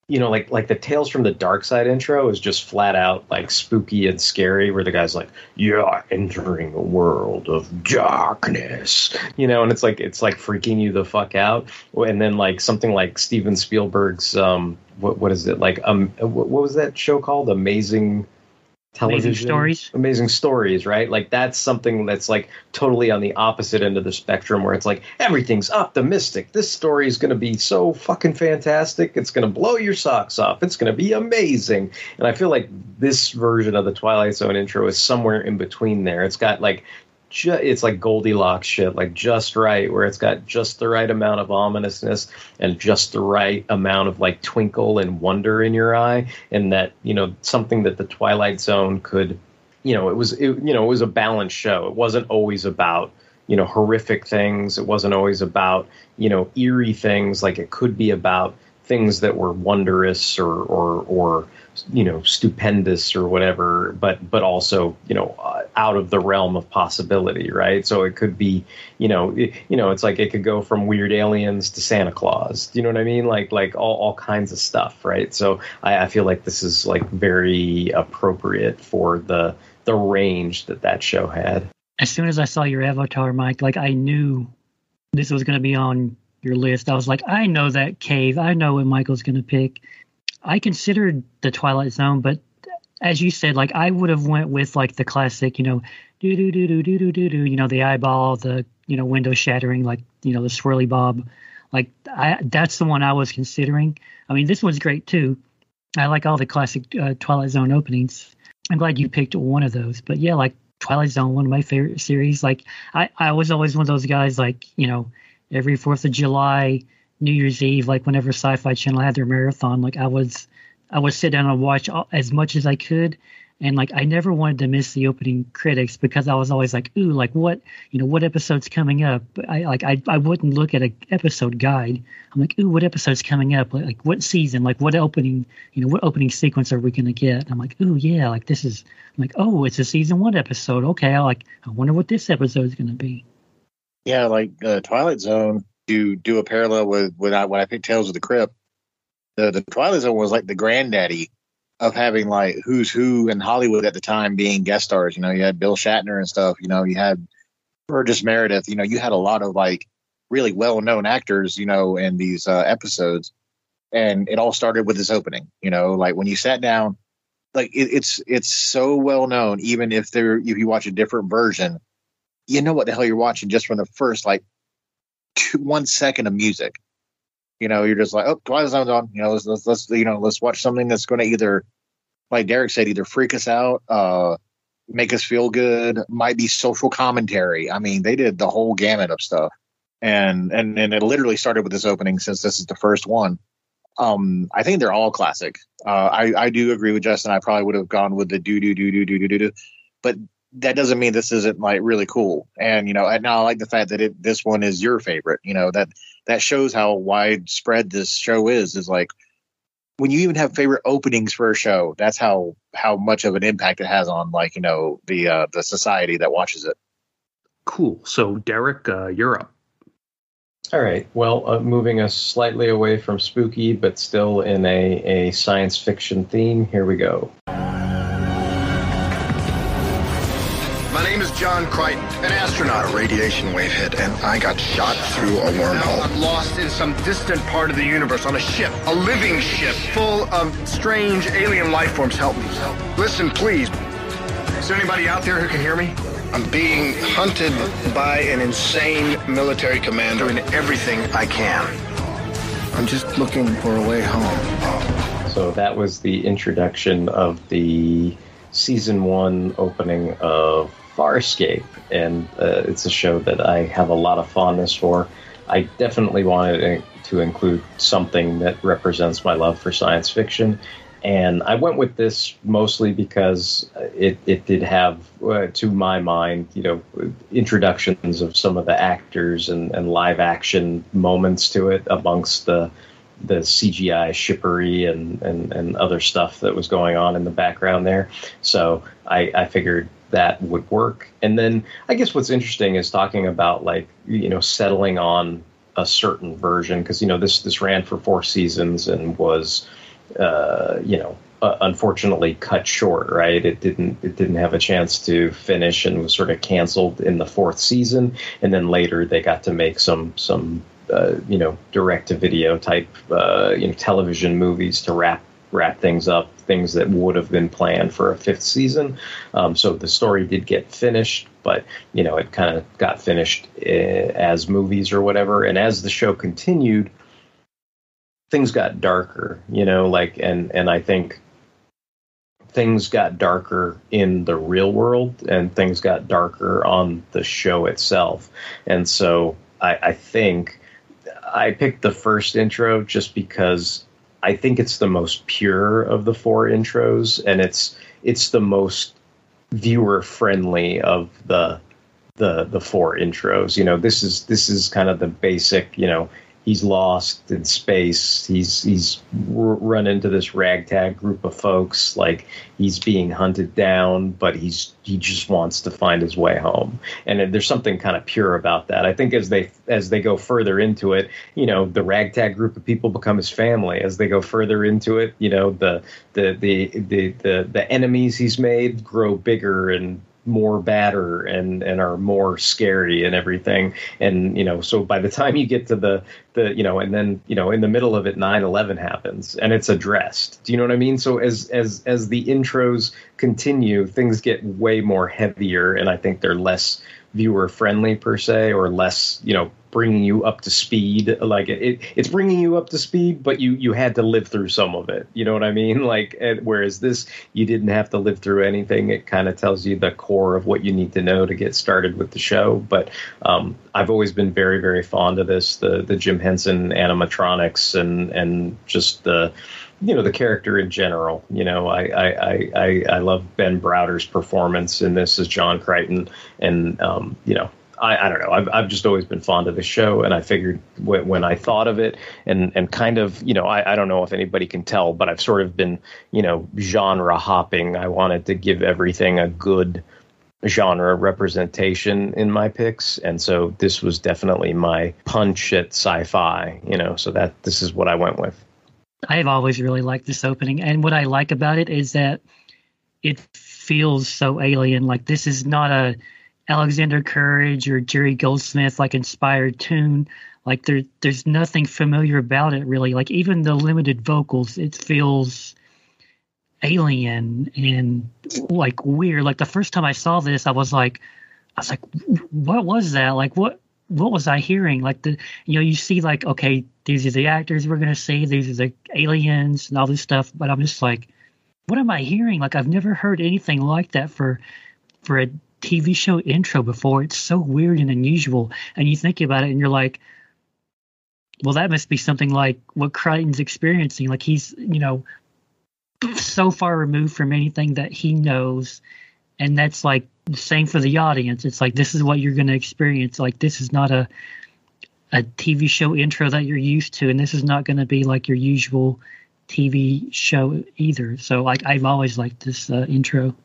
you know, like like the Tales from the Dark Side intro is just flat out like spooky and scary, where the guy's like, "You're entering a world of darkness," you know, and it's like it's like freaking you the fuck out. And then like something like Steven Spielberg's um, what what is it like um, what, what was that show called? Amazing television. Stories? amazing stories right? Like that's something that's like totally on the opposite end of the spectrum where it's like everything's optimistic. This story is going to be so fucking fantastic. It's going to blow your socks off. It's going to be amazing. And i feel like this version of the twilight zone intro is somewhere in between there. It's got like ju- it's like Goldilocks shit, like just right, where it's got just the right amount of ominousness and just the right amount of like twinkle and wonder in your eye, and that you know something that the Twilight Zone could, you know, it was it, you know it was a balanced show. It wasn't always about you know horrific things. It wasn't always about you know eerie things. Like it could be about things that were wondrous or or or you know stupendous or whatever but but also you know uh, out of the realm of possibility right so it could be you know it, you know it's like it could go from weird aliens to santa claus you know what i mean like like all, all kinds of stuff right so I, I feel like this is like very appropriate for the the range that that show had As soon as I saw your avatar, Mike, like I knew this was going to be on your list. I was like, I know that cave. I know what Michael's going to pick. I considered the Twilight Zone, but as you said, like I would have went with like the classic, you know, do do do do do do do do, you know, the eyeball, the you know, window shattering, like you know, the swirly bob. Like I, that's the one I was considering. I mean, this one's great too, I like all the classic uh, Twilight Zone openings. I'm glad you picked one of those. But yeah, like Twilight Zone, one of my favorite series. Like I, I was always one of those guys. Like you know, every Fourth of July, New Year's Eve, like whenever Sci-Fi Channel had their marathon, like I was, I would sit down and watch all, as much as I could. And like I never wanted to miss the opening critics because I was always like, ooh, like what you know, what episode's coming up? But I like I, I wouldn't look at an episode guide. I'm like, ooh, what episode's coming up? Like, like what season? Like what opening? You know, what opening sequence are we gonna get? I'm like, ooh, yeah, like this is. I'm like, oh, it's a season one episode. Okay, I like. I wonder what this episode is gonna be. Yeah, like uh, Twilight Zone. To do a parallel with when I when I picked Tales of the Crypt, the the Twilight Zone was like the granddaddy of having like who's who in Hollywood at the time being guest stars. You know, you had Bill Shatner and stuff. You know, you had Burgess Meredith. You know, you had a lot of like really well known actors. You know, in these uh, episodes, and it all started with this opening. You know, like when you sat down, like it, it's it's so well known. Even if there if you watch a different version, you know what the hell you're watching just from the first like two, one second of music. You know, you're just like, oh, Twilight Zone's on. You know, let's let's, let's you know let's watch something that's going to either, like Derek said, either freak us out, uh, make us feel good, might be social commentary. I mean, they did the whole gamut of stuff, and and and it literally started with this opening since this is the first one. Um, I think they're all classic. Uh, I I do agree with Justin. I probably would have gone with the do do do do do do do do, but that doesn't mean this isn't like really cool. And you know, and now I like the fact that it this one is your favorite. You know that that shows how widespread this show is. Is like when you even have favorite openings for a show. That's how how much of an impact it has on like you know the uh, the society that watches it. Cool. So Derek, uh, you're up. All right. Well, uh, moving us slightly away from spooky, but still in a, a science fiction theme, here we go. John Crichton, an astronaut, a radiation wave hit, and I got shot through a Now wormhole. I'm lost in some distant part of the universe on a ship, a living ship, full of strange alien life forms. Help me. Listen, please. Is there anybody out there who can hear me? I'm being hunted by an insane military commander. Doing everything I can. I'm just looking for a way home. So that was the introduction of the season one opening of Farscape, and uh, it's a show that I have a lot of fondness for. I definitely wanted to include something that represents my love for science fiction, and I went with this mostly because it, it did have, uh, to my mind, you know, introductions of some of the actors and, and live action moments to it amongst the the CGI shippery and, and, and other stuff that was going on in the background there. So I, I figured that would work. And then I guess what's interesting is talking about like, you know, settling on a certain version because, you know, this, this ran for four seasons and was, uh, you know, uh, unfortunately cut short, right? It didn't it didn't have a chance to finish and was sort of canceled in the fourth season, and then later they got to make some some uh, you know direct to video type uh, you know television movies to wrap wrap things up, things that would have been planned for a fifth season. Um, so the story did get finished, but you know it kind of got finished uh, as movies or whatever. And as the show continued, things got darker. You know, like and and I think things got darker in the real world and things got darker on the show itself. And so I, I think I picked the first intro just because I think it's the most pure of the four intros and it's it's the most viewer friendly of the the the four intros. You know, this is this is kind of the basic, you know, he's lost in space. He's he's run into this ragtag group of folks. Like he's being hunted down, but he's he just wants to find his way home. And there's something kind of pure about that. I think as they as they go further into it, you know, the ragtag group of people become his family. As they go further into it, you know, the the the the the, the enemies he's made grow bigger and more badder and and are more scary and everything. And you know so by the time you get to the the you know and then you know in the middle of it 9-11 happens and it's addressed. Do you know what i mean? So as as as the intros continue things get way more heavier and i think they're less viewer friendly per se, or less, you know, bringing you up to speed. Like it, it it's bringing you up to speed, but you you had to live through some of it. You know what I mean? Like whereas this, you didn't have to live through anything. It kind of tells you the core of what you need to know to get started with the show. But um, I've always been very very fond of this. The the Jim Henson animatronics and and just the you know the character in general. You know, I I, I, I, love Ben Browder's performance in this as John Crichton, and um, you know. I, I don't know. I've, I've just always been fond of the show, and I figured when, when I thought of it, and, and kind of, you know, I, I don't know if anybody can tell, but I've sort of been, you know, genre hopping. I wanted to give everything a good genre representation in my picks, and so this was definitely my punch at sci-fi. You know, so that this is what I went with. I've always really liked this opening, and what I like about it is that it feels so alien. Like this is not a Alexander Courage or Jerry Goldsmith like inspired tune. Like there, there's nothing familiar about it really. Like even the limited vocals, it feels alien and like weird. Like the first time I saw this, I was like, I was like, what was that? Like what? What was I hearing? Like the, you know, you see like, okay, these are the actors we're gonna see, these are the aliens and all this stuff, but I'm just like, what am I hearing? Like I've never heard anything like that for, for a TV show intro before. It's so weird and unusual. And you think about it and you're like, well, that must be something like what Crichton's experiencing. Like he's, you know, so far removed from anything that he knows. And that's like the same for the audience. It's like, this is what you're going to experience. Like, this is not a, a TV show intro that you're used to. And this is not going to be like your usual TV show either. So, like, I've always liked this uh, intro.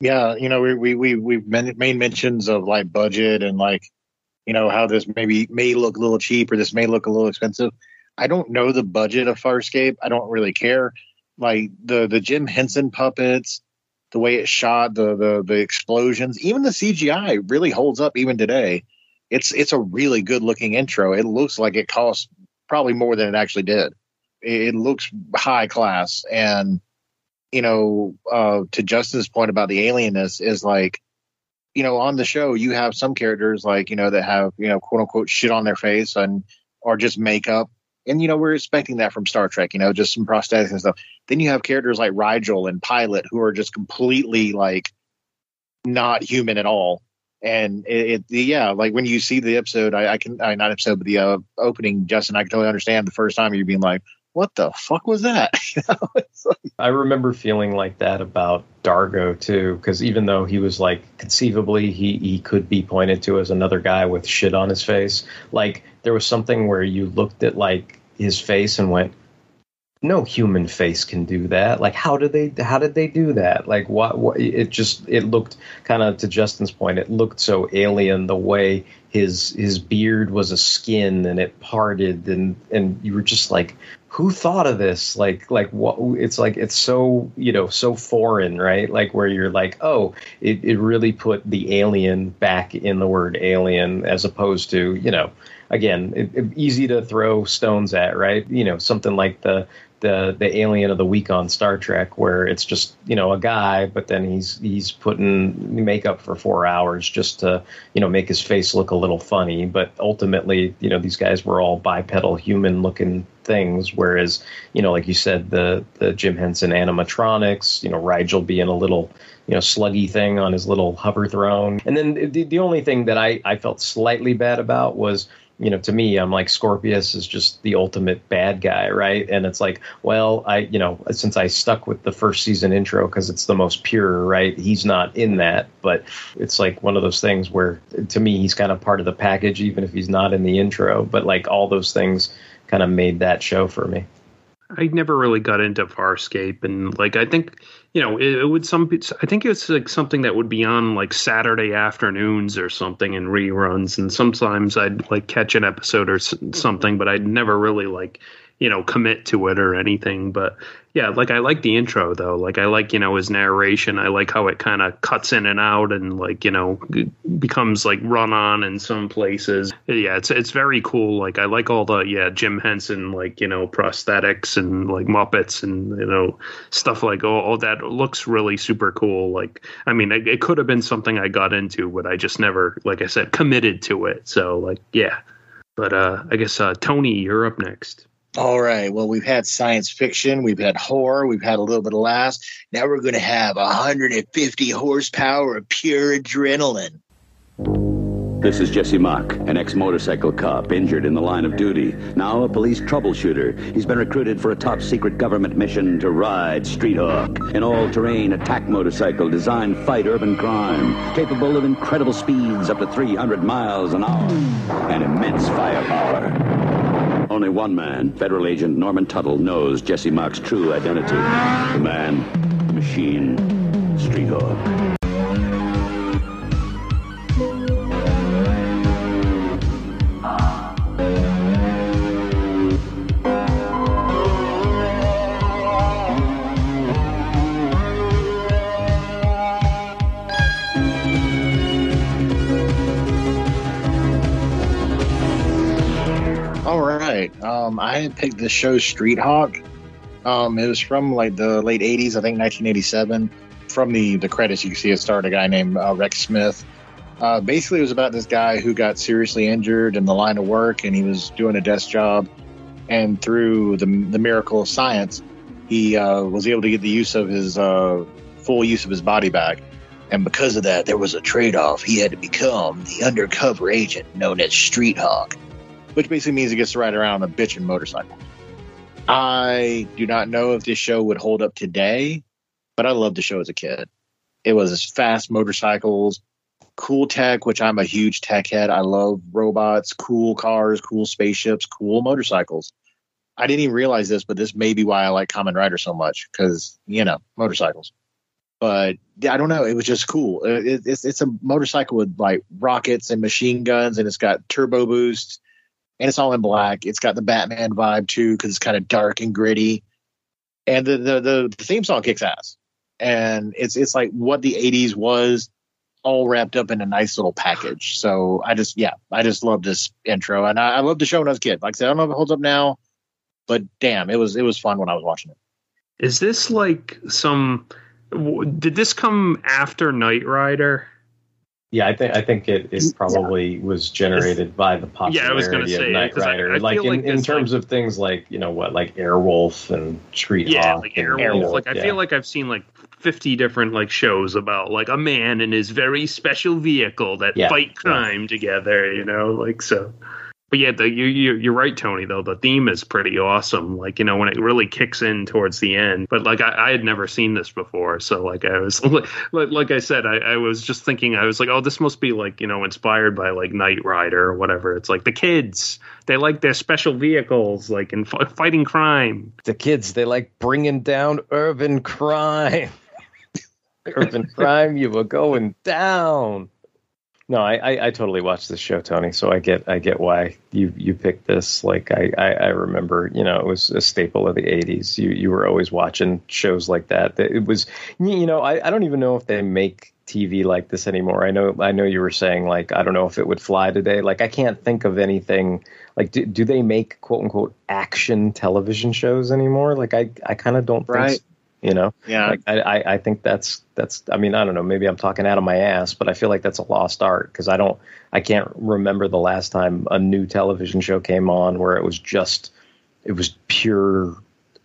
Yeah, you know, we we we we've made mentions of like budget and like, you know, how this maybe may look a little cheap or this may look a little expensive. I don't know the budget of Farscape. I don't really care. Like the the Jim Henson puppets, the way it's shot, the the the explosions, even the CGI really holds up even today. It's it's a really good looking intro. It looks like it cost probably more than it actually did. It, it looks high class and you know, uh, to Justin's point about the alienness is like, you know, on the show you have some characters like you know that have you know quote unquote shit on their face and or just makeup, and you know we're expecting that from Star Trek, you know, just some prosthetics and stuff. Then you have characters like Rygel and Pilot who are just completely like not human at all. And it, it yeah, like when you see the episode, I, I can, I not episode, but the uh, opening, Justin, I can totally understand the first time you're being like, what the fuck was that? You know, like, I remember feeling like that about Dargo too, because even though he was like conceivably he he could be pointed to as another guy with shit on his face, like there was something where you looked at like his face and went, no human face can do that. Like how did they how did they do that? Like what, what it just it looked kind of to Justin's point, it looked so alien the way his his beard was a skin and it parted and and you were just like who thought of this like like what it's like it's so you know so foreign right like where you're like oh it, it really put the alien back in the word alien as opposed to you know again it, it- easy to throw stones at right you know something like the the the alien of the week on Star Trek, where it's just you know a guy, but then he's he's putting makeup for four hours just to you know make his face look a little funny. But ultimately, you know these guys were all bipedal human looking things, whereas you know like you said the the Jim Henson animatronics, you know Rygel being a little you know sluggy thing on his little hover throne, and then the the only thing that I I felt slightly bad about was you know, to me, I'm like Scorpius is just the ultimate bad guy, right? And it's like, well, I, you know, since I stuck with the first season intro because it's the most pure, right? He's not in that, but it's like one of those things where, to me, he's kind of part of the package, even if he's not in the intro. But like all those things kind of made that show for me. I never really got into Farscape, and like I think you know it, it would some. I think it's like something that would be on like Saturday afternoons or something in reruns, and sometimes I'd like catch an episode or something, but I'd never really like you know commit to it or anything but yeah like i like the intro though. Like i like you know his narration. I like how it kind of cuts in and out and like you know becomes like run on in some places. Yeah it's it's very cool. Like i like all the yeah jim henson like you know prosthetics and like muppets and you know stuff like all that looks really super cool. Like i mean it, it could have been something i got into but i just never like i said committed to it. So like yeah. But uh i guess uh tony you're up next All right. Well, we've had science fiction, we've had horror, we've had a little bit of laughs. Now we're going to have 150 horsepower of pure adrenaline. This is Jesse Mach, an ex motorcycle cop injured in the line of duty. Now a police troubleshooter. He's been recruited for a top secret government mission to ride Street Hawk, an all terrain attack motorcycle designed to fight urban crime, capable of incredible speeds up to 300 miles an hour, and immense firepower. Only one man, Federal Agent Norman Tuttle, knows Jesse Mach's true identity the man, machine, Street. Um, I had picked the show Street Hawk. Um, it was from like the late '80s, I think 1987. From the the credits, you can see it starred a guy named uh, Rex Smith. Uh, basically, it was about this guy who got seriously injured in the line of work, and he was doing a desk job. And through the the miracle of science, he uh, was able to get the use of his uh, full use of his body back. And because of that, there was a trade off. He had to become the undercover agent known as Street Hawk which basically means he gets to ride around on a bitchin' motorcycle. I do not know if this show would hold up today, but I loved the show as a kid. It was fast motorcycles, cool tech, which I'm a huge tech head. I love robots, cool cars, cool spaceships, cool motorcycles. I didn't even realize this, but this may be why I like Kamen Rider so much because, you know, motorcycles. But I don't know. It was just cool. It, it- it's, it's a motorcycle with like rockets and machine guns, and it's got turbo boosts and it's all in black. It's got the Batman vibe too because it's kind of dark and gritty. And the, the the the theme song kicks ass, and it's it's like what the '80s was, all wrapped up in a nice little package. So I just yeah, I just love this intro, and I, I love the show when I was a kid. Like I said, I don't know if it holds up now, but damn, it was it was fun when I was watching it. Is this like some? Did this come after Knight Rider? Yeah, I think I think it, it probably was generated by the popularity Yeah, I was gonna of say, Knight 'cause I- Rider. I like in, like in terms of things like you know what, like Airwolf and Street Yeah, Hawk like and Airwolf. Like I yeah. feel like I've seen like fifty different like shows about like a man and his very special vehicle that Yeah, fight crime together. You know, like so. But yeah, the, you, you you're right, Tony. Though the theme is pretty awesome. Like you know when it really kicks in towards the end. But like I, I had never seen this before, so like I was like like I said, I, I was just thinking I was like, oh, this must be like you know inspired by like Knight Rider or whatever. It's like the kids they like their special vehicles, like in f- fighting crime. the kids they like bringing down urban crime. urban crime, you were going down. No, I, I, I totally watched this show, Tony. So I get I get why you you picked this. Like I, I, I remember, you know, it was a staple of the '80s. You you were always watching shows like that. It was, you know, I, I don't even know if they make TV like this anymore. I know I know you were saying like I don't know if it would fly today. Like I can't think of anything. Like do, do they make quote unquote action television shows anymore? Like I I kind of don't think. So, you know, Yeah. Like I, I I think that's that's. I mean, I don't know. Maybe I'm talking out of my ass, but I feel like that's a lost art because I don't. I can't remember the last time a new television show came on where it was just it was pure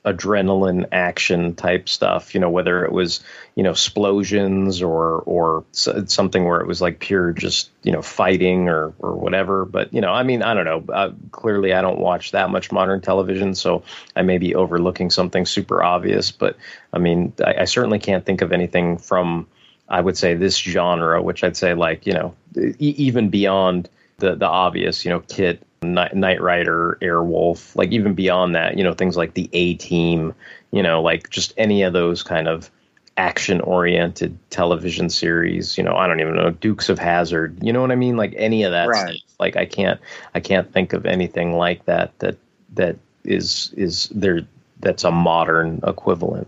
adrenaline action type stuff you know whether it was you know explosions or or something where it was like pure just you know fighting or or whatever. But you know i mean i don't know. Uh, clearly i don't watch that much modern television so i may be overlooking something super obvious. But i mean i, I certainly can't think of anything from i would say this genre which i'd say like you know e- even beyond the the obvious you know KITT Night, Knight Rider, Airwolf, like even beyond that, you know, things like the A Team, you know, like just any of those kind of action oriented television series, you know, I don't even know, Dukes of Hazzard, you know what I mean? Like any of that Right. stuff. Like I can't I can't think of anything like that that that is is there that's a modern equivalent.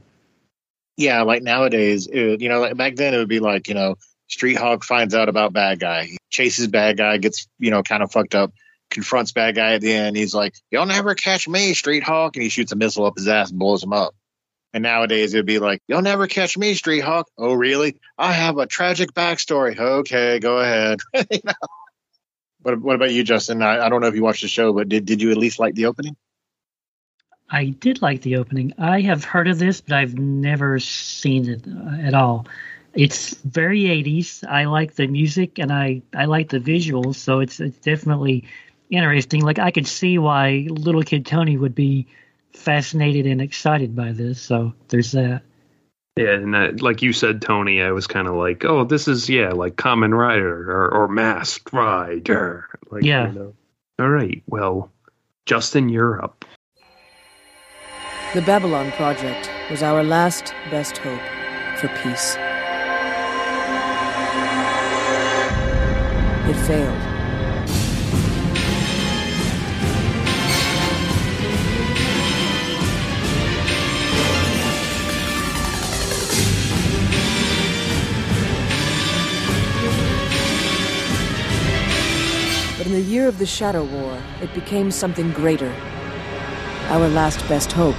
Yeah, like nowadays, it, you know, like back then it would be like, you know, Street Hawk finds out about bad guy, he chases bad guy, gets, you know, kind of fucked up, confronts bad guy at the end. He's like, "You'll never catch me, Street Hawk," and he shoots a missile up his ass and blows him up. And nowadays it'd be like, "You'll never catch me, Street Hawk." Oh, really? I have a tragic backstory. Okay, go ahead. You what about you, Justin? I, I don't know if you watched the show, but did did you at least like the opening? I did like the opening. I have heard of this, but I've never seen it uh, at all. It's very 80s. I like the music and I, I like the visuals, so it's, it's definitely interesting. Like I could see why little kid Tony would be fascinated and excited by this. So there's that. Yeah, and that, like you said, Tony, I was kind of like, oh, this is yeah, like Kamen Rider or, or Masked Rider. Like, Yeah. You know. All right. Well, Justin, you're up. The Babylon Project was our last best hope for peace. It failed. In the year of the Shadow War, it became something greater. Our last best hope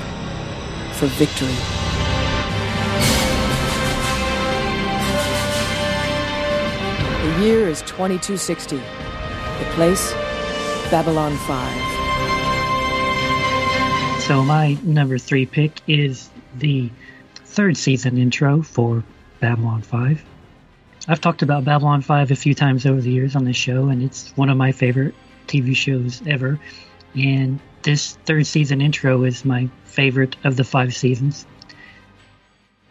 for victory. The year is 2260. The place, Babylon 5. So my number three pick is the third season intro for Babylon 5. I've talked about Babylon 5 a few times over the years on this show, and it's one of my favorite TV shows ever. And this third season intro is my favorite of the five seasons.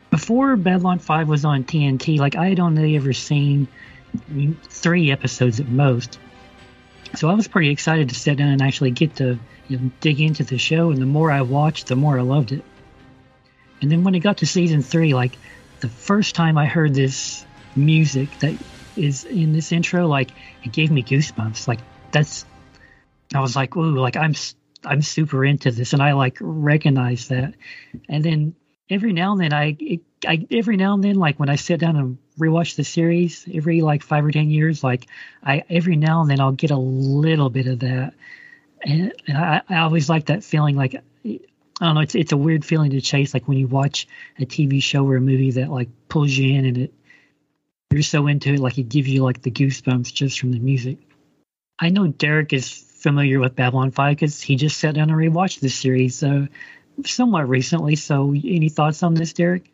Before Babylon 5 was on TNT, like I had only ever seen three episodes at most. So I was pretty excited to sit down and actually get to you know, dig into the show. And the more I watched, the more I loved it. And then when it got to season three, like the first time I heard this music that is in this intro, like it gave me goosebumps. Like that's, I was like, ooh, like I'm, I'm super into this, and I like recognize that. And then every now and then, I, it, I every now and then, like when I sit down and rewatch the series, every like five or ten years, like I every now and then I'll get a little bit of that, and, and I, I always like that feeling. Like I don't know, it's it's a weird feeling to chase. Like when you watch a TV show or a movie that like pulls you in, and it you're so into it, like it gives you like the goosebumps just from the music. I know Derek is familiar with Babylon 5 because he just sat down and rewatched this series uh, somewhat recently. So, any thoughts on this, Derek?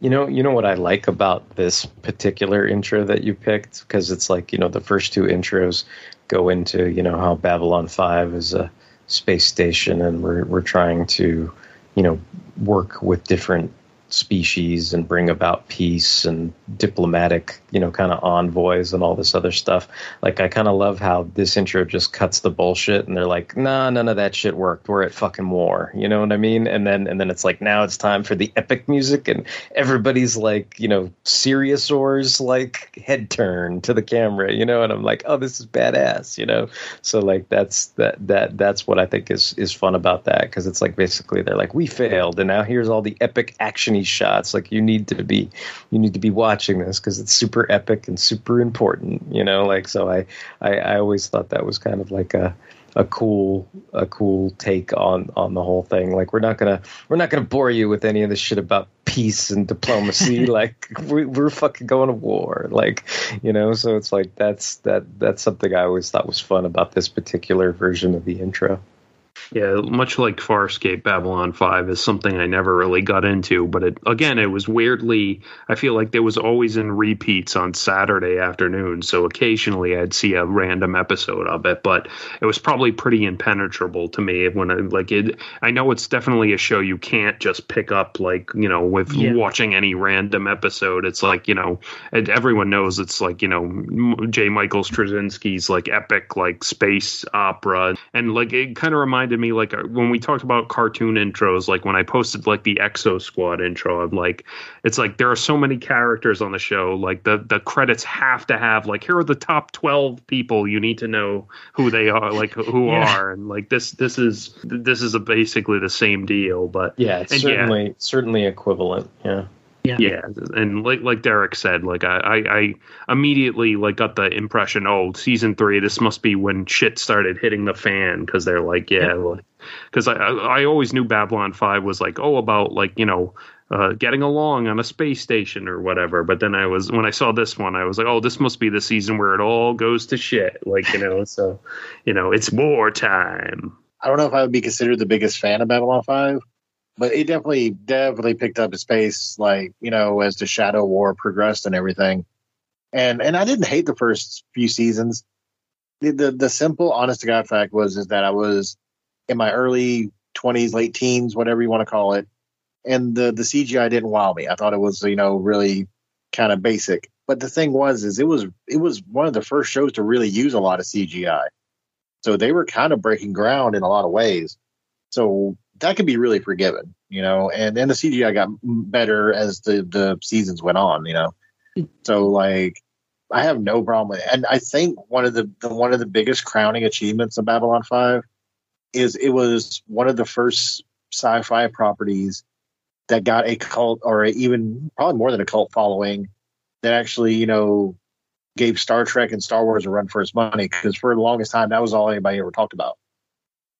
You know, you know what I like about this particular intro that you picked because it's like you know the first two intros go into you know how Babylon Five is a space station and we're we're trying to you know work with different species and bring about peace and diplomatic you know kind of envoys and all this other stuff. Like I kind of love how this intro just cuts the bullshit and they're like, nah, none of that shit worked. We're at fucking war. You know what I mean? And then and then it's like now it's time for the epic music and everybody's like you know seriosaurs like head turn to the camera. You know, and I'm like, oh, this is badass. You know, so like that's that that that's what I think is is fun about that because it's like basically they're like we failed and now here's all the epic actiony shots. Like you need to be you need to be watching this because it's super epic and super important. You know, like so I I, I always thought that was kind of like a a cool a cool take on on the whole thing. Like we're not gonna we're not gonna bore you with any of this shit about peace and diplomacy. Like we, we're fucking going to war. Like you know? So it's like that's that that's something i always thought was fun about this particular version of the intro Yeah, much like Farscape, Babylon 5 is something I never really got into, but it again, it was weirdly I feel like there was always in repeats on Saturday afternoon, so occasionally I'd see a random episode of it, but it was probably pretty impenetrable to me when I like it I know it's definitely a show you can't just pick up like, you know, with Yeah. watching any random episode. It's like, you know, and everyone knows it's like, you know, J. Michael Straczynski's like epic like space opera and like it kind of reminded me like uh, when we talked about cartoon intros, like when I posted like the Exosquad intro, I'm like, it's like there are so many characters on the show. Like the the credits have to have like here are the top twelve people you need to know who they are, like who Yeah. are, and like this this is this is a, basically the same deal. But Yeah, it's certainly certainly equivalent. Yeah. Yeah. yeah, and like like Derek said, like I, I I immediately like got the impression, oh, season three, this must be when shit started hitting the fan because they're like, yeah, because I, I I always knew Babylon Five was like, oh, about like you know. Uh, getting along on a space station or whatever, but then I was when I saw this one, I was like, "Oh, this must be the season where it all goes to shit." Like you know, so you know, it's wartime. I don't know if I would be considered the biggest fan of Babylon Five, but it definitely definitely picked up its pace, like you know, as the Shadow War progressed and everything. And and I didn't hate the first few seasons. The the, the simple, honest to god fact was is that I was in my early twenties, late teens, whatever you want to call it, and the the CGI didn't wow me. I thought it was you know really kind of basic. But the thing was, is it was it was one of the first shows to really use a lot of CGI. So they were kind of breaking ground in a lot of ways. So that could be really forgiven, you know. And then the CGI got better as the the seasons went on, you know. So like, I have no problem with it. And I think one of the, the one of the biggest crowning achievements of Babylon Five is it was one of the first sci-fi properties that got a cult or even probably more than a cult following that actually, you know, gave Star Trek and Star Wars a run for its money because for the longest time that was all anybody ever talked about.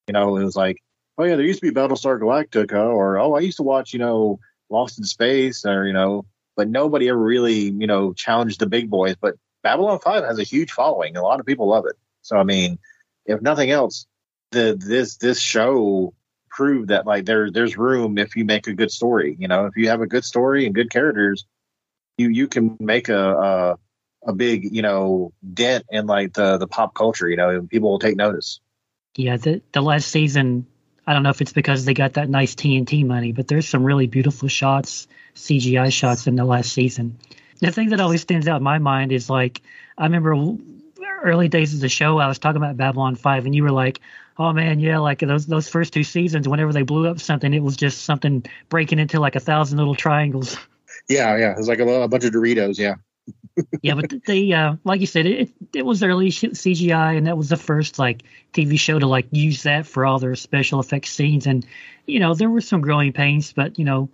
You know, it was like, oh yeah, there used to be Battlestar Galactica, or oh, I used to watch, you know, Lost in Space, or you know, but nobody ever really, you know, challenged the big boys. But Babylon Five has a huge following. A lot of people love it. So I mean, if nothing else, the this this show proved that like there there's room if you make a good story. You know, if you have a good story and good characters, you you can make a a, a big you know dent in like the the pop culture. You know, and people will take notice. Yeah, the the last season, I don't know if it's because they got that nice TNT money, but there's some really beautiful shots, CGI shots in the last season. The thing that always stands out in my mind is like I remember early days of the show, I was talking about Babylon Five, and you were like, "Oh man, yeah, like those those first two seasons, whenever they blew up something, it was just something breaking into like a thousand little triangles." Yeah, yeah, It was like a, a bunch of Doritos. Yeah. Yeah, but they, uh, like you said, it it was early CGI, and that was the first like TV show to like use that for all their special effects scenes. And you know, there were some growing pains, but you know,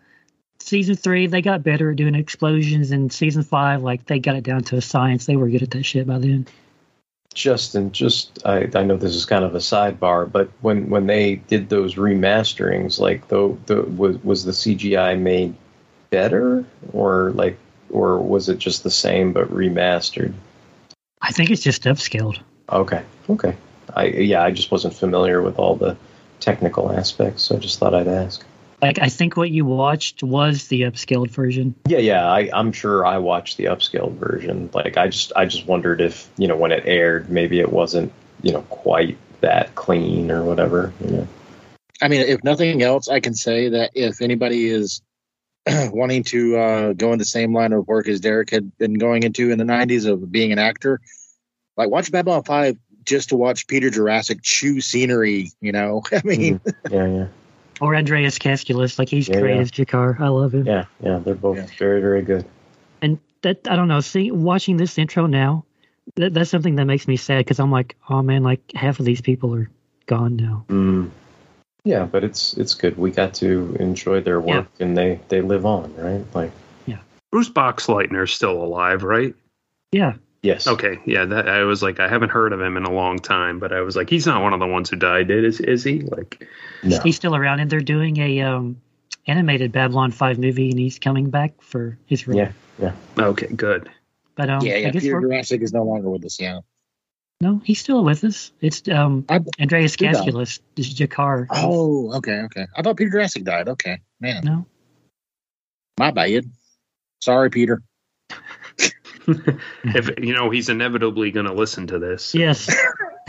season three they got better at doing explosions, and season five like they got it down to a science. They were good at that shit by then. Justin, just I, I know this is kind of a sidebar, but when when they did those remasterings, like the the was was the CGI made better or like or was it just the same but remastered? I think it's just upscaled. Okay, okay. I yeah, I just wasn't familiar with all the technical aspects, so I just thought I'd ask. Like I think what you watched was the upscaled version. Yeah, yeah, I, I'm sure I watched the upscaled version. Like I just I just wondered if you know when it aired, maybe it wasn't you know quite that clean or whatever. You know. I mean, if nothing else, I can say that if anybody is wanting to uh, go in the same line of work as Derek had been going into in the 90s of being an actor, like watch Babylon 5 just to watch Peter Jurasik chew scenery, you know? I mean, Yeah, yeah, Or Andreas Katsulas, like he's Yeah, great yeah. as G'Kar. I love him. yeah, yeah. They're both very very good. And that I don't know. See, watching this intro now, that, that's something that makes me sad because I'm like, oh man, like half of these people are gone now. Mm. Yeah, but it's it's good. We got to enjoy their work, and they they live on, right? Like yeah. Bruce Boxleitner's still alive, right? Yeah. Yes. Okay. Yeah. That I was like, I haven't heard of him in a long time, but I was like, he's not one of the ones who died, did is is he? Like, He's still around, and they're doing a um, animated Babylon Five movie, and he's coming back for his role. Yeah. Yeah. Okay. Good. But um, yeah, I yeah. guess Peter we're, Jurasik is no longer with us, yeah. No, he's still with us. It's um, Andreas he died. Katsulas, this G'Kar. Oh, okay, okay. I thought Peter Jurasik died. Okay, man. No. My bad. Sorry, Peter. if you know, he's inevitably going to listen to this. Yes.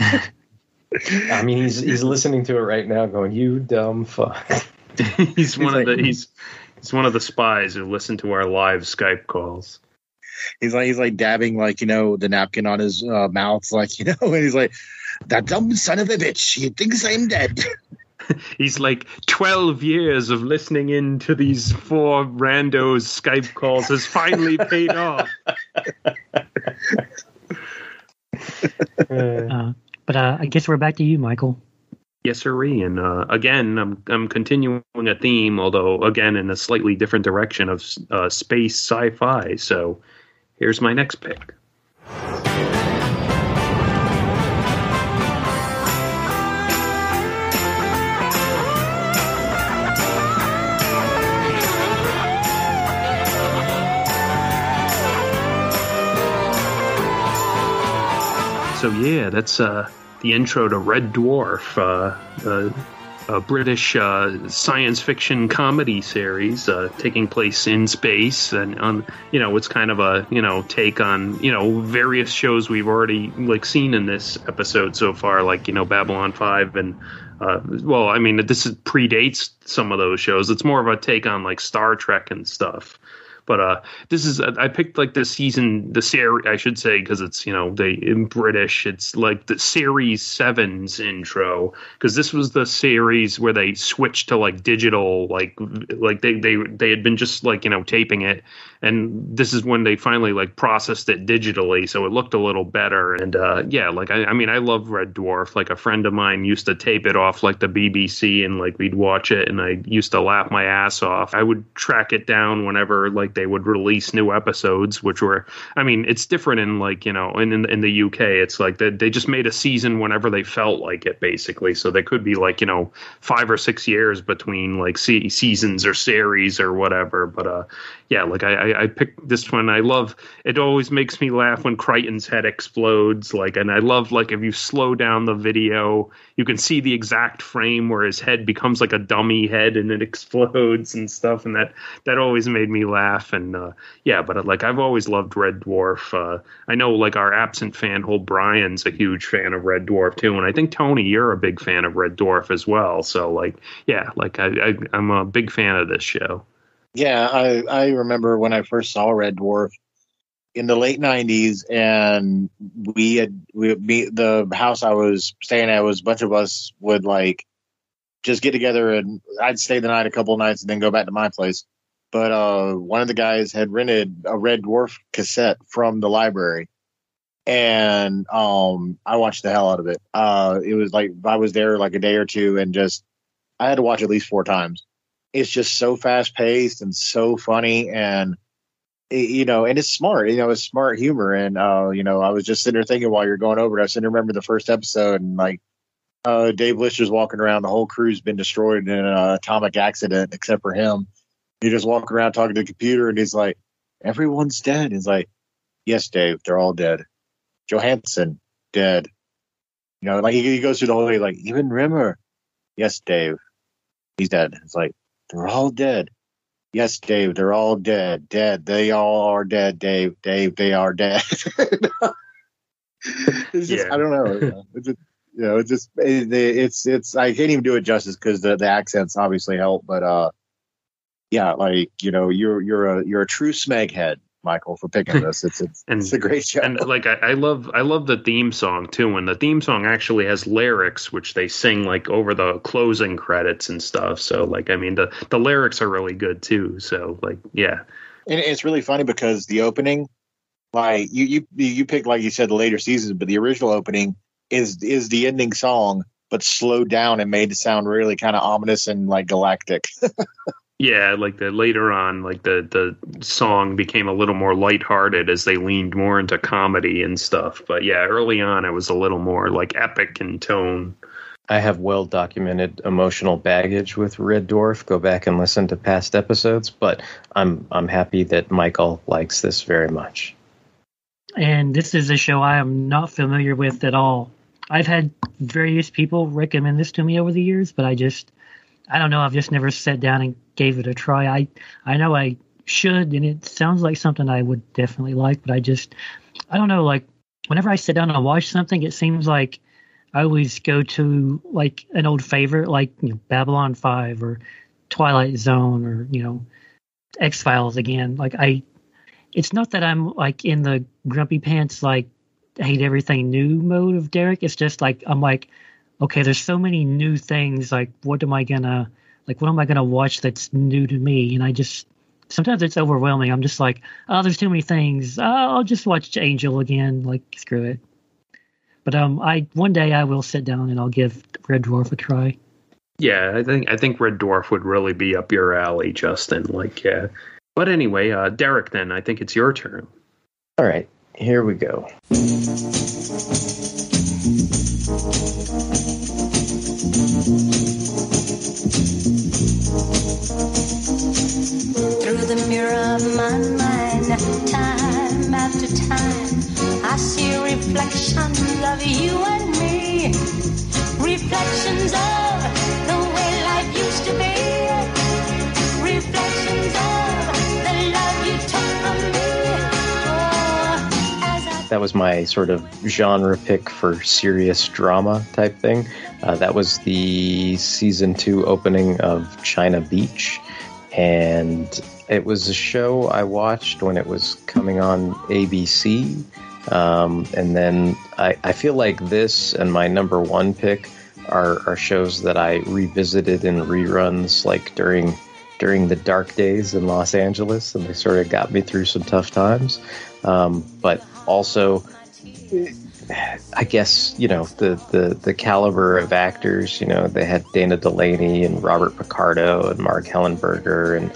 I mean, he's he's listening to it right now, going, "You dumb fuck." he's one of the he's he's one of the spies who listen to our live Skype calls. He's like he's like dabbing like you know the napkin on his uh, mouth, like you know, and he's like, "That dumb son of a bitch! He thinks I'm dead." he's like 12 years of listening in to these four randos Skype calls has finally paid off. Uh, but uh, I guess we're back to you, Michael. Yes, sir. And uh, again, I'm I'm continuing a theme, although again in a slightly different direction of uh, space sci-fi. So here's my next pick. So yeah, that's uh, the intro to Red Dwarf, uh, uh, a British uh, science fiction comedy series uh, taking place in space, and on you know it's kind of a you know take on you know various shows we've already like seen in this episode so far, like you know Babylon Five and. Uh, well, I mean, this is, predates some of those shows. It's more of a take on like Star Trek and stuff. But uh, this is I picked like the season, the series I should say, because it's you know they in British. It's like the series sevens intro because this was the series where they switched to like digital, like like they they they had been just like you know taping it, and this is when they finally like processed it digitally, so it looked a little better. And uh, yeah, like I, I mean I love Red Dwarf. Like a friend of mine used to tape it off like the BBC, and like we'd watch it, and I used to laugh my ass off. I would track it down whenever like they would release new episodes, which were, I mean, it's different in like you know, in in, in the UK, it's like they they just made a season whenever they felt like it, basically. So they could be like you know five or six years between like se- seasons or series or whatever. But uh, yeah, like I, I I picked this one. I love it. Always makes me laugh when Kryten's head explodes. Like, and I love like if you slow down the video, you can see the exact frame where his head becomes like a dummy head and it explodes and stuff. And that that always made me laugh. And uh, yeah, but like I've always loved Red Dwarf. Uh, I know like our absent fan, Hole Brian's a huge fan of Red Dwarf too, and I think Tony, you're a big fan of Red Dwarf as well. So like, yeah, like I, I I'm a big fan of this show. Yeah, I I remember when I first saw Red Dwarf in the late '90s, and we had we me the house I was staying at was a bunch of us would like just get together and I'd stay the night a couple nights and then go back to my place. But uh, one of the guys had rented a Red Dwarf cassette from the library, and um, I watched the hell out of it. Uh, it was like I was there like a day or two, and just I had to watch at least four times. It's just so fast paced and so funny and it- you know and it's smart you know it's smart humor. And uh you know i was just sitting there thinking while you're going over it i was sitting remember the first episode and like uh dave lister's walking around the whole crew's been destroyed in an atomic accident except for him he just walking around talking to the computer and he's like everyone's dead he's like yes dave they're all dead johansson dead you know like he, he goes through the whole way like even rimmer yes dave he's dead it's like they're all dead. Yes, Dave, they're all dead. Dead. They all are dead, Dave. Dave, they are dead. it's just, I don't know. you know, It's just, you know, it's just, it, it's, it's, I can't even do it justice because the, the accents obviously help, but, uh, yeah, like, you know, you're, you're a, you're a true smeg head, Michael, for picking this. It's, it's, and, it's a great show. And like I, I love I love the theme song too. And the theme song actually has lyrics which they sing like over the closing credits and stuff. So like I mean the the lyrics are really good too. So like yeah. And it's really funny because the opening, like you you you pick like you said the later seasons, but the original opening is is the ending song, but slowed down and made it sound really kind of ominous and like galactic. Yeah, like the later on, like the the song became a little more lighthearted as they leaned more into comedy and stuff. But yeah, early on it was a little more like epic in tone. I have well documented emotional baggage with Red Dwarf. Go back and listen to past episodes, but I'm I'm happy that Michael likes this very much. And this is a show I am not familiar with at all. I've had various people recommend this to me over the years, but I just, I don't know. I've just never sat down and gave it a try. I, I know I should, and it sounds like something I would definitely like, but I just, I don't know. Like, whenever I sit down and watch something, it seems like I always go to like an old favorite, like you know, Babylon Five or Twilight Zone or you know, X Files again. Like I, it's not that I'm like in the grumpy pants like hate everything new mode of Derek. It's just like I'm like, okay, there's so many new things. Like, what am I gonna like? What am I gonna watch that's new to me? And I just sometimes it's overwhelming. I'm just like, oh, there's too many things. Oh, I'll just watch Angel again. Like, screw it. But um, I one day I will sit down and I'll give Red Dwarf a try. Yeah, I think I think Red Dwarf would really be up your alley, Justin. Like, yeah. But anyway, uh, Derek, then I think it's your turn. All right, here we go. Time time, I see reflections of you and me. Reflections of the way life used to be. Reflections of the love you took from me. Oh, That was my sort of genre pick for serious drama type thing. Uh, that was the season two opening of China Beach. And it was a show I watched when it was coming on ABC. Um, and then I, I feel like this and my number one pick are, are shows that I revisited in reruns like during during the dark days in Los Angeles, and they sort of got me through some tough times. Um, but also, I guess you know the, the the caliber of actors. You know, they had Dana Delany and Robert Picardo and Marg Helgenberger, and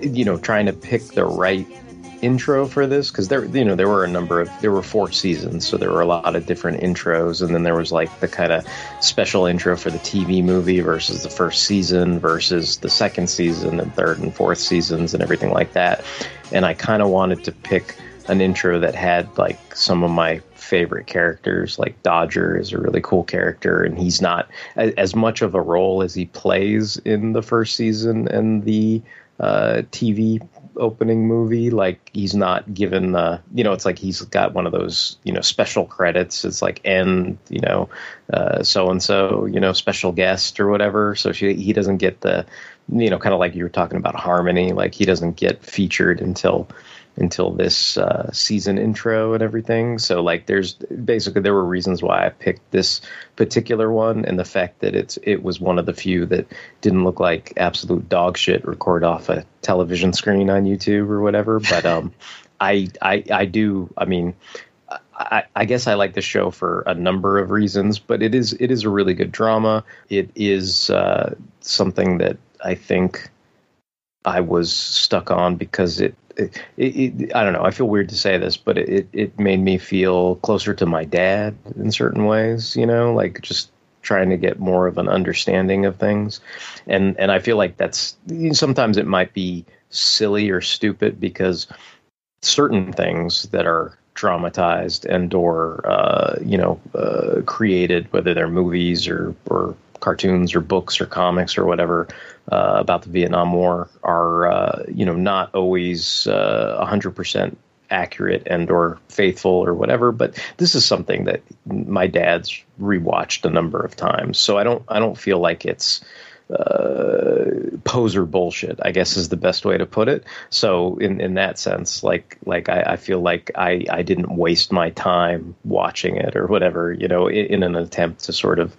you know, trying to pick the right intro for this because there you know there were a number of there were four seasons so there were a lot of different intros and then there was like the kind of special intro for the TV movie versus the first season versus the second season and third and fourth seasons and everything like that. And I kind of wanted to pick an intro that had like some of my favorite characters like Dodger is a really cool character and he's not as much of a role as he plays in the first season and the uh, TV opening movie. Like he's not given the, you know, it's like he's got one of those, you know, special credits. It's like and you know, so and so, you know, special guest or whatever. So she, he doesn't get the, you know, kind of like you were talking about Harmony. Like he doesn't get featured until until this uh, season intro and everything. So like there's basically there were reasons why I picked this particular one and the fact that it's it was one of the few that didn't look like absolute dog shit record off a television screen on YouTube or whatever. But um I I I do I mean I, I guess I like the show for a number of reasons, but it is it is a really good drama. It is uh, something that I think I was stuck on because it, it, it, I don't know. I feel weird to say this, but it, it made me feel closer to my dad in certain ways. You know, like just trying to get more of an understanding of things, and and I feel like that's sometimes it might be silly or stupid because certain things that are dramatized and or uh, you know uh, created, whether they're movies or or cartoons or books or comics or whatever uh, about the Vietnam War, are uh, you know not always uh, hundred percent accurate and or faithful or whatever. But this is something that my dad's rewatched a number of times, so I don't I don't feel like it's uh, poser bullshit, I guess is the best way to put it. So in, in that sense, like like I, I feel like I, I didn't waste my time watching it or whatever, you know, in, in an attempt to sort of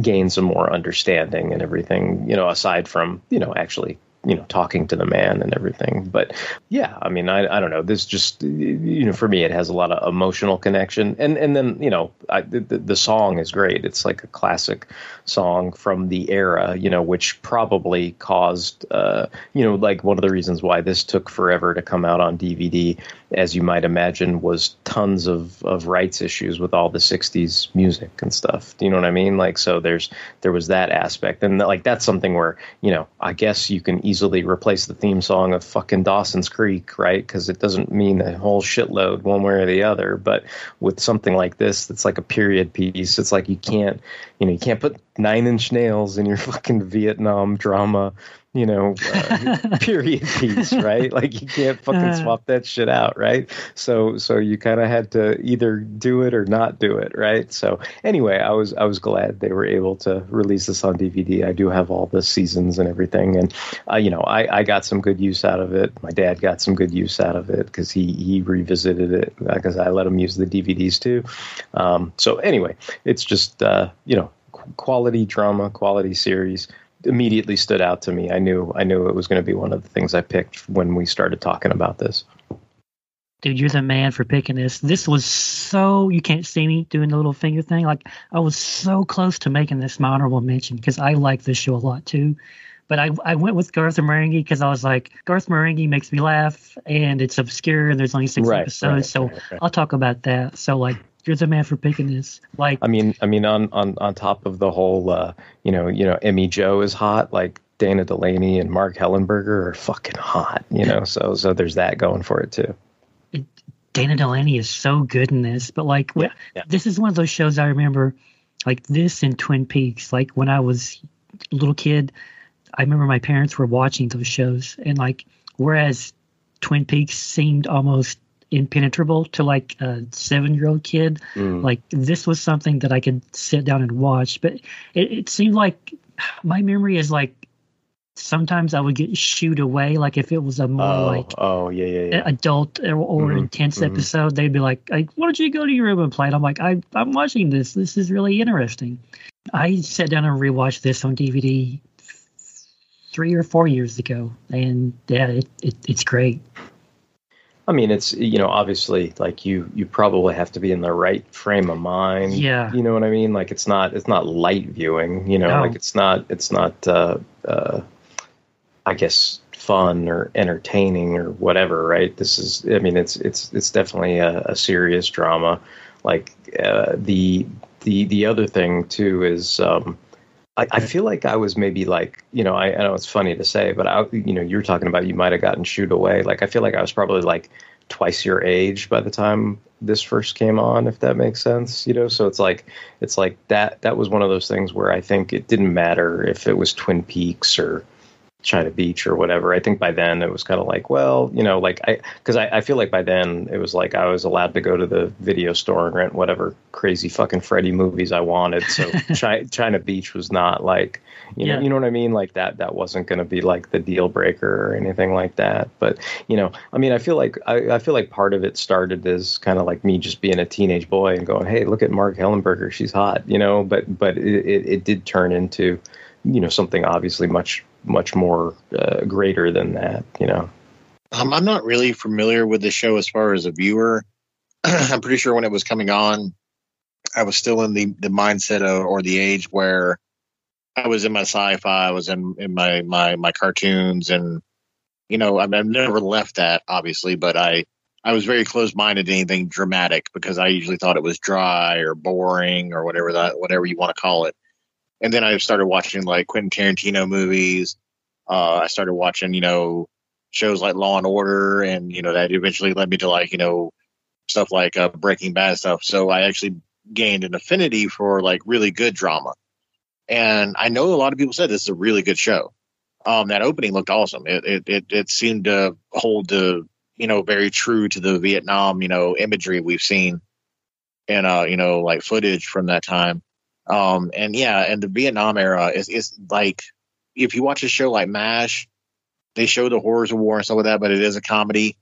gain some more understanding and everything, you know, aside from, you know, actually you know talking to the man and everything. But yeah i mean i, I don't know. This just you know for me it has a lot of emotional connection. And and then you know I, the, the song is great. It's like a classic song from the era you know which probably caused uh you know like one of the reasons why this took forever to come out on dvd as you might imagine was tons of of rights issues with all the 60s music and stuff do you know what i mean like so there's there was that aspect and like that's something where you know i guess you can easily replace the theme song of fucking Dawson's Creek, right? Because it doesn't mean a whole shitload one way or the other. But with something like this, that's like a period piece. It's like you can't, you know, you can't put Nine Inch Nails in your fucking Vietnam drama, you know, uh, period piece, right? Like you can't fucking swap that shit out, right? So, so you kind of had to either do it or not do it, right? So, anyway, I was I was glad they were able to release this on DVD. I do have all the seasons and everything, and uh, you know, I, I got some good use out of it. My dad got some good use out of it because he he revisited it because I let him use the DVDs too. Um, so anyway, it's just uh, you know quality drama, quality series immediately stood out to me. I knew I knew it was going to be one of the things I picked when we started talking about this. Dude, you're the man for picking this. This was so you can't see me doing the little finger thing. Like I was so close to making this my honorable mention because I like this show a lot too. But I I went with Garth Marenghi because I was like Garth Marenghi makes me laugh and it's obscure and there's only six Right, episodes, right, so right. I'll talk about that. So like you're the man for picking this. Like I mean, I mean, on on on top of the whole, uh, you know, you know, Emmy Jo is hot. Like Dana Delany and Marg Helgenberger are fucking hot. You know, so so there's that going for it too. Dana Delany is so good in this, but like wh- this is one of those shows I remember, like this and Twin Peaks. Like when I was a little kid, I remember my parents were watching those shows, and like whereas Twin Peaks seemed almost impenetrable to like a seven year old kid, Mm. like this was something that I could sit down and watch. But it, it seemed like my memory is like sometimes I would get shooed away, like if it was a more oh, like oh yeah, yeah, yeah. adult or, or Mhm, intense mhm. episode, they'd be like, like, "Why don't you go to your room and play?" it?" I'm like, I, "I'm watching this. This is really interesting." I sat down and rewatched this on DVD three or four years ago, and yeah, it, it, it's great. I mean, it's you know, obviously, like you you probably have to be in the right frame of mind. Yeah. you know what I mean. Like it's not it's not light viewing. You know, No. like it's not it's not uh, uh, I guess fun or entertaining or whatever. Right. This is I mean, it's it's it's definitely a, a serious drama. Like uh, the the the other thing too is. Um, I, I feel like I was maybe like, you know, I, I know it's funny to say, but I, you know, you're talking about you might have gotten shooed away. Like, I feel like I was probably like twice your age by the time this first came on, if that makes sense, you know? So it's like, it's like that, that was one of those things where I think it didn't matter if it was Twin Peaks or China Beach or whatever. I think by then it was kind of like, well, you know, like I, because I, I feel like by then it was like I was allowed to go to the video store and rent whatever crazy fucking Freddy movies I wanted. So China, China Beach was not like, you know, Yeah. you know what I mean? Like that, that wasn't going to be like the deal breaker or anything like that. But you know, I mean, I feel like I, I feel like part of it started as kind of like me just being a teenage boy and going, hey, look at Marg Helgenberger, she's hot, you know. But but it, it, it did turn into, you know, something obviously much much more uh, greater than that, you know. Um, I'm not really familiar with the show as far as a viewer. I'm pretty sure when it was coming on, I was still in the, the mindset of, or the age where I was in my sci-fi, I was in, in my, my, my cartoons and, you know, I've, I've never left that obviously, but I, I was very close minded to anything dramatic because I usually thought it was dry or boring or whatever that, whatever you want to call it. And then I started watching like Quentin Tarantino movies. Uh, I started watching, you know, shows like Law and Order, and you know that eventually led me to like you know stuff like uh, Breaking Bad stuff. So I actually gained an affinity for like really good drama, and I know a lot of people said this is a really good show. Um, that opening looked awesome. It it it, it seemed to hold the you know very true to the Vietnam you know imagery we've seen, and uh you know like footage from that time. Um, and yeah, and the Vietnam era is is like if you watch a show like MASH, they show the horrors of war and stuff like that, but it is a comedy.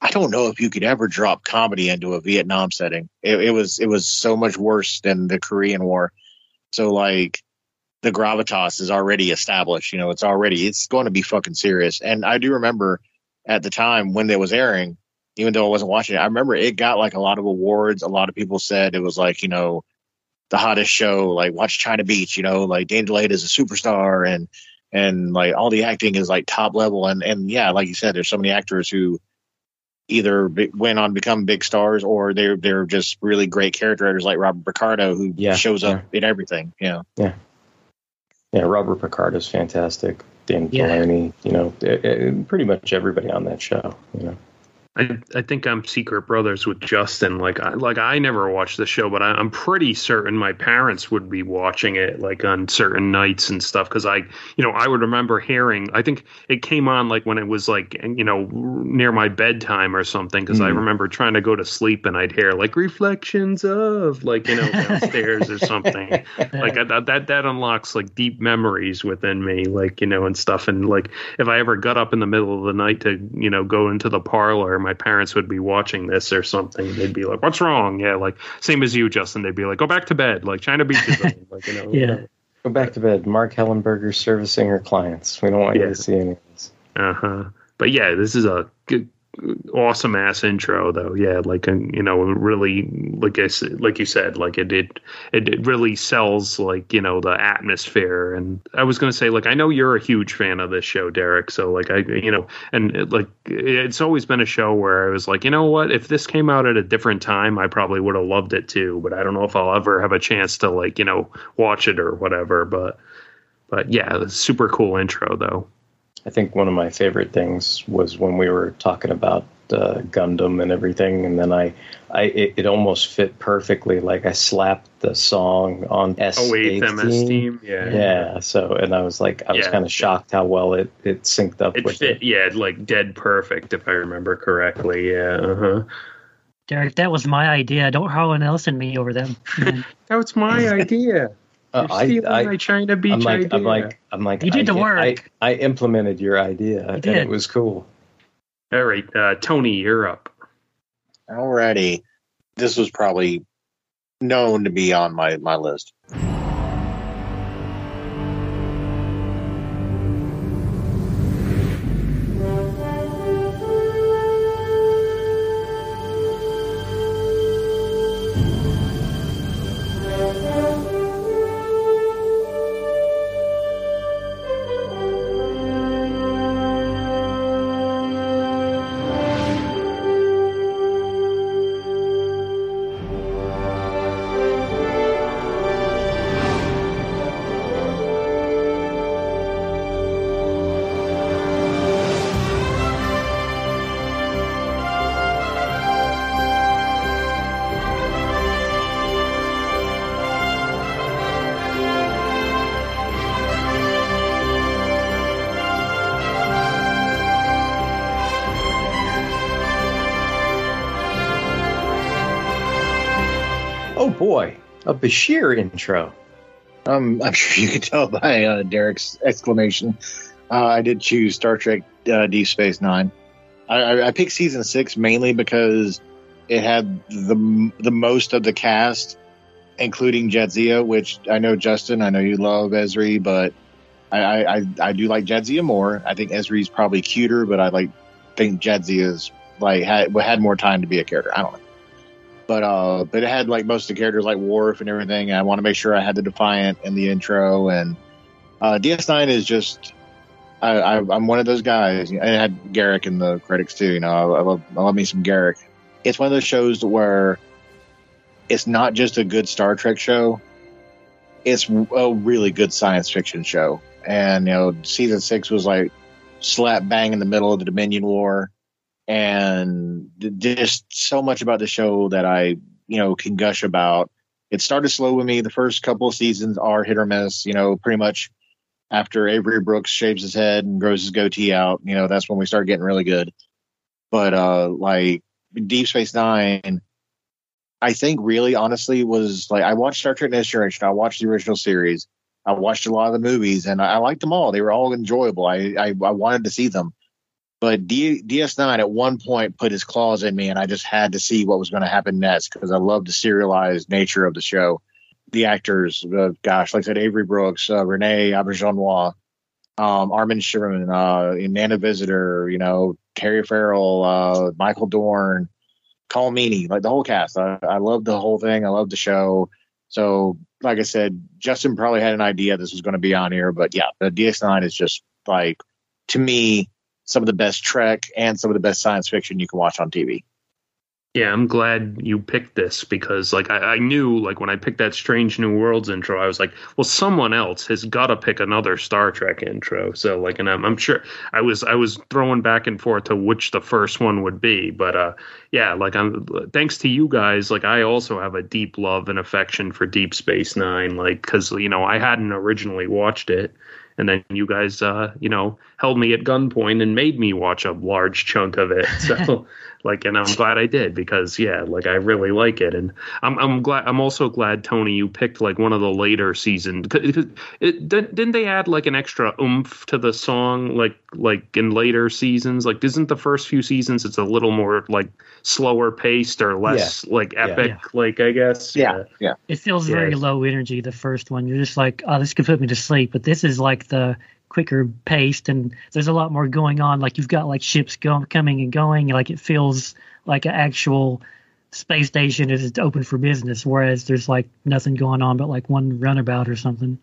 I don't know if you could ever drop comedy into a Vietnam setting. It, it was it was so much worse than the Korean War. So like the gravitas is already established. You know, it's already it's going to be fucking serious. And I do remember at the time when it was airing, even though I wasn't watching it, I remember it got like a lot of awards. A lot of people said it was like you know the hottest show. Like watch China Beach. You know, like Dana Delany is a superstar and and like all the acting is like top level and and yeah like you said there's so many actors who either be, went on to become big stars or they're they're just really great character actors like Robert Picardo who Yeah, shows up in everything yeah Yeah. Yeah, Robert Picardo is fantastic. Dan Yeah. Delany, you know, eh, eh, pretty much everybody on that show, you know. I, I think I'm secret brothers with Justin. Like I like I never watched the show, but I, I'm pretty certain my parents would be watching it like on certain nights and stuff. Because I, you know, I would remember hearing. I think it came on like when it was like you know near my bedtime or something. Because I Mm. remember trying to go to sleep and I'd hear like reflections of like you know downstairs or something. like I, that that that unlocks like deep memories within me, like you know and stuff. And like if I ever got up in the middle of the night to you know go into the parlor, my my parents would be watching this or something. They'd be like, "What's wrong?" Yeah, like same as you, Justin. They'd be like, "Go back to bed." Like China Beach is on. like you know. Yeah. Go back to bed. Marg Helgenberger servicing her clients. We don't want you to see any of this. Uh huh. But yeah, this is a good, awesome ass intro, though. Yeah, like uh, you know, really, like I like you said, like it it it, really sells like you know the atmosphere. And I was gonna say, like I know you're a huge fan of this show, Derek. So like I, you know, and it, like it's always been a show where I was like, you know what, if this came out at a different time, I probably would have loved it too. But I don't know if I'll ever have a chance to like you know watch it or whatever. But but yeah, super cool intro though. I think one of my favorite things was when we were talking about uh, Gundam and everything, and then I, I it, it almost fit perfectly. Like I slapped the song on S. Oh wait, MS Team, yeah, Yeah. So, and I was like, I was kind of shocked how well it it synced up It with fit, yeah, like dead perfect if I remember correctly. Yeah, uh huh. Derek, that was my idea. Don't Harlan Ellison me over them. That was my idea. Uh, You're stealing my China Beach I'm like, idea. I'm like, I'm like, You did I, the work. I, I implemented your idea, and did. it was cool. All right, uh, Tony, you're up. Alrighty. This was probably known to be on my, my list. Boy, a Bashir intro. Um, I'm sure you can tell by uh, Derek's exclamation. Uh, I did choose Star Trek uh, Deep Space Nine. I, I, I picked season six mainly because it had the the most of the cast, including Jadzia, which I know Justin, I know you love Ezri, but I, I, I, do like Jadzia more. I think Ezri's probably cuter, but I like think Jadzia's like had had more time to be a character. I don't know but uh but it had like most of the characters like Worf and everything. I want to make sure I had the Defiant in the intro and uh DS9 is just I, I I'm one of those guys. It had Garak in the critics too. You know, I, I love I love me some Garak. It's one of those shows where it's not just a good Star Trek show. It's a really good science fiction show. And you know, season six was like slap bang in the middle of the Dominion War and just so much about the show that I, you know, can gush about. It started slow with me. The first couple of seasons are hit or miss. You know, pretty much after Avery Brooks shaves his head and grows his goatee out, you know, that's when we start getting really good. But uh like Deep Space Nine, I think really honestly was like I watched Star Trek Next Generation. I watched the original series. I watched a lot of the movies and I, liked them all. They were all enjoyable. I, I I wanted to see them. But D, DS9 at one point put his claws in me, and I just had to see what was going to happen next because I love the serialized nature of the show. The actors, uh, gosh, like I said, Avery Brooks, uh, Renee Auberjonois, um, Armin Shimerman, uh, Nana Visitor, you know, Terry Farrell, uh, Michael Dorn, Colm Meaney, like the whole cast. I, I love the whole thing. I love the show. So, like I said, Justin probably had an idea this was going to be on here, but yeah, the DS9 is just like, to me, some of the best Trek and some of the best science fiction you can watch on TV. Yeah, I'm glad you picked this because, like, I, I knew, like, when I picked that Strange New Worlds intro, I was like, well, someone else has got to pick another Star Trek intro. So, like, and I'm, I'm sure I was, I was throwing back and forth to which the first one would be, but, uh, yeah, like, I'm thanks to you guys, like, I also have a deep love and affection for Deep Space Nine, like, because you know I hadn't originally watched it, and then you guys, uh, you know, held me at gunpoint and made me watch a large chunk of it. So, like, and I'm glad I did because, yeah, like I really like it, and I'm I'm glad. I'm also glad Tony, you picked like one of the later seasons. Because it, didn't didn't they add like an extra oomph to the song, like like in later seasons? Like, isn't the first few seasons it's a little more like slower paced or less like epic? Yeah. Like, I guess. yeah. Yeah. It feels Yeah. very low energy. The first one, you're just like, oh, this could put me to sleep. But this is like the quicker paced, and there's a lot more going on. Like you've got like ships go- coming and going. Like it feels like an actual space station is open for business. Whereas there's like nothing going on but like one runabout or something.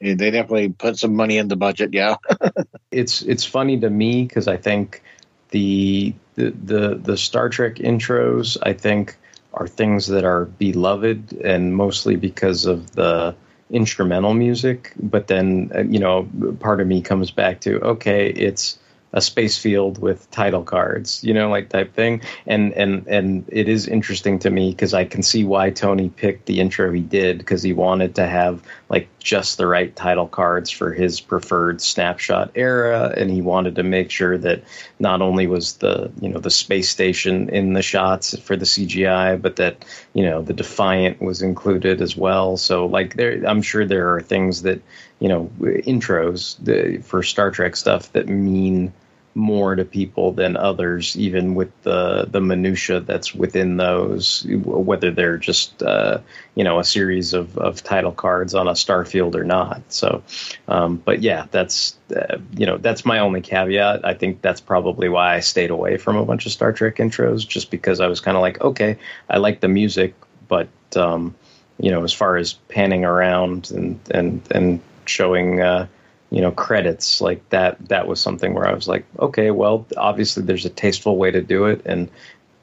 Yeah, They definitely put some money in the budget. Yeah. it's it's funny to me because I think the, the the the Star Trek intros I think are things that are beloved and mostly because of the instrumental music. But then uh, you know part of me comes back to okay, it's a space field with title cards, you know, like type thing. And and and it is interesting to me because I can see why Tony picked the intro he did because he wanted to have like just the right title cards for his preferred snapshot era, and he wanted to make sure that not only was the you know the space station in the shots for the CGI, but that you know the Defiant was included as well. So like there, I'm sure there are things that you know intros the, for Star Trek stuff that mean more to people than others, even with the the minutia that's within those, whether they're just uh, you know a series of, of title cards on a starfield or not. So, um, but yeah, that's uh, you know that's my only caveat. I think that's probably why I stayed away from a bunch of Star Trek intros, just because I was kind of like, okay, I like the music, but um, you know, as far as panning around and and and showing. Uh, you know credits like that that was something where i was like okay well obviously there's a tasteful way to do it and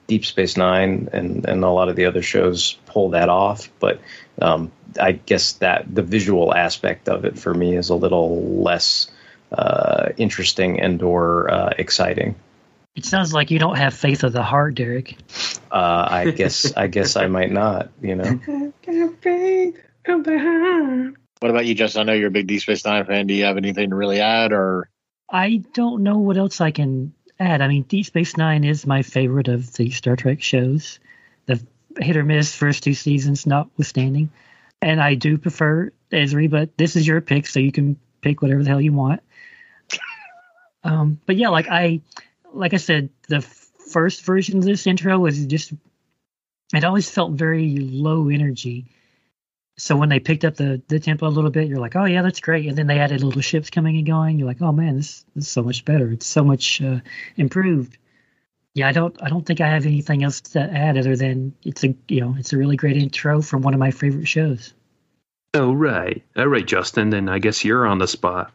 deep space nine and and a lot of the other shows pull that off but um, i guess that the visual aspect of it for me is a little less uh, interesting and or uh, exciting. It sounds like you don't have faith of the heart, Derek. uh, i guess i guess i might not you know What about you, Justin? I know you're a big Deep Space Nine fan. Do you have anything to really add, or I don't know what else I can add. I mean, Deep Space Nine is my favorite of the Star Trek shows. The hit or miss first two seasons notwithstanding. And I do prefer Ezri, but this is your pick, so you can pick whatever the hell you want. Um, but yeah, like I, like I said, the f- first version of this intro was just, it always felt very low energy. So when they picked up the the tempo a little bit, you're like, oh yeah, that's great. And then they added little ships coming and going. You're like, oh man, this, this is so much better. It's so much uh, improved. Yeah, I don't I don't think I have anything else to add other than it's a you know it's a really great intro from one of my favorite shows. Oh right, all right, Justin. Then I guess you're on the spot.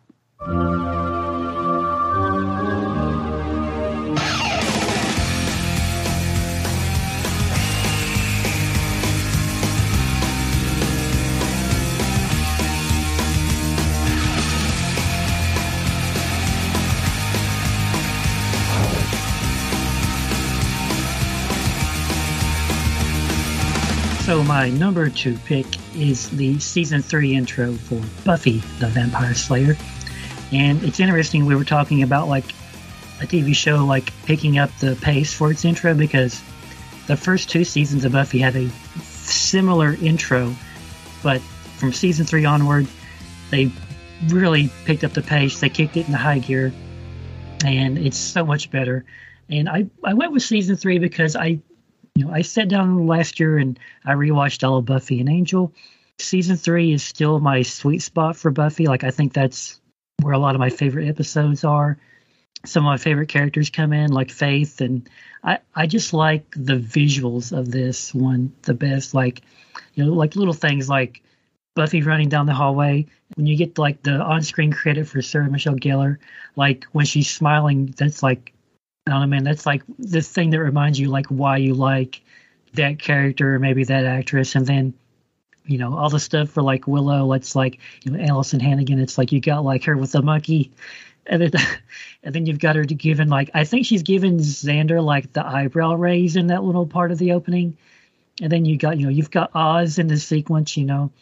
So my number two pick is the season three intro for Buffy the Vampire Slayer. And it's interesting we were talking about like a TV show like picking up the pace for its intro because the first two seasons of Buffy had a similar intro, but from season three onward, they really picked up the pace. They kicked it into high gear, and it's so much better. And I, I went with season three because I you know, I sat down last year and I rewatched all of Buffy and Angel. Season three is still my sweet spot for Buffy. Like I think that's where a lot of my favorite episodes are. Some of my favorite characters come in, like Faith, and I, I just like the visuals of this one the best. Like, you know, like little things like Buffy running down the hallway. When you get like the on-screen credit for Sarah Michelle Gellar, like when she's smiling, that's like I know, man. That's like the thing that reminds you, like, why you like that character or maybe that actress. And then, you know, all the stuff for like Willow, it's like, you know, Alyson Hannigan. It's like you got like her with the monkey. And then, and then you've got her to given like, I think she's given Xander like the eyebrow raise in that little part of the opening. And then you got, you know, you've got Oz in the sequence, you know,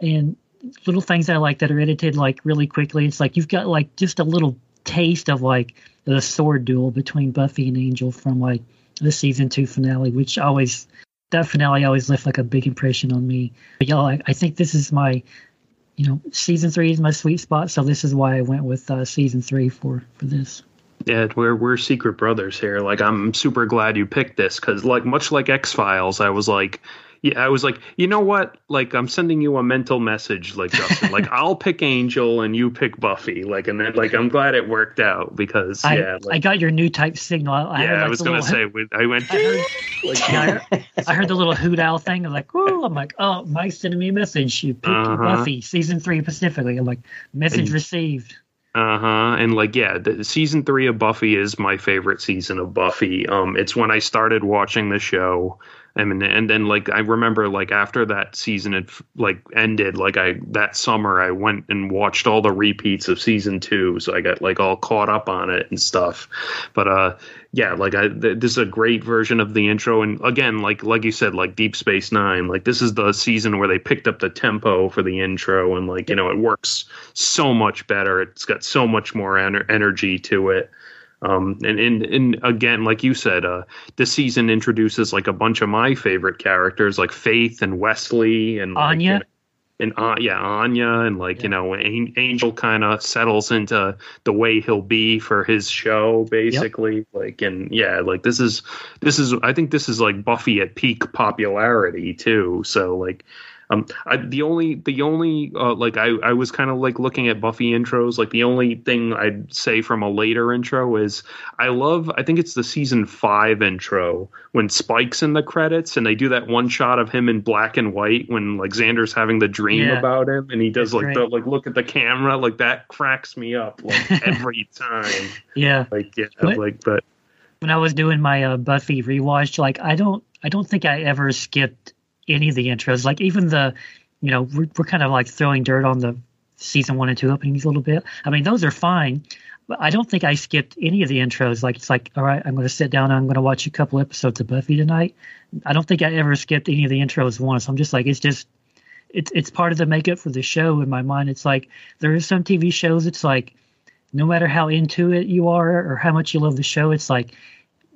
and little things I like that are edited like really quickly. It's like you've got like just a little taste of like the sword duel between Buffy and Angel from like the season two finale, which always that finale always left like a big impression on me. But y'all, I, I think this is my, you know, season three is my sweet spot, so this is why I went with uh, season three for for this. Yeah, we're we're secret brothers here. Like I'm super glad you picked this because like much like X Files, I was like, yeah, I was like, you know what? Like I'm sending you a mental message, like Justin. like I'll pick Angel and you pick Buffy. Like and then like I'm glad it worked out because I, yeah, like, I got your new type signal. I yeah, heard, like, I was gonna say I went. I heard, like, yeah, I heard, I heard the little hoot owl thing. I'm like, oh, I'm like, oh, Mike's sending me a message. You picked Uh-huh. Buffy season three specifically. I'm like, message And- received. Uh huh. And like, yeah, the season three of Buffy is my favorite season of Buffy. Um, it's when I started watching the show. I mean, and then like I remember like after that season had like ended, like I that summer I went and watched all the repeats of season two, so I got like all caught up on it and stuff. But uh, yeah, like I th- this is a great version of the intro, and again, like like you said, like Deep Space Nine, like this is the season where they picked up the tempo for the intro, and like you know it works so much better. It's got so much more ener- energy to it. Um, and, and and again, like you said, uh, this season introduces like a bunch of my favorite characters, like Faith and Wesley and like, Anya? you know, and uh, yeah, Anya, and like you know, An- Angel kind of settles into the way he'll be for his show, basically. Like, and yeah, like this is this is I think this is like Buffy at peak popularity too. So like. Um, I, the only, the only, uh, like I, I was kind of like looking at Buffy intros. Like the only thing I'd say from a later intro is I love. I think it's the season five intro when Spike's in the credits and they do that one shot of him in black and white when like Xander's having the dream Yeah. about him and he does That's like great. the like look at the camera like that cracks me up like every time. Yeah. Like yeah, What? like but when I was doing my uh, Buffy rewatch, like I don't, I don't think I ever skipped any of the intros. Like even the, you know, we're, we're kind of like throwing dirt on the season one and two openings a little bit. I mean, those are fine, but I don't think I skipped any of the intros. Like it's like, all right, I'm going to sit down. I'm going to watch a couple episodes of Buffy tonight. I don't think I ever skipped any of the intros once. I'm just like, it's just, it's it's part of the makeup for the show in my mind. It's like there is some TV shows. It's like no matter how into it you are or how much you love the show, it's like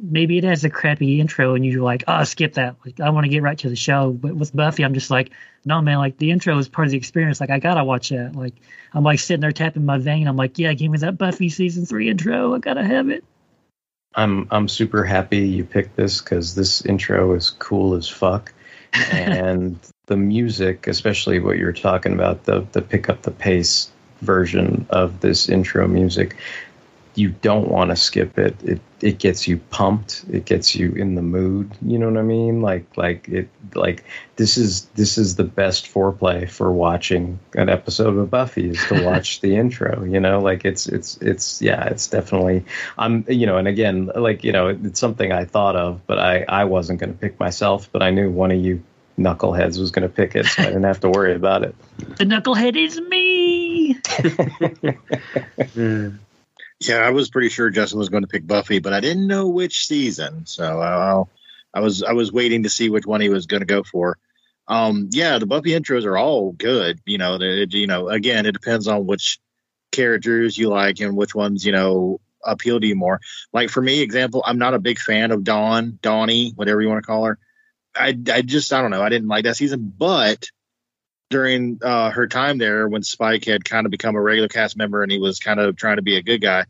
maybe it has a crappy intro and you're like, oh, skip that. Like I want to get right to the show. But with Buffy, I'm just like, no, man. Like the intro is part of the experience. Like I gotta watch that. Like I'm like sitting there tapping my vein. I'm like, yeah, give me that Buffy season three intro. I gotta have it. I'm I'm super happy you picked this because this intro is cool as fuck, and the music, especially what you were talking about, the the pick up the pace version of this intro music, you don't want to skip it. It it gets you pumped. It gets you in the mood. You know what I mean? Like like it like this is this is the best foreplay for watching an episode of Buffy is to watch the intro. You know, like it's it's it's yeah, it's definitely I'm you know, and again, like you know, it's something I thought of, but I I wasn't going to pick myself, but I knew one of you knuckleheads was going to pick it, so I didn't have to worry about it. The knucklehead is me. Hmm. Yeah, I was pretty sure Justin was going to pick Buffy, but I didn't know which season, so I'll, I was I was waiting to see which one he was going to go for. Um, yeah, the Buffy intros are all good. You know, you know, again, it depends on which characters you like and which ones you know appeal to you more. Like for me, example, I'm not a big fan of Dawn, Donnie, whatever you want to call her. I I just I don't know. I didn't like that season, but during uh, her time there when Spike had kind of become a regular cast member and he was kind of trying to be a good guy.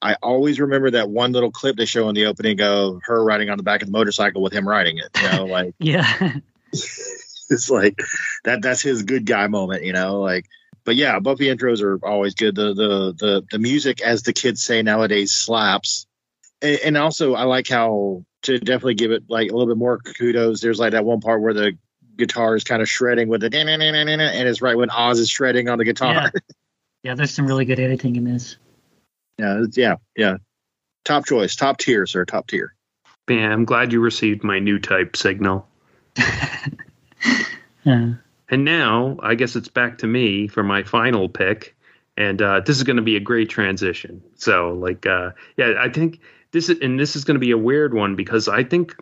I always remember that one little clip they show in the opening of her riding on the back of the motorcycle with him riding it. You know, like Yeah. it's like that that's his good guy moment, you know, like but yeah, Buffy intros are always good. The the the the music, as the kids say nowadays, slaps. And, and also I like how to definitely give it like a little bit more kudos. There's like that one part where the guitar is kind of shredding with it, and it's right when Oz is shredding on the guitar. Yeah. yeah, there's some really good editing in this. Yeah, yeah, yeah. Top choice, top tier, sir, top tier. yeah, I'm glad you received my new type signal. Yeah. And now I guess it's back to me for my final pick, and uh, this is going to be a great transition. So, like, uh, yeah, I think this is, and this is going to be a weird one because I think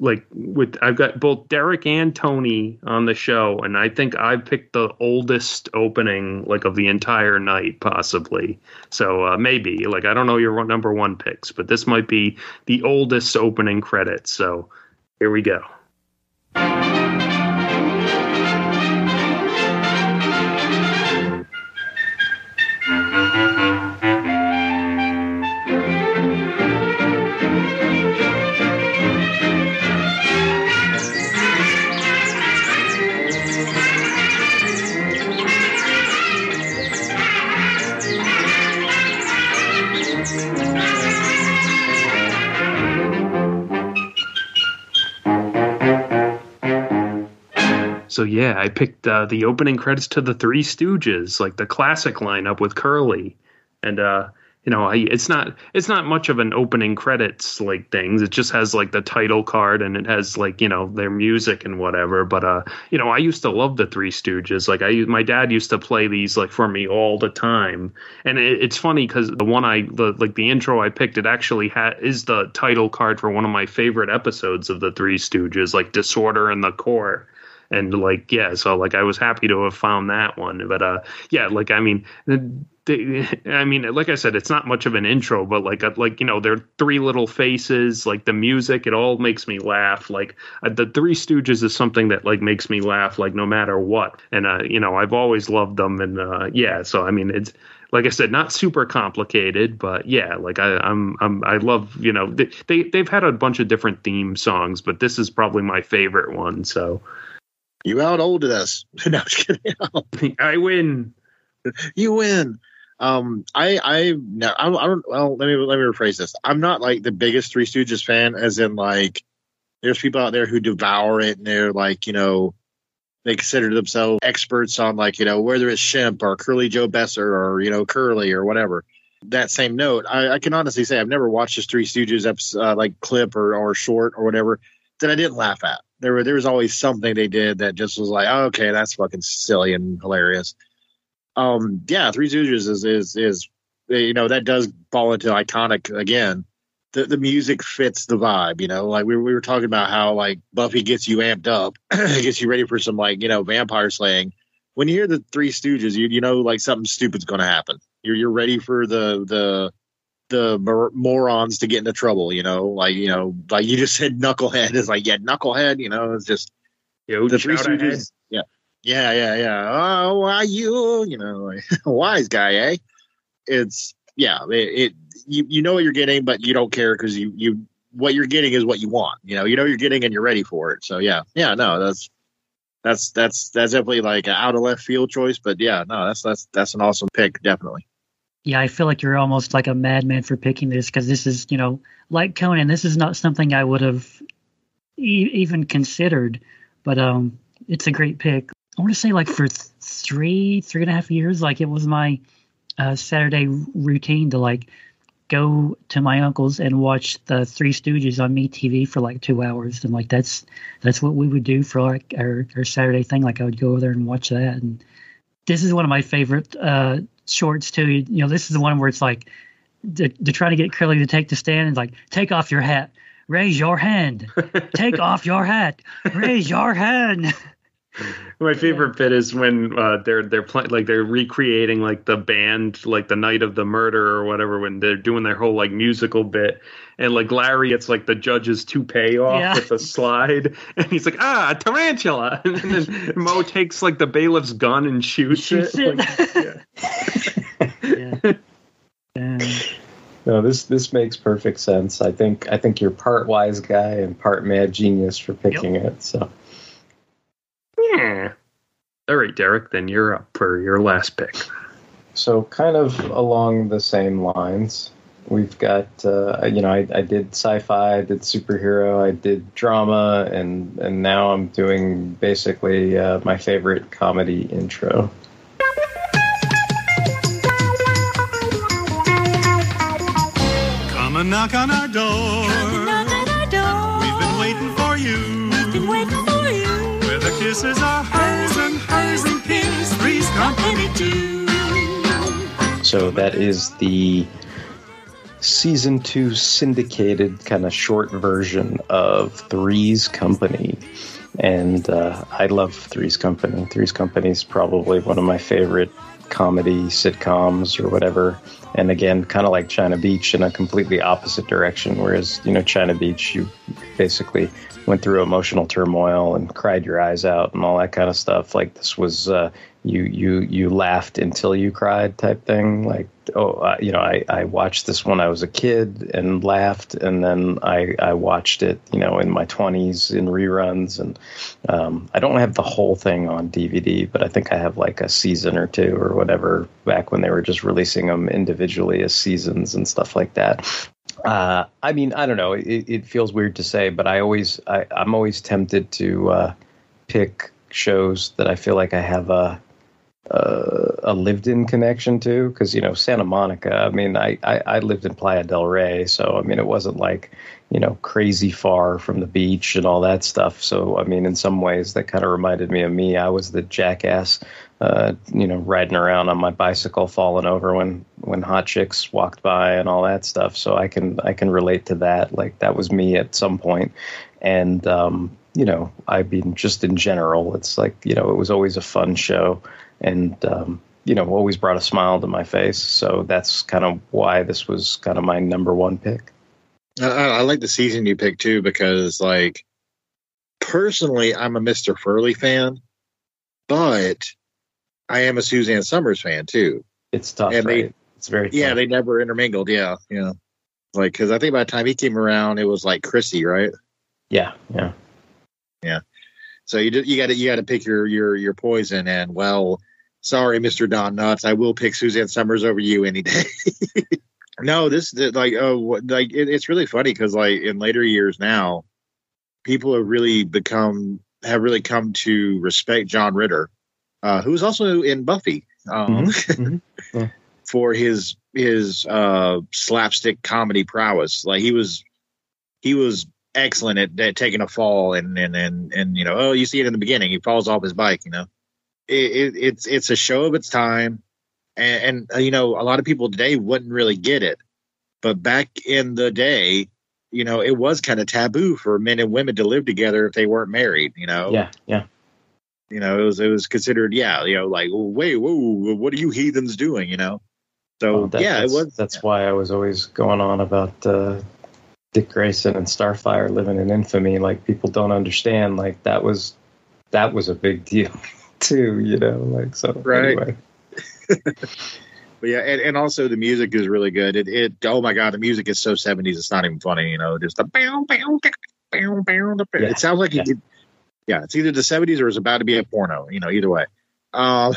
like with I've got both Derek and Tony on the show, and I think I've picked the oldest opening like of the entire night, possibly. So uh, maybe like I don't know your number one picks, but this might be the oldest opening credits. So here we go. So yeah, I picked uh, the opening credits to the Three Stooges, like the classic lineup with Curly, and uh, you know, I, it's not it's not much of an opening credits like things. It just has like the title card and it has like you know their music and whatever. But uh, you know, I used to love the Three Stooges. Like I, my dad used to play these like for me all the time. And it, it's funny because the one I the like the intro I picked, it actually ha- is the title card for one of my favorite episodes of the Three Stooges, like Disorder in the Court and like yeah so like i was happy to have found that one but uh yeah like i mean they, i mean like i said it's not much of an intro but like uh, like you know they're three little faces like the music it all makes me laugh like uh, the three stooges is something that like makes me laugh like no matter what and uh you know i've always loved them and uh yeah so i mean it's like I said, not super complicated, but yeah, like I, I'm, I'm, I love, you know, they, they, they've had a bunch of different theme songs, but this is probably my favorite one. So, You out olded us. no, I'm just kidding. I win. You win. Um, I, I, no, I, I don't. Well, let me let me rephrase this. I'm not like the biggest Three Stooges fan, as in like, there's people out there who devour it and they're like, you know, they consider themselves experts on like, you know, whether it's Shemp or Curly Joe Besser or you know Curly or whatever. That same note, I, I can honestly say I've never watched this Three Stooges episode, uh, like clip or or short or whatever that I didn't laugh at. There were there was always something they did that just was like, oh, okay, that's fucking silly and hilarious. Um, yeah, Three Stooges is is is you know that does fall into iconic again. The the music fits the vibe, you know. Like we we were talking about how like Buffy gets you amped up, gets you ready for some like you know vampire slaying. When you hear the Three Stooges, you you know like something stupid's going to happen. You're you're ready for the the the mor- morons to get into trouble. You know, like you know, like you just said, knucklehead is like yeah, knucklehead. You know, it's just Yo, the Three. Stooges. Yeah, yeah, yeah, yeah. Oh, why you? You know, like, wise guy, eh? It's yeah. It, it you you know what you're getting, but you don't care because you you what you're getting is what you want. You know, you know you're getting and you're ready for it. So yeah, yeah. No, that's that's that's that's definitely like an out of left field choice, but yeah, no, that's that's that's an awesome pick, definitely. Yeah, I feel like you're almost like a madman for picking this because this is, you know, like Conan. This is not something I would have e- even considered, but um, it's a great pick. I want to say like for th- three, three and a half years, like it was my uh, Saturday routine to like go to my uncle's and watch the Three Stooges on Me TV for like two hours, and like that's that's what we would do for like our, our Saturday thing. Like I would go over there and watch that, and this is one of my favorite uh, shorts too. You know, this is the one where it's like they're, they're trying to get Curly to take the stand and like take off your hat, raise your hand, take off your hat, raise your hand. My favorite bit is when uh, they're they're playing like they're recreating like the band like the night of the murder or whatever when they're doing their whole like musical bit and like Larry it's like the judge's toupee off Yeah. with a slide and he's like ah tarantula and then Moe takes like the bailiff's gun and shoots, Shoots it. it. Like, No, this this makes perfect sense. I think I think you're part wise guy and part mad genius for picking it. So yeah. All right, Derek, then you're up for your last pick. so kind of along the same lines. We've got uh, you know I, I did sci-fi, I did superhero, I did drama, and and now I'm doing basically uh, my favorite comedy intro. Come and knock on our door. Are hers and hers and company too. So that is the season two syndicated kind of short version of Three's Company. And uh, I love Three's Company. Three's Company is probably one of my favorite comedy sitcoms or whatever. And again, kind of like China Beach in a completely opposite direction. Whereas, you know, China Beach, you basically went through emotional turmoil and cried your eyes out and all that kind of stuff. Like this was, uh, you you you laughed until you cried type thing. Like oh, uh, you know, I I watched this when I was a kid and laughed, and then I I watched it, you know, in my twenties in reruns, and um, I don't have the whole thing on DVD, but I think I have like a season or two or whatever back when they were just releasing them individually as seasons and stuff like that. Uh, I mean, I don't know. It, it feels weird to say, but I always, I, I'm always tempted to uh, pick shows that I feel like I have a uh, a lived-in connection to because you know Santa Monica. I mean, I, I I lived in Playa del Rey, so I mean it wasn't like you know crazy far from the beach and all that stuff. So I mean, in some ways, that kind of reminded me of me. I was the jackass, uh, you know, riding around on my bicycle, falling over when when hot chicks walked by and all that stuff. So I can I can relate to that. Like that was me at some point. point, and um, you know, I mean, just in general, it's like you know, it was always a fun show and um, you know always brought a smile to my face. So that's kind of why this was kind of my number one pick. I, I like the season you picked too because, like, personally, I'm a Mr. Furley fan, but I am a Suzanne Somers fan too. It's tough, And they- right? it's very Yeah, tough. they never intermingled. Yeah, yeah. Like, because I think by the time he came around, it was like Chrissy, right? yeah, yeah. Yeah. So you you got to you got to pick your your your poison. And well, sorry, Mister Don Knotts, I will pick Suzanne Somers over you any day. no, this like oh what- like it, it's really funny because like in later years now, people have really become have really come to respect John Ritter, uh, who was also in Buffy. Um, Mm-hmm. for his his uh slapstick comedy prowess. Like he was he was excellent at, at taking a fall and and and and you know oh you see it in the beginning he falls off his bike you know it, it, it's it's a show of its time and, and uh, you know a lot of people today wouldn't really get it but back in the day you know it was kind of taboo for men and women to live together if they weren't married you know Yeah, yeah. You know it was it was considered yeah you know like wait whoa what are you heathens doing you know so Oh, that- yeah it was That's why I was always going on about uh, Dick Grayson and Starfire living in infamy. Like people don't understand. Like that was that was a big deal too. You know, like so. Right. Anyway. But yeah, and, and also the music is really good. It, it oh my god, the music is so seventies. It's not even funny. You know, just the bow bow tick, bow bow. the- Yeah. It sounds like Yeah. it, yeah, it's either the seventies or it's about to be a porno. You know, either way. Uh,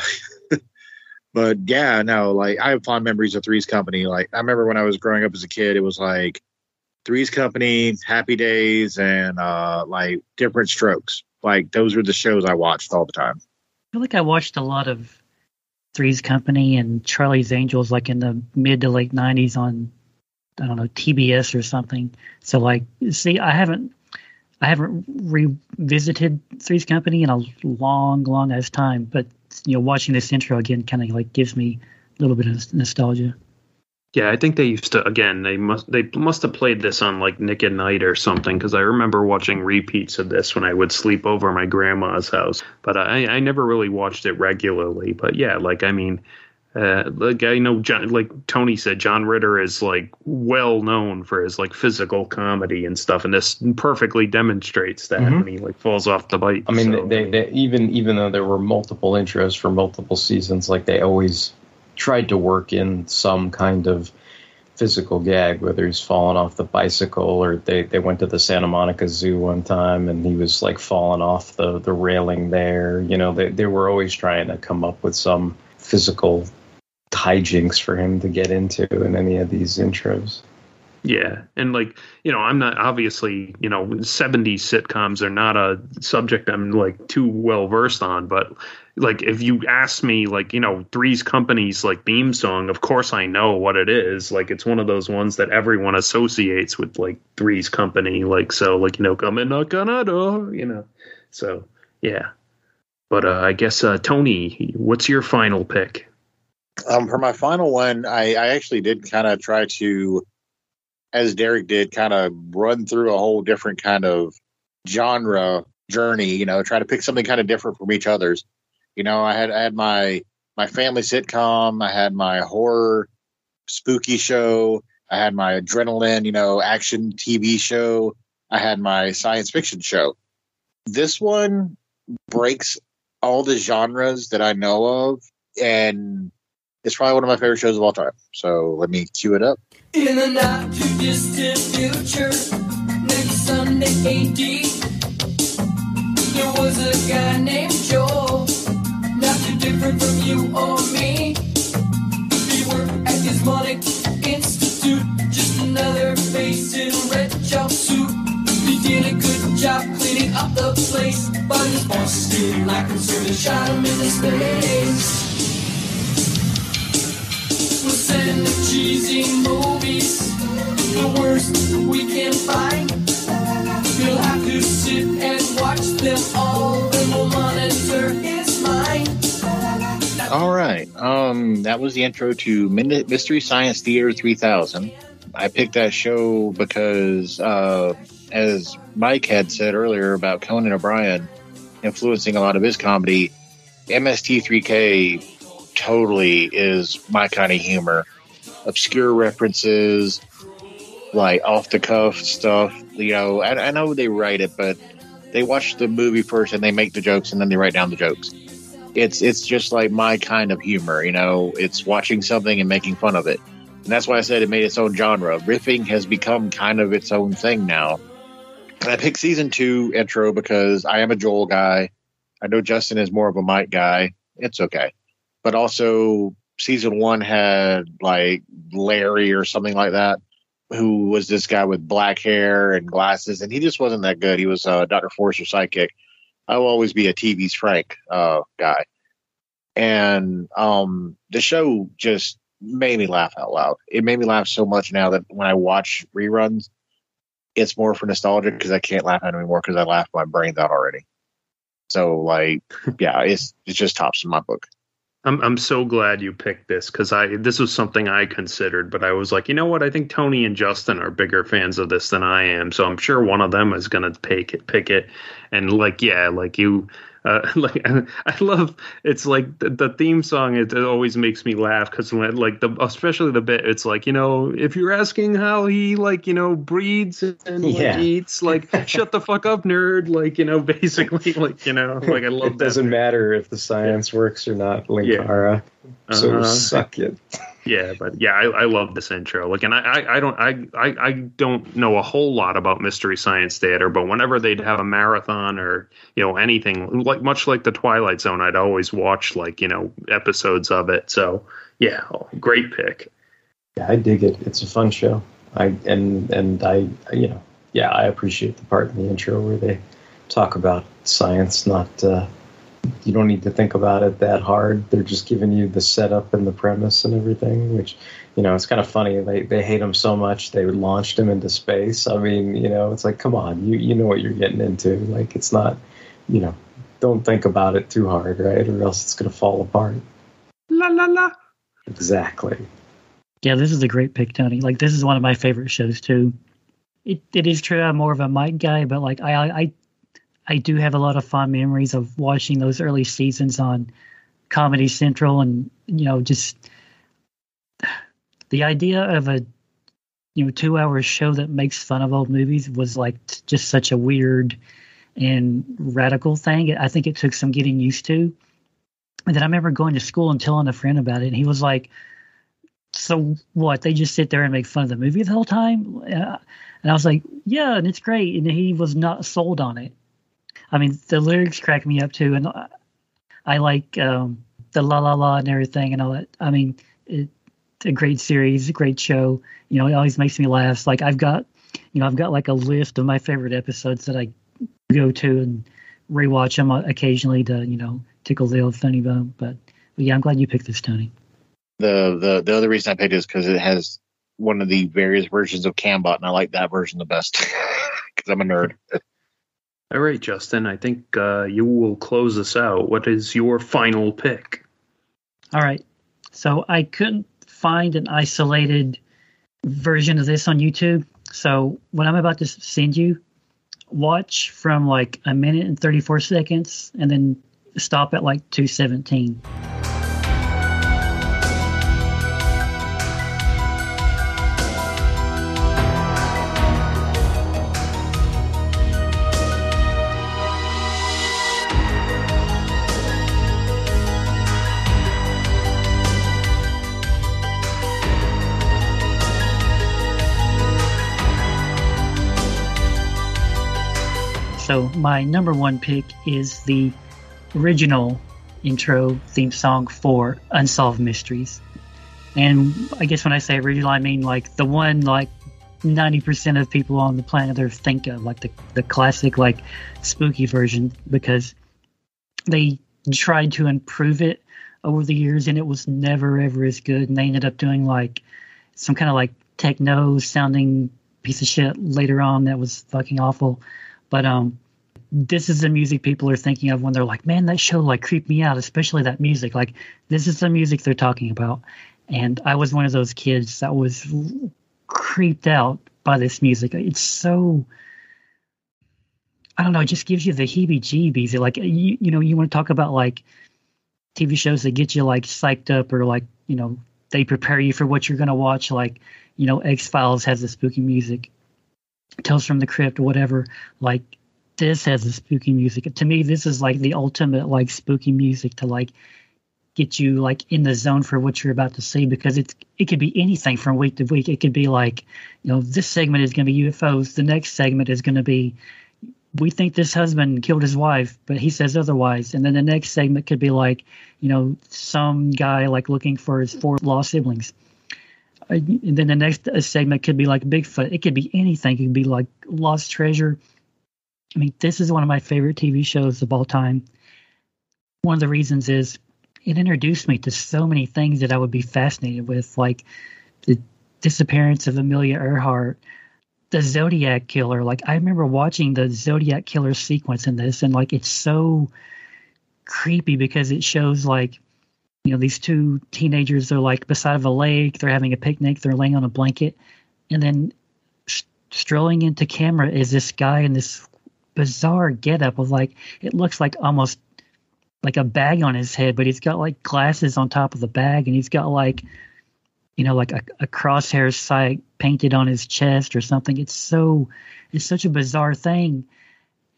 but yeah, no, like I have fond memories of Three's Company. Like I remember when I was growing up as a kid, it was like Three's Company, Happy Days, and uh like Different Strokes. Like those were the shows I watched all the time. I feel like I watched a lot of Three's Company and Charlie's Angels like in the mid to late '90s on I don't know TBS or something. So like, see, I haven't I haven't revisited Three's Company in a long, long ass time. But you know, watching this intro again kind of like gives me a little bit of nostalgia. Yeah, I think they used to. Again, they must they must have played this on like Nick at Night or something because I remember watching repeats of this when I would sleep over my grandma's house. But I I never really watched it regularly. But yeah, like I mean, uh, like I know John, like Tony said, John Ritter is like well known for his like physical comedy and stuff, and this perfectly demonstrates that Mhm. when he like falls off the bike. I mean, so- they, they even even though there were multiple intros for multiple seasons, like they always tried to work in some kind of physical gag, whether he's falling off the bicycle or they, they went to the Santa Monica Zoo one time and he was like falling off the, the railing there. You know, they, they were always trying to come up with some physical hijinks for him to get into in any of these intros. Yeah, and like you know, I'm not obviously you know, '70s sitcoms are not a subject I'm like too well versed on, but like if you ask me, like you know, Three's Company's like theme song, of course I know what it is. Like it's one of those ones that everyone associates with like Three's Company. Like so, like you know, come and knock on our door, you know. So yeah, but uh, I guess uh, Tony, what's your final pick? Um, for my final one, I, I actually did kind of try to as Derek did, kind of run through a whole different kind of genre journey. You know, try to pick something kind of different from each other's. You know, I had I had my my family sitcom, I had my horror spooky show, I had my adrenaline, you know, action TV show, I had my science fiction show. This one breaks all the genres that I know of, and it's probably one of my favorite shows of all time. So let me cue it up. In the not too distant future, next Sunday AD, there was a guy named Joel, not too different from you or me. He worked at Gizmonic Institute, just another face in a red jumpsuit. He did a good job cleaning up the place, but his boss didn't like him, so they shot him in his face. The cheesy movies, the worst we can find. You'll have to sit and watch them all, monitor. All right. Um, that was the intro to Mystery Science Theater 3000. I picked that show because, uh, as Mike had said earlier about Conan O'Brien influencing a lot of his comedy, MST3K totally is my kind of humor. Obscure references, like off the cuff stuff. You know, I, I know they write it, but they watch the movie first and they make the jokes and then they write down the jokes. It's it's just like my kind of humor. You know, it's watching something and making fun of it. And that's why I said it made its own genre. Riffing has become kind of its own thing now. I picked season two intro because I am a Joel guy. I know Justin is more of a Mike guy. It's okay. But also, season one had like Larry or something like that, who was this guy with black hair and glasses. And he just wasn't that good. He was uh, Dr. Forrester's sidekick. I will always be a TV's Frank uh, guy. And um, the show just made me laugh out loud. It made me laugh so much now that when I watch reruns, it's more for nostalgia because I can't laugh anymore because I laughed my brains out already. So like, yeah, it's it's just tops in my book. I'm I'm so glad you picked this because I this was something I considered, but I was like, you know what? I think Tony and Justin are bigger fans of this than I am, so I'm sure one of them is gonna pick it, pick it, and like yeah, like you, uh, like I love it's like the, the theme song. It, it always makes me laugh because like the especially the bit, it's like you know if you're asking how he like you know breeds and like, Yeah. eats, like shut the fuck up, nerd. Like you know basically like you know like I love it that. doesn't matter if the science works or not, Linkara. So Uh-huh. suck it. Yeah, but yeah, I, I love this intro. Like, and I, I, don't, I, I, I don't know a whole lot about Mystery Science Theater, but whenever they'd have a marathon or you know anything like much like the Twilight Zone, I'd always watch like you know episodes of it. So yeah, great pick. Yeah, I dig it. It's a fun show. I and and I you know yeah I appreciate the part in the intro where they talk about science. Not uh, you don't need to think about it that hard. They're just giving you the setup and the premise and everything. Which you know it's kind of funny. They they hate him so much they launched him into space. I mean you know it's like come on you you know what you're getting into. Like it's not you know don't think about it too hard right or else it's gonna fall apart. La la la. Exactly. Yeah, this is a great pick, Tony. Like this is one of my favorite shows too. It it is true I'm more of a Mike guy, but like I I I do have a lot of fond memories of watching those early seasons on Comedy Central and you know just the idea of a you know two hour show that makes fun of old movies was like just such a weird and radical thing. I think it took some getting used to. And then I remember going to school and telling a friend about it, and he was like, "So what? They just sit there and make fun of the movie the whole time?" Uh, and I was like, "Yeah, and it's great." And he was not sold on it. I mean, the lyrics crack me up too, and I, I like um, the la la la and everything and all that. I mean, it's a great series, a great show. You know, it always makes me laugh. Like I've got, you know, I've got like a list of my favorite episodes that I go to and rewatch them occasionally to, you know, tickle the old funny bone. But, but yeah, I'm glad you picked this, Tony. The the the other reason I picked it is because it has one of the various versions of Cambot, and I like that version the best because I'm a nerd. All right, Justin, I think uh, you will close us out. What is your final pick? All right. So I couldn't find an isolated version of this on YouTube. So what I'm about to send you, watch from like a minute and 34 seconds, and then stop at like 217. So my number one pick is the original intro theme song for Unsolved Mysteries. And I guess when I say original, I mean like the one like 90% of people on the planet Earth think of, like the, the classic, like spooky version, because they tried to improve it over the years and it was never ever as good. And they ended up doing like some kind of like techno sounding piece of shit later on that was fucking awful. But um, this is the music people are thinking of when they're like, man, that show like creeped me out, especially that music. Like this is the music they're talking about. And I was one of those kids that was creeped out by this music. It's so I don't know, it just gives you the heebie jeebies. Like you you know, you want to talk about like TV shows that get you like psyched up or like, you know, they prepare you for what you're gonna watch, like, you know, X Files has the spooky music. Tales from the Crypt whatever. Like this has the spooky music. To me, this is like the ultimate like spooky music to like get you like in the zone for what you're about to see because it's it could be anything from week to week. It could be like, you know, this segment is going to be UFOs. The next segment is going to be we think this husband killed his wife, but he says otherwise. And then the next segment could be like, you know, some guy like looking for his four lost siblings. And then the next segment could be like Bigfoot. It could be anything. It could be like lost treasure. I mean, this is one of my favorite TV shows of all time. One of the reasons is it introduced me to so many things that I would be fascinated with, like the disappearance of Amelia Earhart, the Zodiac Killer. Like I remember watching the Zodiac Killer sequence in this, and like it's so creepy because it shows like you know these two teenagers they're like beside of a lake they're having a picnic they're laying on a blanket and then strolling into camera is this guy in this bizarre getup of like it looks like almost like a bag on his head but he's got like glasses on top of the bag and he's got like you know like a, a crosshair sight painted on his chest or something. It's so it's such a bizarre thing.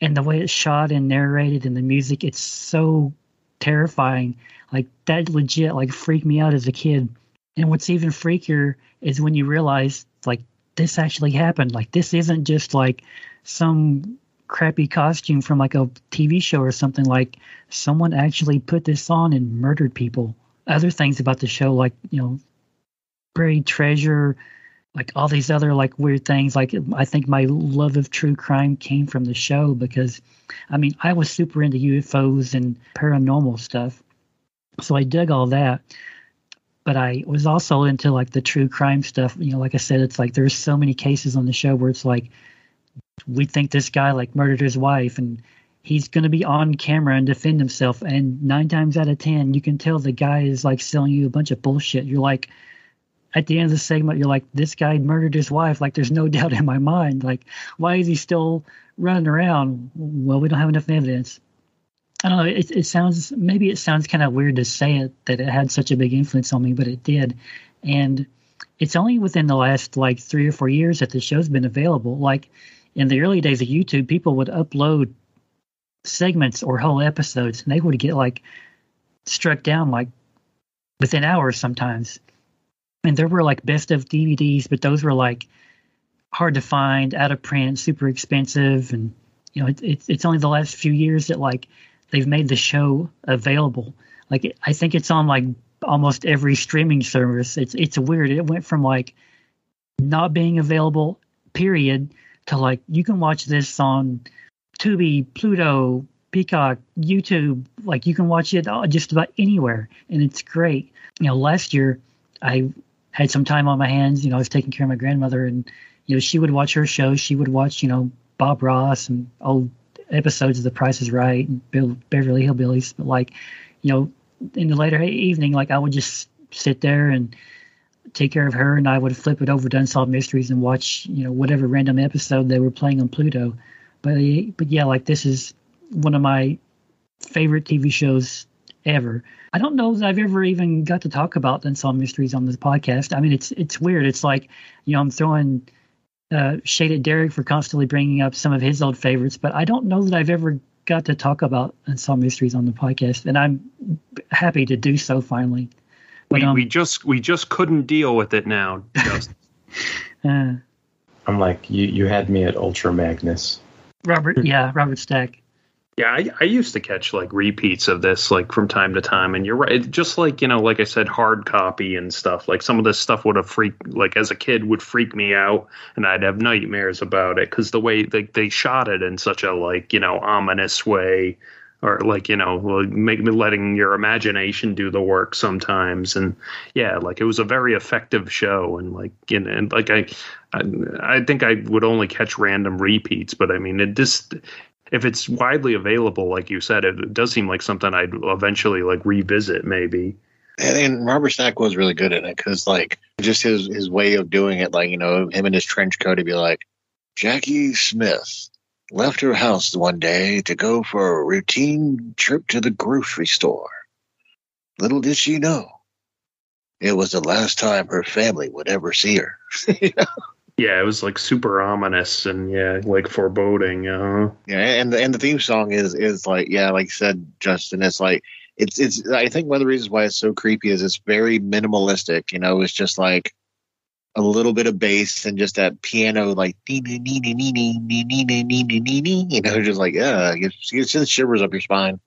And the way it's shot and narrated and the music it's so terrifying. Like that legit like freaked me out as a kid. And what's even freakier is when you realize like this actually happened. Like this isn't just like some crappy costume from like a tv show or something like someone actually put this on and murdered people. Other things about the show like you know buried treasure like all these other like weird things. Like i think my love of true crime came from the show because i mean i was super into ufos and paranormal stuff so i dug all that. But i was also into like the true crime stuff. You know like i said it's like there's so many cases on the show where it's like we think this guy like murdered his wife and he's going to be on camera and defend himself and nine times out of ten you can tell the guy is like selling you a bunch of bullshit you're like at the end of the segment, you're like, this guy murdered his wife. Like, there's no doubt in my mind. Like, why is he still running around? Well, we don't have enough evidence. I don't know. It, it sounds maybe it sounds kind of weird to say it that it had such a big influence on me, but it did. And it's only within the last like three or four years that the show's been available. Like in the early days of YouTube, people would upload segments or whole episodes, and they would get like struck down like within hours sometimes and there were like best of DVDs, but those were like hard to find, out of print, super expensive, and you know it, it's it's only the last few years that like they've made the show available. Like I think it's on like almost every streaming service. It's it's weird. It went from like not being available, period, to like you can watch this on Tubi, Pluto, Peacock, YouTube. Like you can watch it just about anywhere, and it's great. You know, last year I had some time on my hands. You know, I was taking care of my grandmother, and you know, she would watch her shows. She would watch, you know, Bob Ross and old episodes of The Price is Right and Bill, Beverly Hillbillies. But like, you know, in the later evening, like I would just sit there and take care of her, and I would flip it over to Unsolved Mysteries and watch, you know, whatever random episode they were playing on Pluto. But but yeah, like this is one of my favorite TV shows ever. I don't know that I've ever even got to talk about Unsolved Mysteries on this podcast. I mean, it's it's weird. It's like, you know, I'm throwing uh, shade at Derek for constantly bringing up some of his old favorites, but I don't know that I've ever got to talk about Unsolved Mysteries on the podcast, and I'm happy to do so finally. But, we, um, we just we just couldn't deal with it now. Uh, I'm like, you, you had me at Ultra Magnus. Robert, yeah, Robert Stack. Yeah, I, I used to catch like repeats of this like from time to time, and you're right. It, just like you know, like I said, hard copy and stuff. Like some of this stuff would have freaked, like as a kid, would freak me out, and I'd have nightmares about it because the way they they shot it in such a like you know ominous way, or like you know make letting your imagination do the work sometimes. And yeah, like it was a very effective show, and like know, and like I, I, I think I would only catch random repeats, but I mean it just if it's widely available, like you said, it does seem like something I'd eventually like revisit, maybe. And, and Robert Stack was really good at it because, like, just his his way of doing it, like you know, him in his trench coat, he'd be like, Jackie Smith left her house one day to go for a routine trip to the grocery store. Little did she know, it was the last time her family would ever see her. Yeah, it was like super ominous and yeah, like foreboding. Uh, Yeah, and the and the theme song is is like yeah, like you said, Justin. It's like it's it's. I think one of the reasons why it's so creepy is it's very minimalistic. You know, it's just like a little bit of bass and just that piano like you know just like yeah, it just shivers up your spine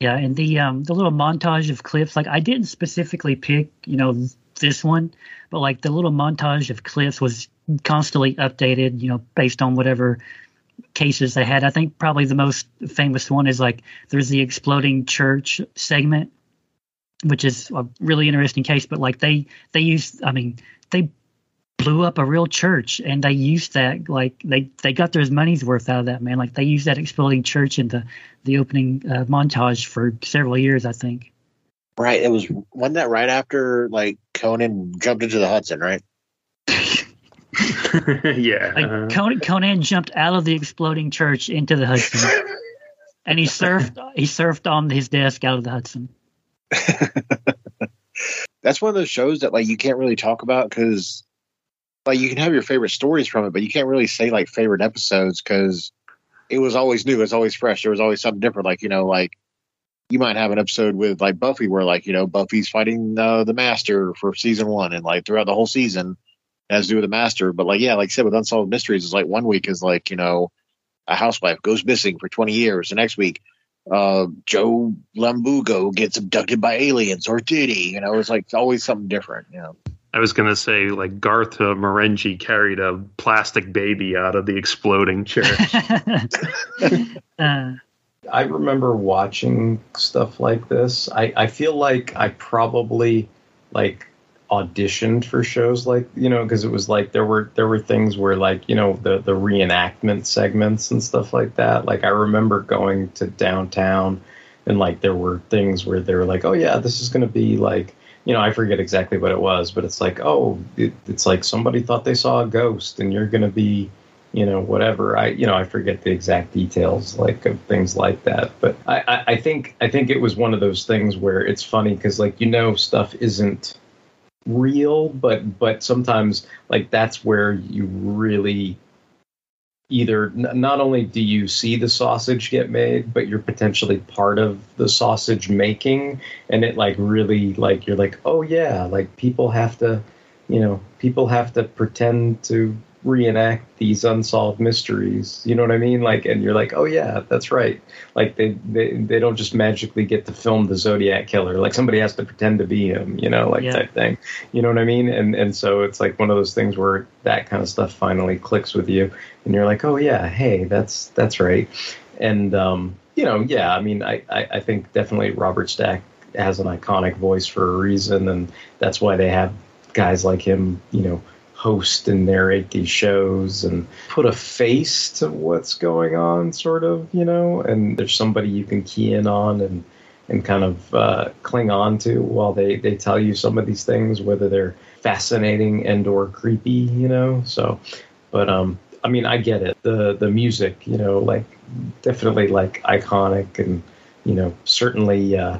yeah and the um the little montage of clips like i didn't specifically pick you know this one but like the little montage of clips was constantly updated you know based on whatever cases they had i think probably the most famous one is like there's the exploding church segment which is a really interesting case but like they they use i mean they blew up a real church and they used that like they they got their money's worth out of that man. Like they used that exploding church in the the opening uh, montage for several years, I think. Right. It was wasn't that right after like Conan jumped into the Hudson, right? yeah. Like uh, Conan, Conan jumped out of the exploding church into the Hudson, and he surfed. He surfed on his desk out of the Hudson. That's one of those shows that like you can't really talk about because like you can have your favorite stories from it, but you can't really say like favorite episodes because it was always new, it was always fresh, there was always something different. Like you know, like you might have an episode with like Buffy where like you know Buffy's fighting uh, the Master for season one, and like throughout the whole season it has to do with the Master. But like yeah, like I said with Unsolved Mysteries, it's like one week is like you know a housewife goes missing for twenty years, the next week uh, Joe Lambugo gets abducted by aliens, or did he? You know, it's like always something different. You know. I was gonna say like Garth uh, Marenghi carried a plastic baby out of the exploding church. Uh, I remember watching stuff like this. I, I feel like I probably like auditioned for shows like you know because it was like there were there were things where like you know the the reenactment segments and stuff like that. Like I remember going to downtown and like there were things where they were like, oh yeah, this is going to be like you know I forget exactly what it was, but it's like oh it, it's like somebody thought they saw a ghost and you're going to be you know whatever i you know i forget the exact details like of things like that but i i, I think i think it was one of those things where it's funny because like you know stuff isn't real but but sometimes like that's where you really either n- not only do you see the sausage get made but you're potentially part of the sausage making. And it like really like you're like oh yeah like people have to you know people have to pretend to reenact these unsolved mysteries. You know what i mean? Like and you're like oh yeah that's right. Like they they, they don't just magically get to film the zodiac killer. Like somebody has to pretend to be him you know like Yeah. type thing. You know what i mean? And and so it's like one of those things where that kind of stuff finally clicks with you and you're like oh yeah hey that's that's right. And um you know yeah i mean i i, I think definitely robert stack has an iconic voice for a reason and that's why they have guys like him you know host and narrate these shows and put a face to what's going on sort of you know and there's somebody you can key in on and and kind of uh, cling on to while they they tell you some of these things, whether they're fascinating and or creepy, you know. So, but um, I mean, I get it. The the music, you know, like definitely like iconic and you know certainly uh,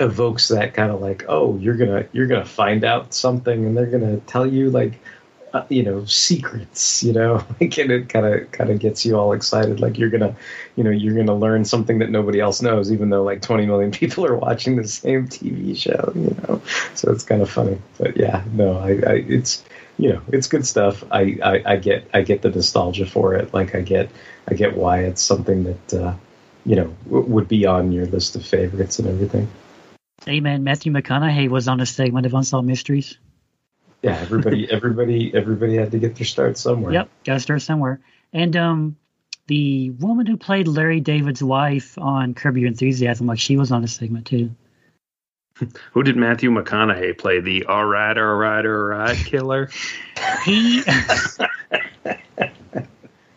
evokes that kind of like oh you're gonna you're gonna find out something and they're gonna tell you like uh, you know secrets you know like and it kind of kind of gets you all excited like you're gonna you know you're gonna learn something that nobody else knows even though like 20 million people are watching the same tv show you know? So it's kind of funny but yeah no i, I it's you know it's good stuff. I, I i get i get the nostalgia for it. Like i get i get why it's something that uh you know would be on your list of favorites and everything. Man, Matthew McConaughey was on a segment of Unsolved Mysteries. Yeah everybody everybody everybody had to get their start somewhere Yep, got to start somewhere. And um, the woman who played Larry David's wife on Curb Your Enthusiasm, like she was on a segment too. Who did Matthew McConaughey play? The all right, all right, all right killer. He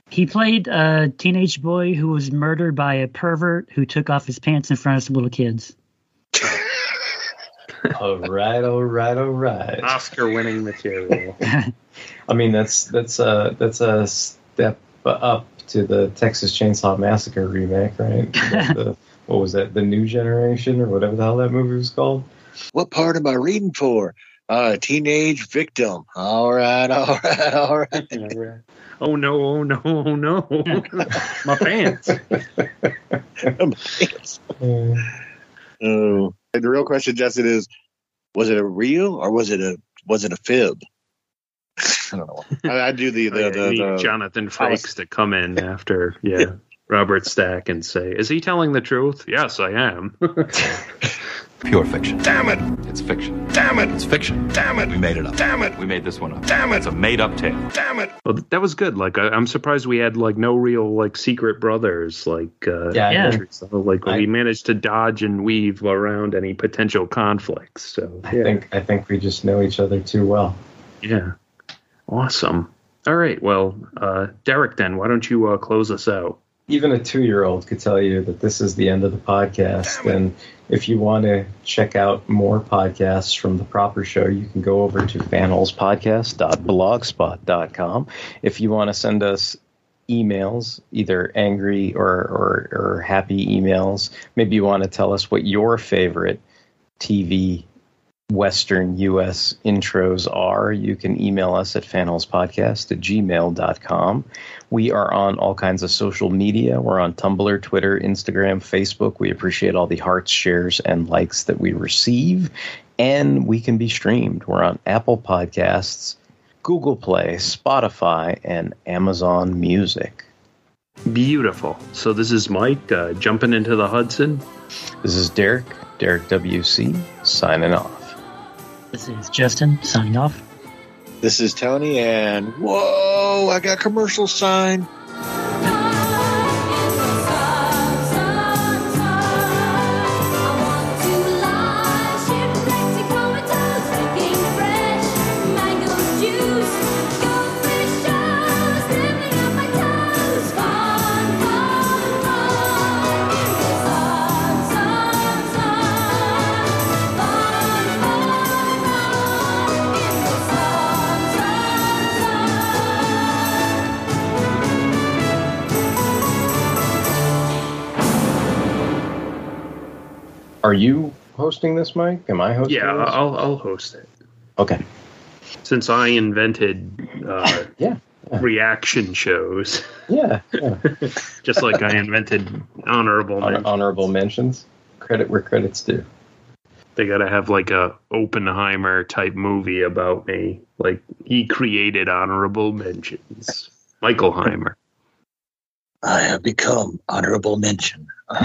he played a teenage boy who was murdered by a pervert who took off his pants in front of some little kids. All right all right all right Oscar-winning material. I mean, that's that's a that's a step up to the Texas Chainsaw Massacre remake, right? the, what was that? The New Generation or whatever the hell that movie was called. What part am I reading for? Uh, teenage victim. All right, all right, all right. Oh no! Oh no! Oh no! My pants. My pants. Oh, and the real question, Justin, is: Was it a real or was it a was it a fib? I don't know. I, I do the the, Oh, yeah, the, you the Jonathan Frakes to come in after, yeah, Robert Stack and say, "Is he telling the truth?" Yes, I am. Pure fiction. Damn it! It's fiction. Damn it! It's fiction. Damn it! We made it up. Damn it! We made this one up. Damn it! It's a made up tale. Damn it! well, that was good. Like, I, I'm surprised we had like no real like secret brothers. Like, uh, Yeah, Yeah. So, like I- we managed to dodge and weave around any potential conflicts. So, I think I think we just know each other too well. Yeah. Awesome. All right. Well, uh, Derek, then why don't you uh, close us out? Even a two year old could tell you that this is the end of the podcast. And if you want to check out more podcasts from the proper show, you can go over to fanholespodcast.blogspot.com. If you want to send us emails, either angry or, or, or happy emails, maybe you want to tell us what your favorite TV Western US intros are, you can email us at fanholespodcast at gmail.com. We are on all kinds of social media. We're on Tumblr, Twitter, Instagram, Facebook. We appreciate all the hearts, shares, and likes that we receive. And we can be streamed. We're on Apple Podcasts, Google Play, Spotify, and Amazon Music. Beautiful. So this is Mike uh, jumping into the Hudson. This is Derek, Derek WC, signing off. This is Justin signing off. This is Tony, and whoa, I got commercial sign. Are you hosting this, Mike? Am I hosting Yeah, this? I'll I'll host it Okay. since I invented uh, Yeah. reaction shows, Yeah. yeah. just like I invented honorable Hon- mention. honorable mentions. Credit where credit's due. They got to have like a Oppenheimer type movie about me. Like he created honorable mentions. Michael Heimer. I have become honorable mention.